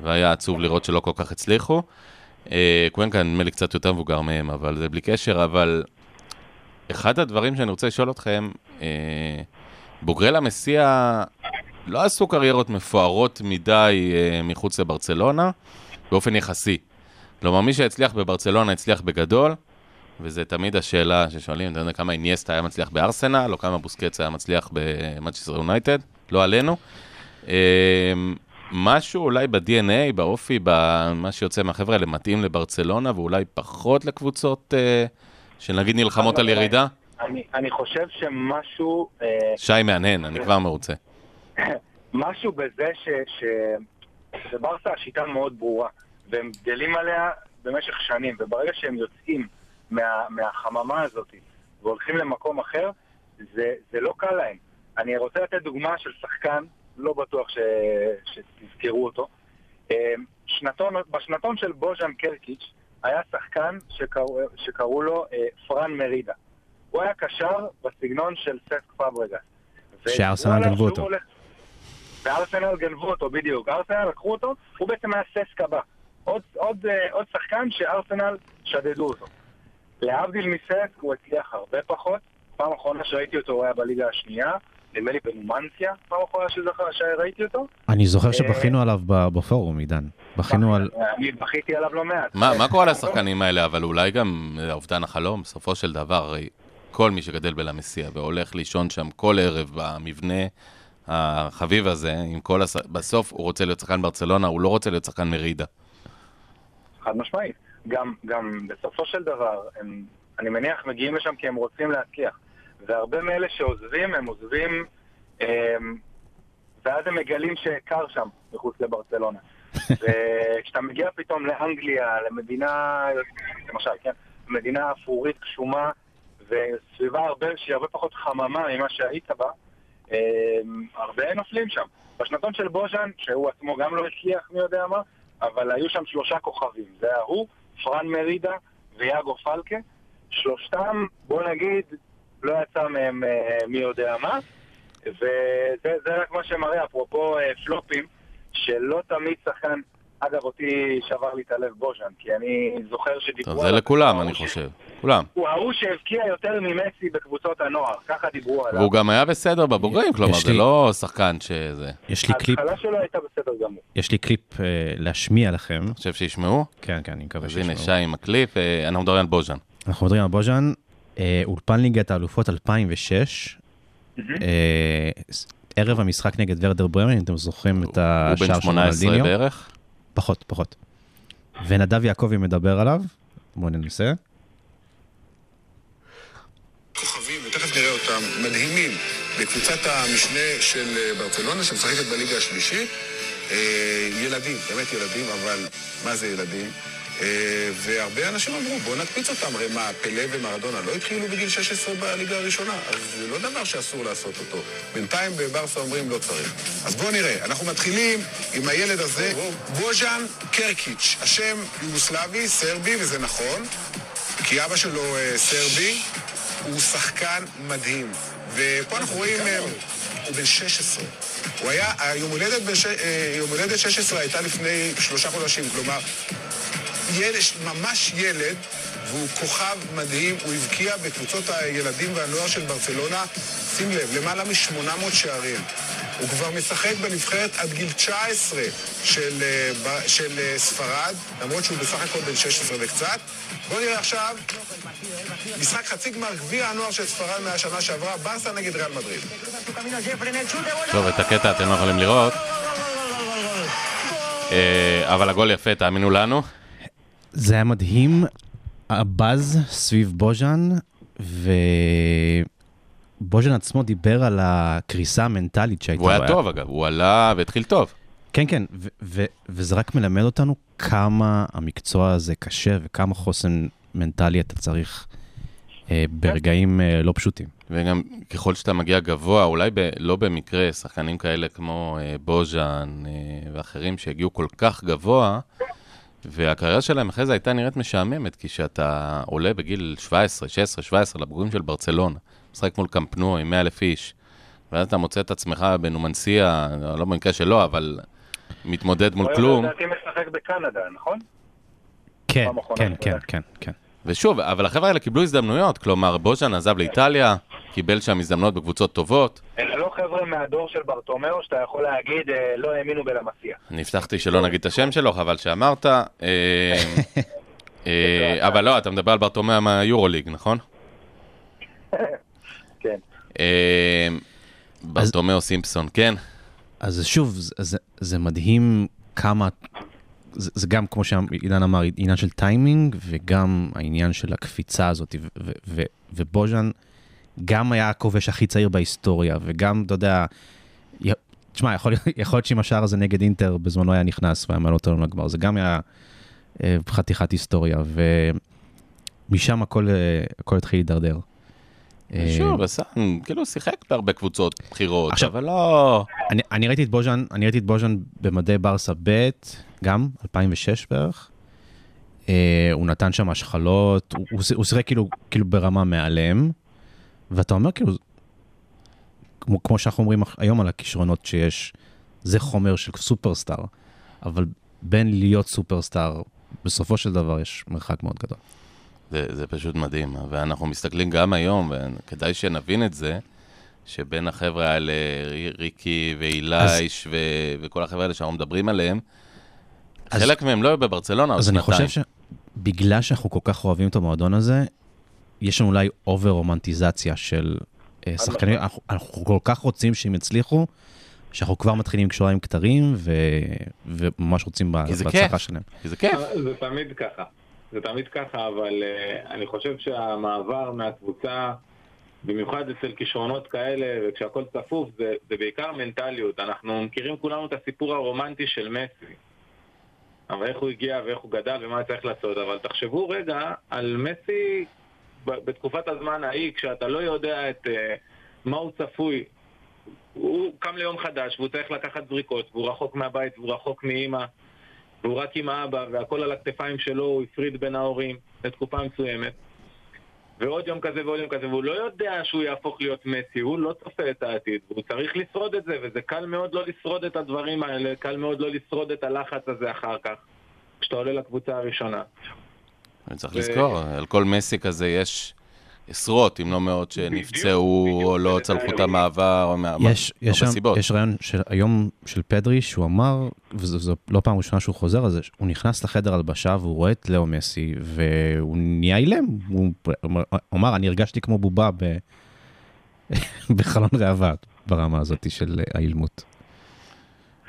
והיה עצוב לראות שלא כל כך הצליחו. קוונקה נדמה לי קצת יותר מבוגר מהם, אבל זה בלי קשר, אבל אחד הדברים שאני רוצה לשאול אתכם, אה, בוגרי למסיע לא עשו קריירות מפוארות מדי אה, מחוץ לברצלונה, באופן יחסי. כלומר, מי שהצליח בברצלונה הצליח בגדול, וזה תמיד השאלה ששואלים, אתה יודע כמה אינייסטה היה מצליח בארסנל, או כמה בוסקץ היה מצליח במאצ'סטר יונייטד, לא עלינו. אה, משהו אולי ב-DNA, באופי, במה שיוצא מהחבר'ה האלה, מתאים לברצלונה, ואולי פחות לקבוצות אה, שנגיד נלחמות על ירידה? אני, אני חושב שמשהו, אה, שי מהנהן, אני כבר מרוצה. משהו בזה ש, ש, שברסה השיטה מאוד ברורה, והם גדלים עליה במשך שנים, וברגע שהם יוצאים מה, מהחממה הזאת והולכים למקום אחר, זה, זה לא קל להם. אני רוצה לתת דוגמה של שחקן, לא בטוח ש, שתזכרו אותו. אה, שנתון, בשנתון של בוז'אן קרקיץ' היה שחקן שקראו, שקראו לו אה, פרן מרידה. הוא היה קשר בסגנון של ססק פאברגס. שארסנל גנבו אותו. הולך- וארסנל גנבו אותו, בדיוק. ארסנל לקחו אותו, הוא בעצם היה ססק הבא. עוד, עוד, אה, עוד שחקן שארסנל שדדו אותו. להבדיל מססק, הוא הצליח הרבה פחות. פעם אחרונה שראיתי אותו הוא היה בליגה השנייה, נדמה לי בנומנציה, פעם אחרונה שזכר- שראיתי אותו. אני זוכר אה, שבכינו עליו בפורום, עידן. בכינו על... אני בכיתי עליו לא מעט. מה, מה קורה לשחקנים האלה? אבל אולי גם אה, אובדן החלום, בסופו של דבר, הרי כל מי שגדל בלמסיע והולך לישון שם כל ערב במבנה החביב הזה, עם כל הש... בסוף הוא רוצה להיות שחקן ברצלונה, הוא לא רוצה להיות שחקן מרידה. חד משמעית. גם, גם בסופו של דבר, הם, אני מניח מגיעים לשם כי הם רוצים להצליח. והרבה מאלה שעוזבים, הם עוזבים, הם, ואז הם מגלים שקר שם, מחוץ לברצלונה. וכשאתה מגיע פתאום לאנגליה, למדינה, למשל, כן, מדינה אפרורית גשומה, וסביבה הרבה, שהיא הרבה פחות חממה ממה שהיית בה, הם, הרבה נופלים שם. בשנתון של בוז'אן, שהוא עצמו גם לא הצליח מי יודע מה, אבל היו שם שלושה כוכבים. זה היה הוא, פרן מרידה ויאגו פלקה. שלושתם, בוא נגיד, לא יצא מהם אה, מי יודע מה. וזה זה רק מה שמראה, אפרופו אה, פלופים, שלא תמיד שחקן... אגב, אותי שבר לי את הלב בוז'אן, כי אני זוכר שדיברו טוב, זה עליו. לכולם, אני חושב. כולם. הוא ההוא שהבקיע יותר ממסי בקבוצות הנוער, ככה דיברו עליו. והוא גם היה בסדר בבוגרים, כלומר, זה לי- לא שחקן שזה... יש לי קליפ, ההתחלה שלו הייתה בסדר גמור. יש לי קליפ אה, להשמיע לכם. אני חושב שישמעו. כן, כן, אני מקווה אז הנה, שישמעו. שי עם הקליפ, אה, אנחנו מדברים על בוז'אן. אנחנו מדברים על בוז'אן, אה, אולפן ליגת האלופות 2006, אה, ערב המשחק נגד ורדר ברמן, אם אתם זוכרים את הוא השער בן של 18 רונלדיניו. בערך. פחות, פחות. ונדב יעקבי מדבר עליו, בואו ננסה. כוכבים, ותכף נראה אותם, מדהימים, בקבוצת המשנה של אה, ברצלונה, שמשחקת בליגה השלישית. אה, ילדים, באמת ילדים, אבל מה זה ילדים? אה, והרבה אנשים אמרו, בואו נקפיץ אותם, הרי מה, פלא ומרדונה לא התחילו בגיל 16 בליגה הראשונה? אז זה לא דבר שאסור לעשות אותו. בינתיים בברסה אומרים לא צריך. אז בואו נראה, אנחנו מתחילים עם הילד הזה, בוז'אן קרקיץ', השם יוגוסלבי, סרבי, וזה נכון, כי אבא שלו אה, סרבי, הוא שחקן מדהים. ופה אנחנו רואים, אה, הוא בן 16. הוא היה, היום הולדת, בש... יום הולדת 16 הייתה לפני שלושה חודשים, כלומר, ילד, ממש ילד, והוא כוכב מדהים, הוא הבקיע בקבוצות הילדים והנוער של ברצלונה, שים לב, למעלה מ-800 שערים. הוא כבר משחק בנבחרת עד גיל 19 של, אה, של אה, ספרד, למרות שהוא בסך הכל בן 16 וקצת. בואו נראה עכשיו משחק חצי גמר גביע הנוער של ספרד מהשנה שעברה, ברסה נגד ריאל מדריד. טוב, את הקטע אתם לא יכולים לראות. אה, אבל הגול יפה, תאמינו לנו. זה היה מדהים, הבאז סביב בוז'אן, ובוז'אן עצמו דיבר על הקריסה המנטלית שהייתה. והוא היה. טוב, אגב. הוא עלה והתחיל טוב. כן, כן, ו- ו- וזה רק מלמד אותנו כמה המקצוע הזה קשה וכמה חוסן מנטלי אתה צריך אה, ברגעים אה, לא פשוטים. וגם ככל שאתה מגיע גבוה, אולי ב, לא במקרה, שחקנים כאלה כמו אה, בוז'אן אה, ואחרים שהגיעו כל כך גבוה, והקריירה שלהם אחרי זה הייתה נראית משעממת, כי כשאתה עולה בגיל 17, 16, 17 לבוגרים של ברצלונה, משחק מול קמפנו עם 100 אלף איש, ואז אתה מוצא את עצמך בנומנסיה, לא במקרה שלו, אבל מתמודד מול הוא כלום. לדעתי משחק בקנדה, נכון? כן, כן, כן. כן, כן. ושוב, אבל החבר'ה האלה קיבלו הזדמנויות, כלומר, בוז'אן עזב לאיטליה, קיבל שם הזדמנויות בקבוצות טובות. לא חבר'ה מהדור של ברטומיאו שאתה יכול להגיד אה, לא האמינו בלמסיע. אני הבטחתי שלא נגיד את השם שלו, חבל שאמרת. אה, אה, אבל לא, אתה מדבר על ברטומאה מהיורוליג, נכון? כן. אה, ברטומאו סימפסון, כן. אז שוב, זה, זה, זה מדהים כמה, זה, זה גם, כמו שאילן אמר, עניין של טיימינג, וגם העניין של הקפיצה הזאת, ו, ו, ו, ובוז'אן גם היה הכובש הכי צעיר בהיסטוריה, וגם, אתה יודע, י- תשמע, יכול, יכול להיות שאם השער הזה נגד אינטר בזמנו היה נכנס והיה מעלה אותנו לגמר, זה גם היה אה, חתיכת היסטוריה, ומשם הכל, אה, הכל התחיל להידרדר. אה, שוב, עשה, כאילו שיחק בהרבה קבוצות בחירות, עכשיו- אבל לא... אני, אני ראיתי את בוז'אן, אני ראיתי את בוז'אן במדי ברסה ב', גם, 2006 בערך. אה, הוא נתן שם השחלות, הוא, הוא, הוא שיחק כאילו, כאילו ברמה מעליהם, ואתה אומר כאילו, כמו, כמו שאנחנו אומרים היום על הכישרונות שיש, זה חומר של סופרסטאר, אבל בין להיות סופרסטאר, בסופו של דבר יש מרחק מאוד גדול. זה, זה פשוט מדהים, ואנחנו מסתכלים גם היום, וכדאי שנבין את זה, שבין החבר'ה האלה, ריקי ואילייש ו- וכל החבר'ה האלה שאנחנו מדברים עליהם, אז- חלק מהם לא היו בברצלונה אז אני. חושב שבגלל שאנחנו כל כך אוהבים את המועדון הזה, יש לנו אולי over רומנטיזציה של אה, שחקנים, אנחנו- אנחנו כל כך רוצים שהם יצליחו, שאנחנו כבר מתחילים קשוריים כתרים, ו- וממש רוצים בהצלחה. שלהם. כי זה כיף. זה תמיד ככה. זה תמיד ככה, אבל uh, אני חושב שהמעבר מהקבוצה, במיוחד אצל כישרונות כאלה, וכשהכול צפוף, זה, זה בעיקר מנטליות. אנחנו מכירים כולנו את הסיפור הרומנטי של מסי. אבל איך הוא הגיע ואיך הוא גדל ומה צריך לעשות. אבל תחשבו רגע על מסי בתקופת הזמן ההיא, כשאתה לא יודע את uh, מה הוא צפוי. הוא קם ליום חדש והוא צריך לקחת זריקות, והוא רחוק מהבית והוא רחוק מאימא. והוא רק עם האבא, והכל על הכתפיים שלו, הוא הפריד בין ההורים לתקופה מסוימת. ועוד יום כזה ועוד יום כזה, והוא לא יודע שהוא יהפוך להיות מסי, הוא לא צופה את העתיד, והוא צריך לשרוד את זה, וזה קל מאוד לא לשרוד את הדברים האלה, קל מאוד לא לשרוד את הלחץ הזה אחר כך, כשאתה עולה לקבוצה הראשונה. אני צריך ו- לזכור, על כל מסי כזה יש עשרות, אם לא מאות, שנפצעו בדיוק, או לא צלחו את המעבר, או מה- יש, יש, רעיון של, היום של פדרי שהוא אמר, וזו לא פעם ראשונה שהוא חוזר על זה, הוא נכנס לחדר הלבשה והוא רואה את לאו מסי והוא נהיה אילם. הוא אמר- אמר, אני הרגשתי כמו בובה ב... בחלון ראווה ברמה הזאת של האילמות.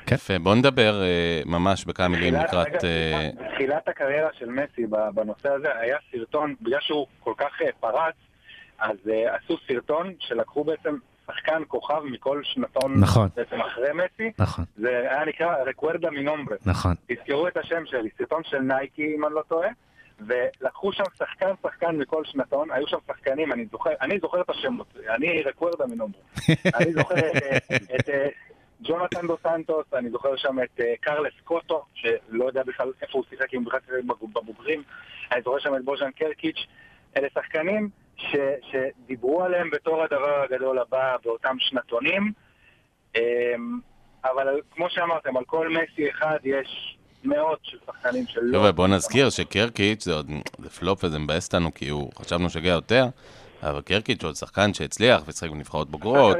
כן. יפה, בוא נדבר אה, ממש בכמה מילים לקראת... רגע, אה, בתחילת הקריירה של מסי בנושא הזה היה סרטון, בגלל שהוא כל כך אה, פרץ, אז אה, עשו סרטון שלקחו בעצם שחקן כוכב מכל שנתון נכון. בעצם אחרי מסי, נכון, זה היה נקרא רקוורדה מינומbre. נכון. תזכרו את השם שלי, סרטון של נייקי אם אני לא טועה, ולקחו שם שחקן שחקן מכל שנתון, היו שם שחקנים, אני זוכר, אני זוכר את השמות, אני רקוורדה מנומברו. אני זוכר את, אה, את אה, ג'ונתן דו סנטוס, אני זוכר שם את אה, קרלס קוטו, שלא יודע בכלל איפה הוא שיחק, אם הוא בכלל שיחק בבוגרים, אני זוכר שם את בוז'אן קרקיץ', אלה שחקנים ש, שדיברו עליהם בתור הדבר הגדול הבא באותם שנתונים, אמ, אבל כמו שאמרתם, על כל מסי אחד יש מאות של שחקנים שלא... חבר'ה, בוא נזכיר שקרקיץ' זה עוד זה פלופ וזה מבאס אותנו, כי הוא, חשבנו שהגיע יותר, אבל קרקיץ' הוא שחקן שהצליח ושיחק בנבחרות בוגרות,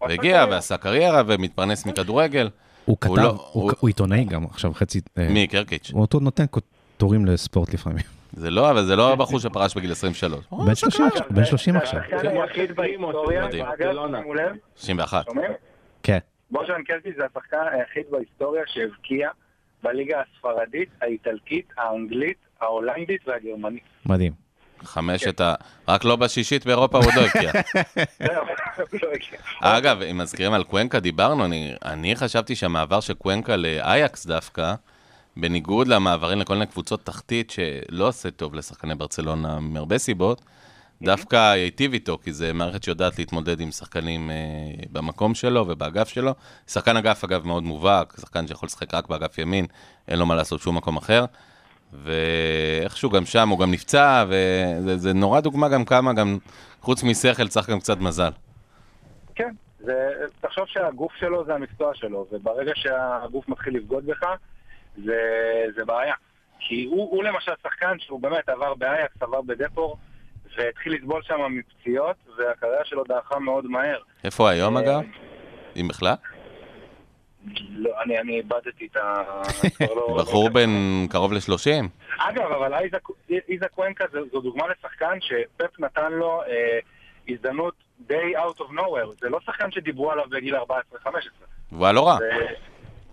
והגיע. ועשה קריירה ומתפרנס מכדורגל. הוא כתב, הוא לא- הוא הוא- הוא עיתונאי גם עכשיו חצי... אה, מי? קרקיץ'. הוא אותו נותן טורים לספורט לפעמים. זה לא, אבל זה לא הבחור שפרש בגיל 23. הוא בן 30 אגב, בן 30 זה עכשיו. השחקן היחיד בהיסטוריה, מדהים. אגב. שימו לב, 61. שומעים? כן. בוז'אן קרקי זה השחקן היחיד בהיסטוריה שהבקיע בליגה הספרדית, האיטלקית, האנגלית, ההולנדית והגרמנית. מדהים. חמשת ה... רק לא בשישית באירופה הוא עוד לא הבקיע. הגיע. אגב, אם מזכירים על קוונקה, דיברנו, אני, אני חשבתי שהמעבר של קוונקה לאייקס דווקא, בניגוד למעברים לכל מיני קבוצות תחתית, שלא עושה טוב לשחקני ברצלונה מהרבה סיבות, דווקא היטיב איתו, כי זה מערכת שיודעת להתמודד עם שחקנים אה, במקום שלו ובאגף שלו. שחקן אגף, אגב, מאוד מובהק, שחקן שיכול לשחק רק באגף ימין, אין לו מה לעשות שום מקום אחר. ואיכשהו גם שם הוא גם נפצע, וזה זה נורא דוגמה גם כמה, גם חוץ משכל צריך גם קצת מזל. כן, זה, תחשוב שהגוף שלו זה המקצוע שלו, וברגע שהגוף מתחיל לבגוד בך, זה, זה בעיה. כי הוא, הוא למשל שחקן שהוא באמת עבר באייקס, עבר בדפור, והתחיל לסבול שם מפציעות, והקריירה שלו דעכה מאוד מהר. איפה היום אה, אגב? אם בכלל? לא, אני, אני איבדתי את ה... לא- בחור לא- בן קרוב ל-30. אגב, אבל איזק קוונקה זו, זו דוגמה לשחקן שפפ נתן לו אה, הזדמנות די out of nowhere. זה לא שחקן שדיברו עליו בגיל 14-15. והוא היה לא רע.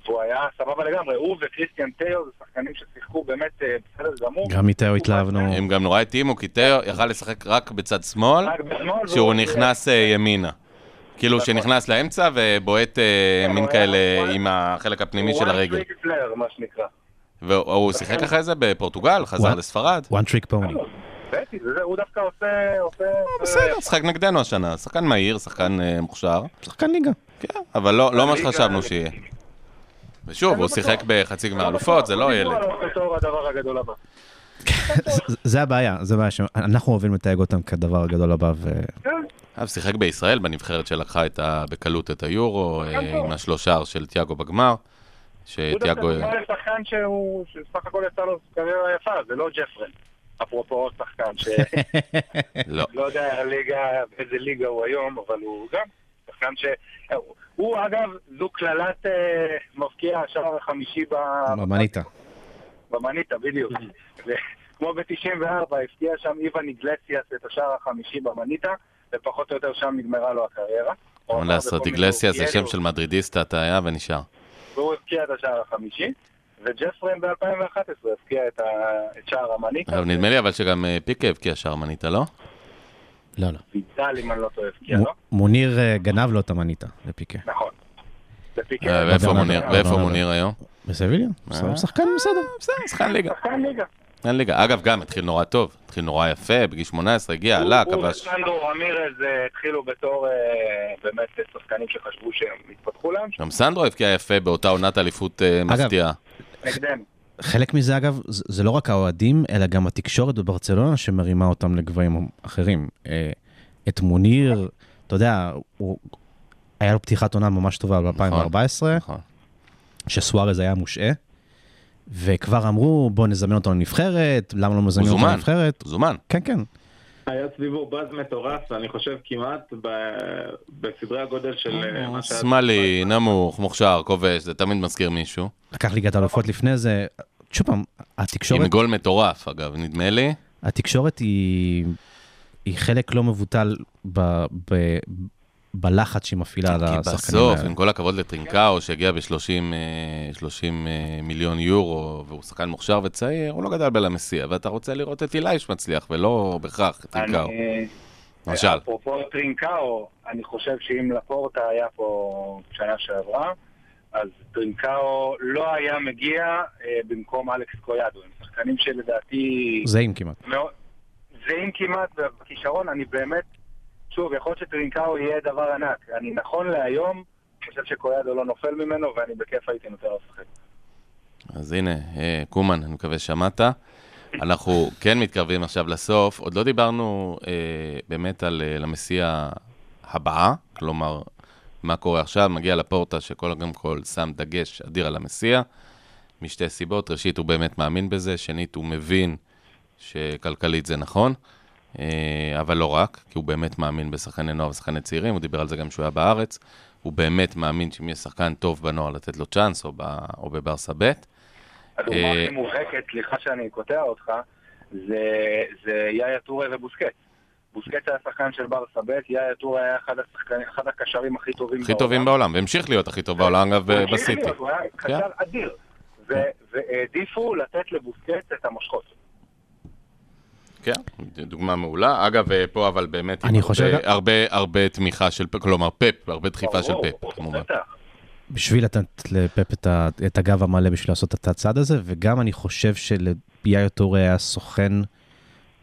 והוא היה סבבה לגמרי. הוא וקריסטיאן טאו זה שחקנים ששיחקו באמת אה, בסדר גמור. גם מתאו התלהבנו. הם גם נורא התאימו, כי תאו יכל לשחק רק בצד שמאל, רק בשמאל, כשהוא נכנס אה, ימינה. כאילו נכון. שנכנס לאמצע ובועט אה, כן, מין הוא כאלה הוא היה- עם החלק הפנימי של one הרגל. trick player, מה שנקרא. והוא שיחק אחרי זה בפורטוגל, חזר? לספרד. one trick pony. זה- הוא דווקא עושה... עושה- בסדר, שחק נגדנו השנה. שחקן מהיר, שחקן אה, מוכשר. שחקן ליגה. כן, אבל לא לא מה שחשבנו שיהיה. ושוב, הוא שיחק בחצי גמר אלופות, זה לא ילד. זה- זה הבעיה, זה הבעיה שאנחנו אוהבים לתייג אותם כדבר הגדול הבא, אגב, שיחק בישראל בנבחרת שלקחה את ה- בקלות את היורו, אה, עם השלושה של תיאגו בגמר. הוא דווקא שתיאגו... לשחקן שהוא, שסך הכל יצא לו קריירה יפה, זה לא ג'פרן. אפרופו עוד שחקן שלא לא. יודע ליגה, באיזה ליגה הוא היום, אבל הוא גם שחקן ש... הוא אגב, זו קללת אה, מבקיע השער החמישי ב... במניטה. במניטה, בדיוק. כמו ב-94, הפקיע שם איוון איגלסיאס את השער החמישי במניטה, ופחות או יותר שם נגמרה לו הקריירה. מה לעשות, איגלסיה זה שם של מדרידיסטה, אתה היה ונשאר. והוא הבקיע את השער החמישי, וג'פרם ב-2011 הבקיע את, שער המניטה. אגב, נדמה לי אבל שגם אה, פיקה הבקיע שער מניטה, לא? לא, לא. ויטל, אם אני לא טועה, הבקיע, לא? מוניר אה, גנב לו את המניטה לפיקה. נכון. זה פיקה. אה, ואיפה מוניר- היום? בסביליה? שחקן בסדר. בסדר, שחקן ליגה. שחקן ליגה. אין ליגה. אגב, גם התחיל נורא טוב. התחיל נורא יפה, בגיל 18, הגיע, עלה, הוא כבש. וסנדרו רמירז אה, התחילו בתור אה, באמת שחקנים שחשבו שהם יתפתחו להם, גם סנדרו הבקיע יפה באותה עונת אליפות אה, מפתיעה. נגדנו. חלק מזה, אגב, זה לא רק האוהדים, אלא גם התקשורת בברצלונה שמרימה אותם לגבהים אחרים. אה, את מוניר, אתה יודע, הוא... היה לו פתיחת עונה ממש טובה ב-2014, נכון. שסוארז היה מושעה, וכבר אמרו, בוא נזמן אותו לנבחרת, למה לא מזמנים הוא אותו. לנבחרת? זומן. כן, כן. היה סביבו באז מטורף, אני חושב כמעט ב- בסדרי הגודל של אה, מה שהיה... שמאלי, נמוך, מוכשר, כובש, זה תמיד מזכיר מישהו. לקח ליגת האלופות לפני זה. שוב פעם, התקשורת, עם גול מטורף, אגב, נדמה לי. התקשורת היא, היא חלק לא מבוטל ב, ב, בלחץ שהיא מפעילה על כי השחקנים בסוף, האלה. עם כל הכבוד לטרינקאו, שהגיע ב-30 מיליון יורו, והוא שחקן מוכשר וצעיר, הוא לא גדל בלה מאסיה, ואתה רוצה לראות את אילייש מצליח, ולא בהכרח את טרינקאו. אני- למשל. אפרופו טרינקאו, אני חושב שאם לפורטה היה פה שנה שעברה, אז טרינקאו לא היה מגיע אה, במקום אלכס קוייאדו. הם שחקנים שלדעתי... זהים כמעט. מאוד- זהים כמעט בכישרון, אני באמת, שוב, יכול להיות שטרינקאו יהיה דבר ענק. אני נכון להיום חושב שקויאדו לא נופל ממנו, ואני בכיף הייתי נותן לשחק. אז הנה, אה, קומן, אני מקווה שמעת. אנחנו כן מתקרבים עכשיו לסוף. עוד לא דיברנו אה, באמת על אה, למסיע הבאה, כלומר, מה קורה עכשיו, מגיע לפורטה שקודם כל שם דגש אדיר על המסיע, משתי סיבות. ראשית, הוא באמת מאמין בזה, שנית, הוא מבין שכלכלית זה נכון, אה, אבל לא רק, כי הוא באמת מאמין בשחקני נוער ושחקני צעירים, הוא דיבר על זה גם כשהוא היה בארץ. הוא באמת מאמין שאם יש שחקן טוב בנוער לתת לו צ'אנס, או, ב, או בברסה ב'. הדוגמה אה, הכי מובהקת, סליחה שאני קוטע אותך, זה, זה יאיה טורי ובוסקט. בוסקט היה שחקן של ברסה ב', יאיה טורי היה אחד, השחקנים, אחד הקשרים הכי טובים הכי טובים בעולם, והמשיך להיות הכי טוב בעולם, אגב, בסיטי. הוא היה קשר כן. אדיר. ו- והעדיפו לתת לבוסקטס את המושכות. כן, דוגמה מעולה. אגב, אה, פה אבל באמת, אני חושב הרבה- הרבה, הרבה תמיכה של, פפ, כלומר פפ, הרבה דחיפה של פפ, כמובן. בשביל לתת לפפ את, ה- את הגב המלא בשביל לעשות את הצעד הזה, וגם אני חושב שליאיא טורה היה סוכן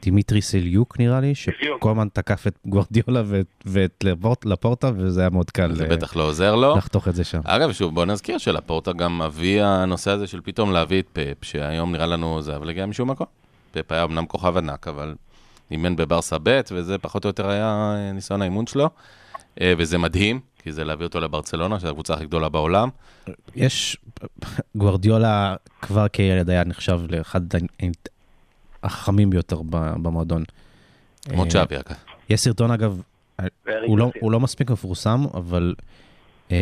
דימיטרי סליוק נראה לי. שכל הזמן תקף את גוורדיולה ואת, ואת לפורט, לפורטה, וזה היה מאוד קל זה אה, בטח לא עוזר לו. לחתוך את זה שם. אגב, שוב, בוא נזכיר שלפורטה גם אבי הנושא הזה של פתאום להביא את פפ, שהיום נראה לנו זה, אבל הגיע משום מקום. פפ היה אמנם כוכב ענק, אבל אימן בברסה ב', וזה פחות או יותר היה אה, ניסיון האימון שלו. אה, וזה מדהים, כי זה להביא אותו לברצלונה, שזו הקבוצה הכי גדולה בעולם. יש, גוורדיולה כבר כילד היה נחשב לאחד החכמים ביותר במועדון. כמו אה, צ'אבי, אגב. יש סרטון אגב, הוא לא. הוא לא מספיק מפורסם, אבל אה,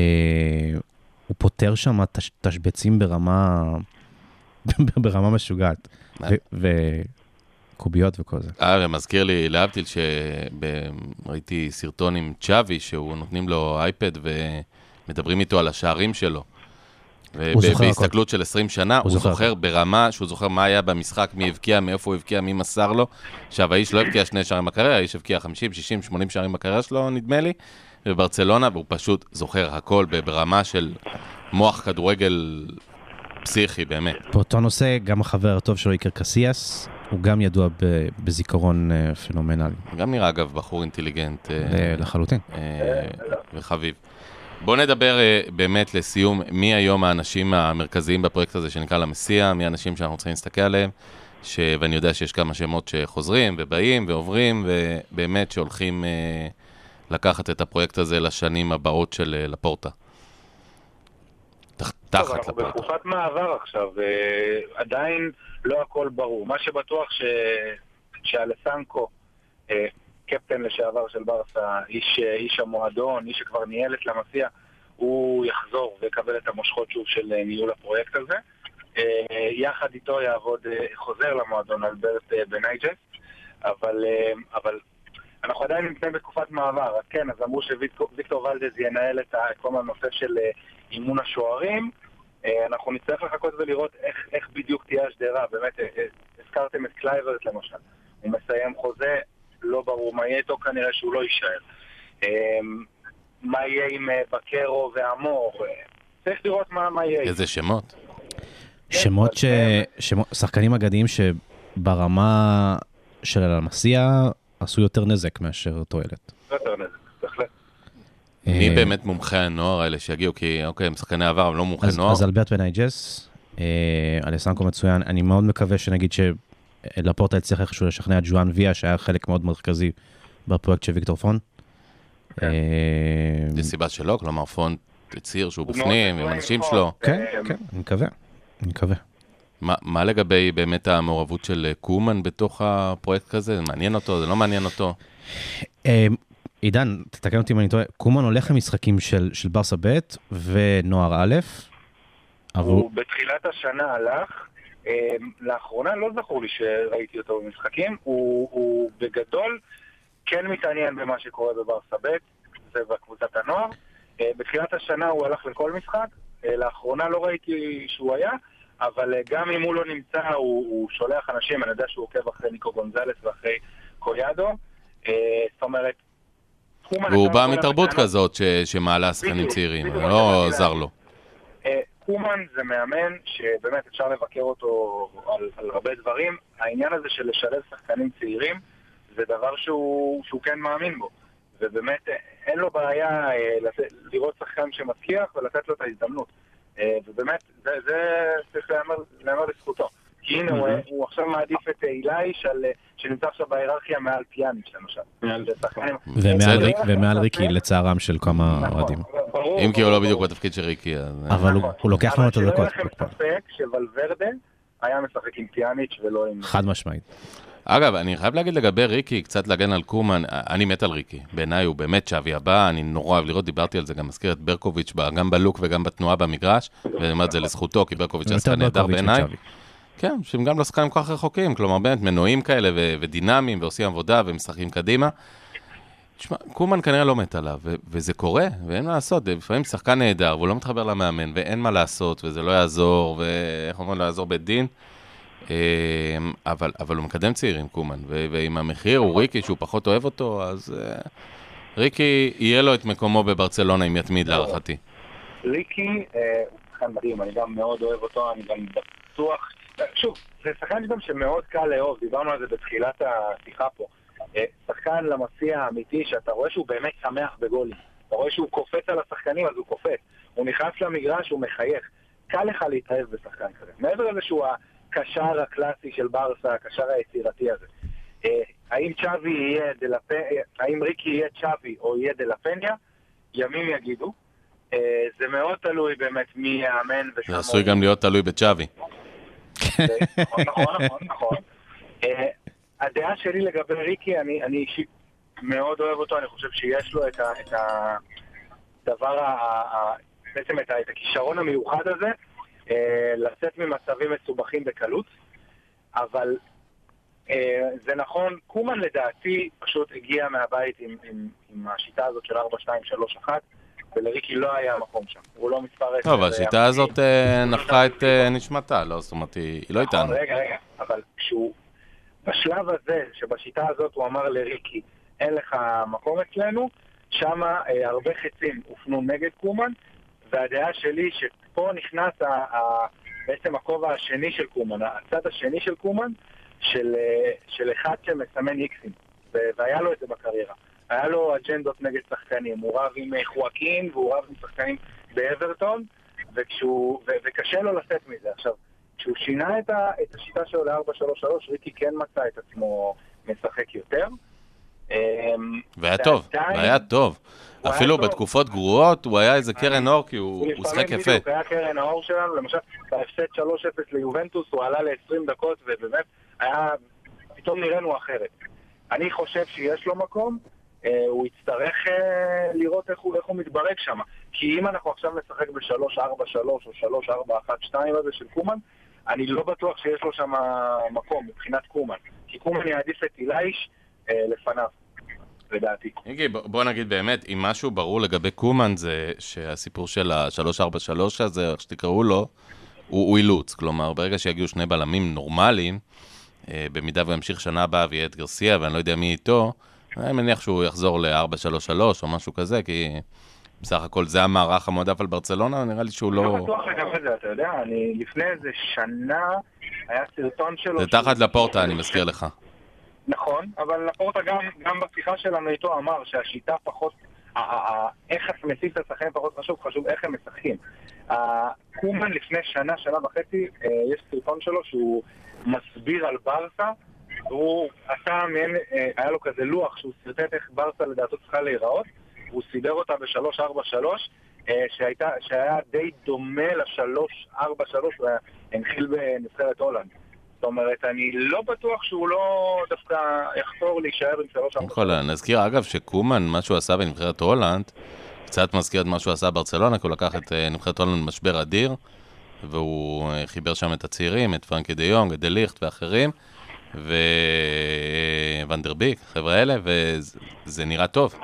הוא פותר שם תש, תשבצים ברמה, ברמה משוגעת. וקוביות וכל זה. אה, זה מזכיר לי, להבדיל, שראיתי סרטון עם צ'אבי, שהוא נותנים לו אייפד ומדברים איתו על השערים שלו. הוא ובהסתכלות של 20 שנה, הוא זוכר זוכר ברמה שהוא זוכר מה היה במשחק, מי הבקיע, מאיפה הוא הבקיע, מי מסר לו. עכשיו, האיש לא הבקיע שני שערים בקריירה, האיש הבקיע 50, 60, 80 שערים בקריירה שלו, נדמה לי, בברצלונה, והוא פשוט זוכר הכל ברמה של מוח כדורגל פסיכי, באמת. באותו נושא, גם החבר הטוב שלו, איקר קסיאס, הוא גם ידוע ב- בזיכרון אה, פנומנלי, גם נראה, אגב, בחור אינטליגנט. אה, ל- לחלוטין. אה, וחביב. בוא נדבר אה, באמת לסיום, מי היום האנשים המרכזיים בפרויקט הזה שנקרא למסיע, מי האנשים שאנחנו צריכים להסתכל עליהם, ש... ואני יודע שיש כמה שמות שחוזרים ובאים ועוברים, ובאמת שהולכים אה, לקחת את הפרויקט הזה לשנים הבאות של אה, לפורטה. תח... תחת אנחנו לפורטה. בתקופת מעבר עכשיו, אה, עדיין לא הכל ברור. מה שבטוח ש... שאלסנקו, אה, קפטן לשעבר של ברסה, איש, אה, איש המועדון, איש שכבר ניהל את למסיה, הוא יחזור ויקבל את המושכות שוב של ניהול הפרויקט הזה. יחד איתו יעבוד חוזר למועדון אלברט בנייג'ס, אבל, אבל אנחנו עדיין נמצאים בתקופת מעבר, אז כן, אז אמרו שוויקטור ולדז ינהל את כל הנושא של אה, אימון השוערים. אה, אנחנו נצטרך לחכות ולראות איך, איך בדיוק תהיה השדרה, באמת, אה, הזכרתם את קלייברט למשל, הוא מסיים חוזה, לא ברור מה יהיה איתו, כנראה שהוא לא יישאר. מה יהיה עם בקרו ואמור, צריך לראות מה, מה יהיה. איזה שמות. שמות ש... שמות... שחקנים אגדיים שברמה של הלמסייה עשו יותר נזק מאשר תועלת. יותר נזק, בהחלט. מי אה, באמת מומחי הנוער האלה שיגיעו? כי אוקיי, הם שחקני עבר, אבל לא מומחי נוער. אז אלברט ונייג'ס, אה, אלסנקו מצוין, אני מאוד מקווה שנגיד שלפורטה הצליח איכשהו לשכנע את ג'ואן ויה, שהיה חלק מאוד מרכזי בפרויקט של ויקטור פון. כן. אה, זה סיבה שלא, כלומר פונט הצהיר שהוא בפנים, עם אנשים פונט. שלו. כן, כן, אני מקווה, אני מקווה. מה, מה לגבי באמת המעורבות של אה, קומן בתוך הפרויקט הזה? זה מעניין אותו? זה לא מעניין אותו? אה, עידן, תתקן אותי אם אני טועה, קומן הולך למשחקים של, של ברסה ב' ונוער א', אבל הוא בתחילת השנה הלך, אה, לאחרונה לא זכור לי שראיתי אותו במשחקים, הוא, הוא בגדול כן מתעניין במה שקורה בברסה ב', זה בקבוצת הנוער. אה, בתחילת השנה הוא הלך לכל משחק, לאחרונה לא ראיתי שהוא היה, אבל אה, גם אם הוא לא נמצא, הוא, הוא שולח אנשים, אני יודע שהוא עוקב אחרי ניקו גונזלס ואחרי קויאדו. אה, זאת אומרת, קומן והוא בא מתרבות. כזאת ש, שמעלה שחקנים צעירים, לא עזר. לו. אה, קומן זה מאמן שבאמת אפשר לבקר אותו על, על הרבה דברים. העניין הזה של לשלב שחקנים צעירים זה דבר שהוא, שהוא כן מאמין בו. ובאמת אין לו בעיה לראות שחקן שמצליח ולתת לו את ההזדמנות. אה, ובאמת, זה, זה צריך להיאמר, לזכותו. כי הנה, הוא, הוא עכשיו מעדיף את אה, אילי של, אה, שנמצא עכשיו בהיררכיה מעל פיאניץ' למשל. שחקנים- ומעל, בסדר. ריק, ומעל ריקי לצערם של כמה נכון, אוהדים. אם כי הוא לא בדיוק. בתפקיד של ריקי, אז... אבל הוא, נכון. הוא לוקח לנו את הדקות. אבל שלא יהיה לכם ספק שוולברדה היה משחק עם פיאניץ' ולא עם... חד משמעית. אגב, אני חייב להגיד לגבי ריקי, קצת להגן על קומן, אני מת על ריקי. בעיניי הוא באמת שווי הבא, אני נורא אוהב לראות, דיברתי על זה, גם מזכיר את ברקוביץ', גם בלוק וגם בתנועה במגרש, ואני אומר את זה לזכותו, כי ברקוביץ' היה שחקן נהדר בעיניי. כן, שהם גם לא שחקנים כל כך רחוקים, כלומר באמת מנועים כאלה ו- ודינמיים ועושים עבודה ומשחקים קדימה. תשמע, קומן כנראה לא מת עליו, ו- וזה קורה, ואין מה לעשות, לפעמים שחקן נהדר, והוא לא מתחבר למאמן, ואין מה לעשות, וזה לא יעזור, ואיך אומרים, לא יעזור בית דין. אה, אבל, אבל הוא מקדם צעירים, קומן, ועם המחיר הוא ריקי, שהוא פחות אוהב אותו, אז אה, ריקי, יהיה לו את מקומו בברצלונה אם יתמיד להערכתי. ריקי אה, הוא שחקן מדהים, אני גם מאוד אוהב אותו, אני גם בטוח... שוב, זה שחקן גם שמאוד קל לאהוב, דיברנו על זה בתחילת השיחה פה. אה, שחקן למסיע האמיתי, שאתה רואה שהוא באמת שמח בגולים. אתה רואה שהוא קופץ על השחקנים, אז הוא קופץ. הוא נכנס למגרש, הוא מחייך. קל לך להתאהב בשחקן כזה. מעבר לזה שהוא הקשר הקלאסי של ברסה, הקשר היצירתי הזה. אה, האם צ'אבי יהיה דלפ... אה, האם ריקי יהיה צ'אבי או יהיה דלפניה? ימים יגידו. אה, זה מאוד תלוי באמת מי יאמן וכמה... זה עשוי גם להיות תלוי בצ'אבי. זה- נכון, נכון, נכון, נכון. הדעה שלי לגבי ריקי, אני אני אישית מאוד אוהב אותו, אני חושב שיש לו את ה- את הדבר, ה- ה- בעצם את ה- את הכישרון המיוחד הזה, לצאת ממצבים מסובכים בקלות, אבל אה, זה נכון, קומן לדעתי פשוט הגיע מהבית עם, עם, עם השיטה הזאת של 4, 2, 3, 1, ולריקי לא היה מקום שם, הוא לא מספר 10. טוב, השיטה הזאת אה, נפחה את אה, נשמתה, לא, זאת אומרת, היא היא לא נכון, איתנו. רגע, רגע, אבל כשהוא, בשלב הזה, שבשיטה הזאת הוא אמר לריקי, אין לך מקום אצלנו, שם אה, הרבה חצים הופנו נגד קומן, והדעה שלי שפה נכנס ה, ה, בעצם הכובע השני של קומן, הצד השני של קומן, של, אה, של אחד שמסמן איקסים, והיה לו את זה בקריירה. היה לו אג'נדות נגד שחקנים, הוא רב עם אה, חואקין והוא רב עם שחקנים באברטון, וכשהוא, ו- וקשה לו לצאת מזה. עכשיו, כשהוא שינה את, ה, את השיטה שלו ל-4-3-3, ריקי כן מצא את עצמו משחק יותר. אמ, והיה טוב, והיה טוב. הוא אפילו. בתקופות גרועות, הוא היה איזה קרן אור, כי הוא הוא שיחק יפה. בדיוק היה קרן האור שלנו, למשל, בהפסד 3-0 ליובנטוס, הוא עלה ל-20 דקות, ובאמת היה, פתאום נראינו אחרת. אני חושב שיש לו מקום, אה, הוא יצטרך אה, לראות איך הוא, איך הוא מתברג שם. כי אם אנחנו עכשיו נשחק ב-3-4-3 או 3-4-1-2 הזה של קומן, אני לא בטוח שיש לו שם מקום מבחינת קומן. כי קומן יעדיף את אילייש לפניו, לדעתי. איגי, בוא נגיד באמת, אם משהו ברור לגבי קומן זה שהסיפור של ה-343 הזה, איך שתקראו לו, הוא הוא אילוץ. כלומר, ברגע שיגיעו שני בלמים נורמליים, אה, במידה והוא ימשיך שנה הבאה ויהיה את גרסיה, ואני לא יודע מי איתו, אני מניח שהוא יחזור ל-433 או משהו כזה, כי בסך הכל זה המערך המועדף על ברצלונה, נראה לי שהוא לא לא... בטוח לגבי זה, אתה יודע, אני לפני איזה שנה היה סרטון שלו... זה תחת לפורטה, אני מזכיר לך. נכון, אבל לפורטה גם, גם בשיחה שלנו איתו אמר שהשיטה פחות, איך מציג את השחקנים פחות חשוב, חשוב איך הם משחקים. קומן לפני שנה, שנה וחצי, אה, יש סרטון שלו שהוא מסביר על ברסה, הוא עשה מעין, אה, היה לו כזה לוח שהוא סרטט איך ברסה לדעתו צריכה להיראות, הוא סידר אותה ב-343, אה, שהייתה, שהיה די דומה ל-343 והנחיל בנבחרת הולנד. זאת אומרת, אני לא בטוח שהוא לא דווקא יחזור להישאר עם שלוש קודם ארבע. כל, נזכיר אגב שקומן, מה שהוא עשה בנבחרת הולנד, קצת מזכיר את מה שהוא עשה ברצלונה, כי הוא לקח את אה, נבחרת הולנד במשבר אדיר, והוא אה, חיבר שם את הצעירים, את פרנקי דה יונג, את דה ליכט ואחרים, ואן דה ביק, חבר'ה האלה, וזה נראה טוב.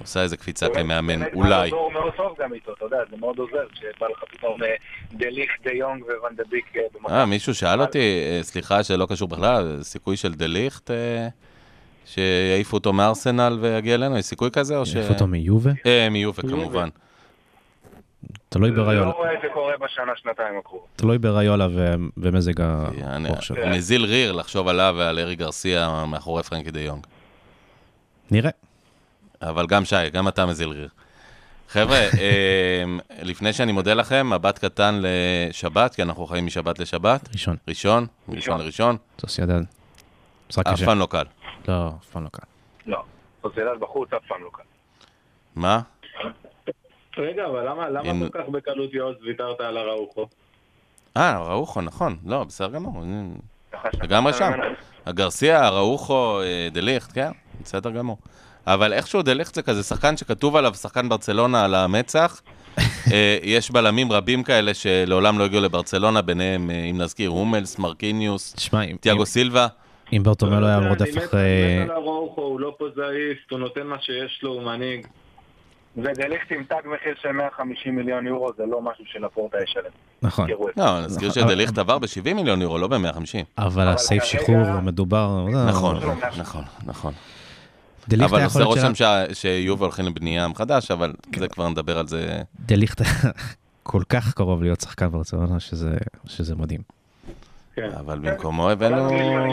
עושה איזה קפיצה כמאמן, אולי. מאוד מאוד טוב גם איתו, אתה יודע, זה מאוד עוזר שבא לך פתאום אה, דה ליכט, דה יונג, ואן דה ביק אה, במכבי. אה, מישהו שאל אותי, אה, סליחה שלא קשור בכלל, סיכוי של דה ליכט, אה, שיעיפו אותו מארסנל ויגיע אלינו, יש סיכוי כזה או ש... איפה אותו מיובה? אה, מיובה כמובן. תלוי ברایולה. לא רואה את זה קורה בשנה, שנתיים הקרובות. תלוי בריולה ו- ומזג אני- הרוח שלו. נזיל ריר לחשוב עליו ועל ארי גרסיה מאחורי פרנקי דה יונג. נראה. אבל גם שי, גם אתה מזיל ריר. חבר'ה, אה, לפני שאני מודה לכם, מבט קטן לשבת, כי אנחנו חיים משבת לשבת. ראשון. ראשון, ראשון לראשון, סוסיידד. משחק אף קשה. פעם לא קל. לא, אף פעם לא קל. לא, סוציאלד בחוץ אף פעם לא קל. מה? רגע, אבל למה, כל כך בקלות יעוז ויתרת על הראוכו? אה, ראוכו, נכון. לא, בסדר גמור. לגמרי שם. אה, גרסיה, אראוחו, אה, דליכט, כן, בסדר גמור. אבל איכשהו דליכט זה כזה שחקן שכתוב עליו שחקן ברצלונה על המצח. אה, יש בלמים רבים כאלה שלעולם לא הגיעו לברצלונה, ביניהם, אה, אם נזכיר, הומלס, מרקיניוס, תיאגו סילבה. אם ברטומלו היה אני רודף אחרי... אני מת על הראוכו, הוא לא פוזאיסט, הוא נותן מה שיש לו, הוא מנהיג. ודה ליכט עם תג מחיר של 150 מיליון יורו זה לא משהו שלפורטה ישלם. נכון. לא, נזכיר שדליכט עבר ב-70 מיליון יורו, לא ב-150. אבל הסעיף שחרור מדובר... לא, נכון, לא, נכון, נכון. אבל עושה רושם שה- שיובה הולכים לבנייה מחדש, אבל זה כבר נדבר על זה. דליכט היה כל כך קרוב להיות שחקן ברצלונה, שזה- שזה מדהים. כן. אבל במקומו הבאנו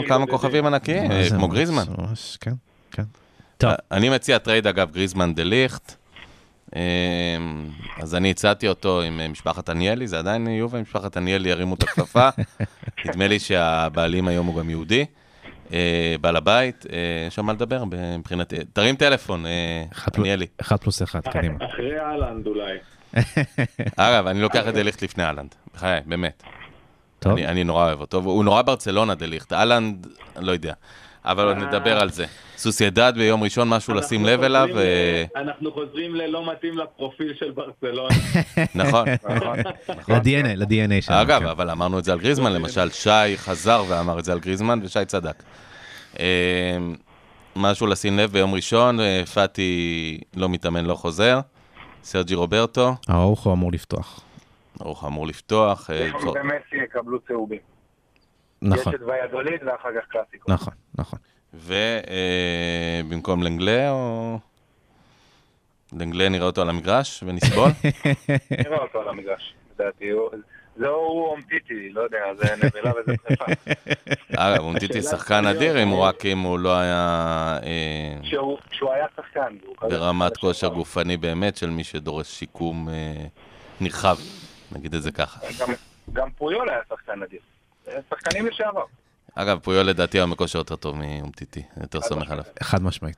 כמה כוכבים ענקיים, כמו גריזמן. ממש, כן, כן. טוב, אני מציע trade, אגב, גריזמן דה ליכט. אמ, אז אני הצעתי אותו עם אה, משפחת עניאלי, זה עדיין יובל, משפחת עניאלי ירימו את הכפפה. נדמה לי שהבעלים היום הוא גם יהודי. אה, בעל הבית, אה, יש שם מה לדבר מבחינתי. תרים טלפון, אה, אחד פלוס- עניאלי. אחד פלוס אחד, קדימה. אחרי אהלנד אולי. אגב, אני לוקח את דה ליכט לפני אהלנד, בחיי, באמת. טוב, אני, נורא אוהב אותו, הוא נורא ברצלונה דה ליכט, אהלנד, לא יודע. אבל עוד נדבר על זה. סוסיידד ביום ראשון, משהו לשים אנחנו לב אליו, אה, אנחנו חוזרים ללא מתאים לפרופיל של ברצלונה. נכון. ל-DNA, ל-DNA שלנו. אגב, כן. אבל אמרנו את זה על גריזמן, למשל, שי חזר ואמר את זה על גריזמן, ושי צדק. אה, משהו לשים לב ביום ראשון, אה, פאטי לא מתאמן, לא חוזר. סרג'י רוברטו, האורחו אמור לפתוח. ברוך אמור לפתוח. ומסי יקבלו צהובים. נכון, יש את ויאדוליד ואחר כך קלאסיקו. נכון, נכון. ובמקום לנגלה, או... לנגלה נראה אותו על המגרש ונסבול? נראה אותו על המגרש, לדעתי. זה הוא אומטיטי, לא יודע, זה נבלה וזה דחפה. אגב, אומטיטי שחקן אדיר, אם הוא רק אם הוא לא היה אה, שהוא שהוא היה שחקן. ברמת כושר. גופני באמת של מי שדורש שיקום אה, נרחב, נגיד את זה ככה. גם- גם פויול היה שחקן אדיר. שחקנים לשעבר. אגב, פויול לדעתי היום בכושר יותר טוב מאומטיטי, יותר סומך עליו. חד משמעית.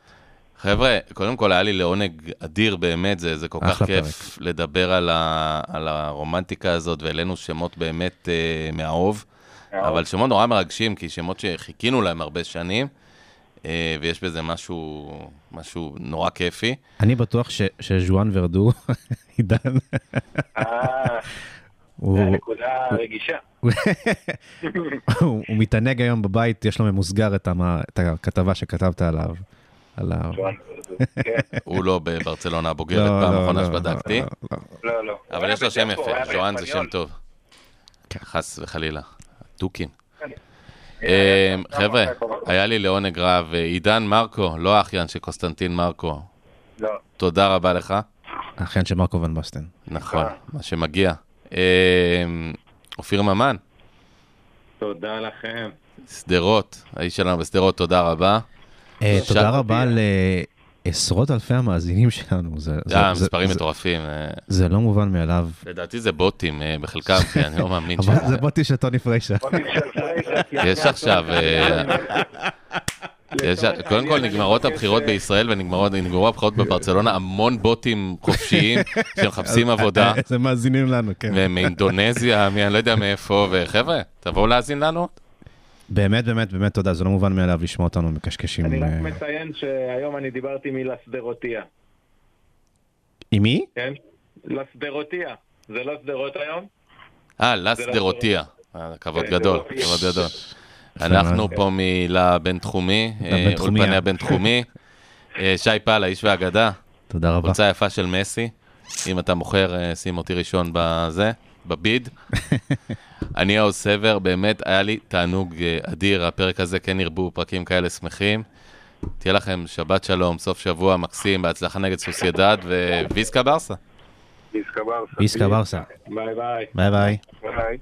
חבר'ה, קודם כל היה לי לעונג אדיר באמת, זה, זה כל כך כיף לדבר על, ה, על הרומנטיקה הזאת, והעלינו שמות באמת אה, מהאוב. אבל שמות נורא מרגשים, כי שמות שחיכינו להם הרבה שנים, אה, ויש בזה משהו, משהו נורא כיפי. אני בטוח ש- שז'ואן ורדו, עידן, אה, הוא- זה נקודה רגישה. הוא הוא מתענג היום בבית, יש לו ממוסגר את הכתבה שכתבת עליו. כן. הוא לא בברצלונה הבוגרת, לא, פעם לא, האחרונה לא, שבדקתי. לא, לא. אבל יש לו שם יפה, ז'ואן זה שם. טוב. חס וחלילה. תוכים. אה, אה, אה, חבר'ה, אה, היה לי לעונג רב. אה, עידן מרקו, לא האחיין של קוסטנטין מרקו, לא, תודה רבה לך. האחיין של מרקו ון בסטן. נכון, מה שמגיע. אה, אופיר ממן, תודה לכם. שדרות, האיש שלנו בשדרות, תודה רבה. אה, תודה. רבה לעשרות אלפי המאזינים שלנו. זה- זה- אה, זה- מספרים מטורפים. אה, זה לא מובן מאליו. לדעתי זה בוטים אה, בחלקם, כי אני לא מאמין שזה... זה בוטי של טוני פריישה. בוטים יש עכשיו, אה, קודם כל נגמרות הבחירות בישראל ונגמרו הבחירות בברצלונה, המון בוטים חופשיים שמחפשים עבודה, זה מאזינים לנו, כן. ומאינדונזיה, אני לא יודע מאיפה, וחבר'ה, תבואו להאזין לנו. באמת, באמת, באמת תודה, זה לא מובן מאליו לשמוע אותנו מקשקשים. אני רק אה, מציין שהיום אני דיברתי מלסדרותיה, עם מי? כן? לסדרותיה. זה לא שדרות היום? אה, לסדרותיה. אה, כבוד כן, גדול, דרותיה. כבוד גדול. אנחנו. פה מלבינתחומי, אה. אולפני הבינתחומי. אה, שי פל, האיש והאגדה, תודה רבה. קבוצה יפה של מסי. אם אתה מוכר, אה, שים אותי ראשון בזה, בביד. אני העוז סבר, באמת היה לי תענוג אדיר, הפרק הזה כן ירבו פרקים כאלה שמחים. תהיה לכם שבת שלום, סוף שבוע מקסים, בהצלחה נגד סוסיידד Visca Barça. Visca Barça. Visca Barça. bye bye. bye bye. bye.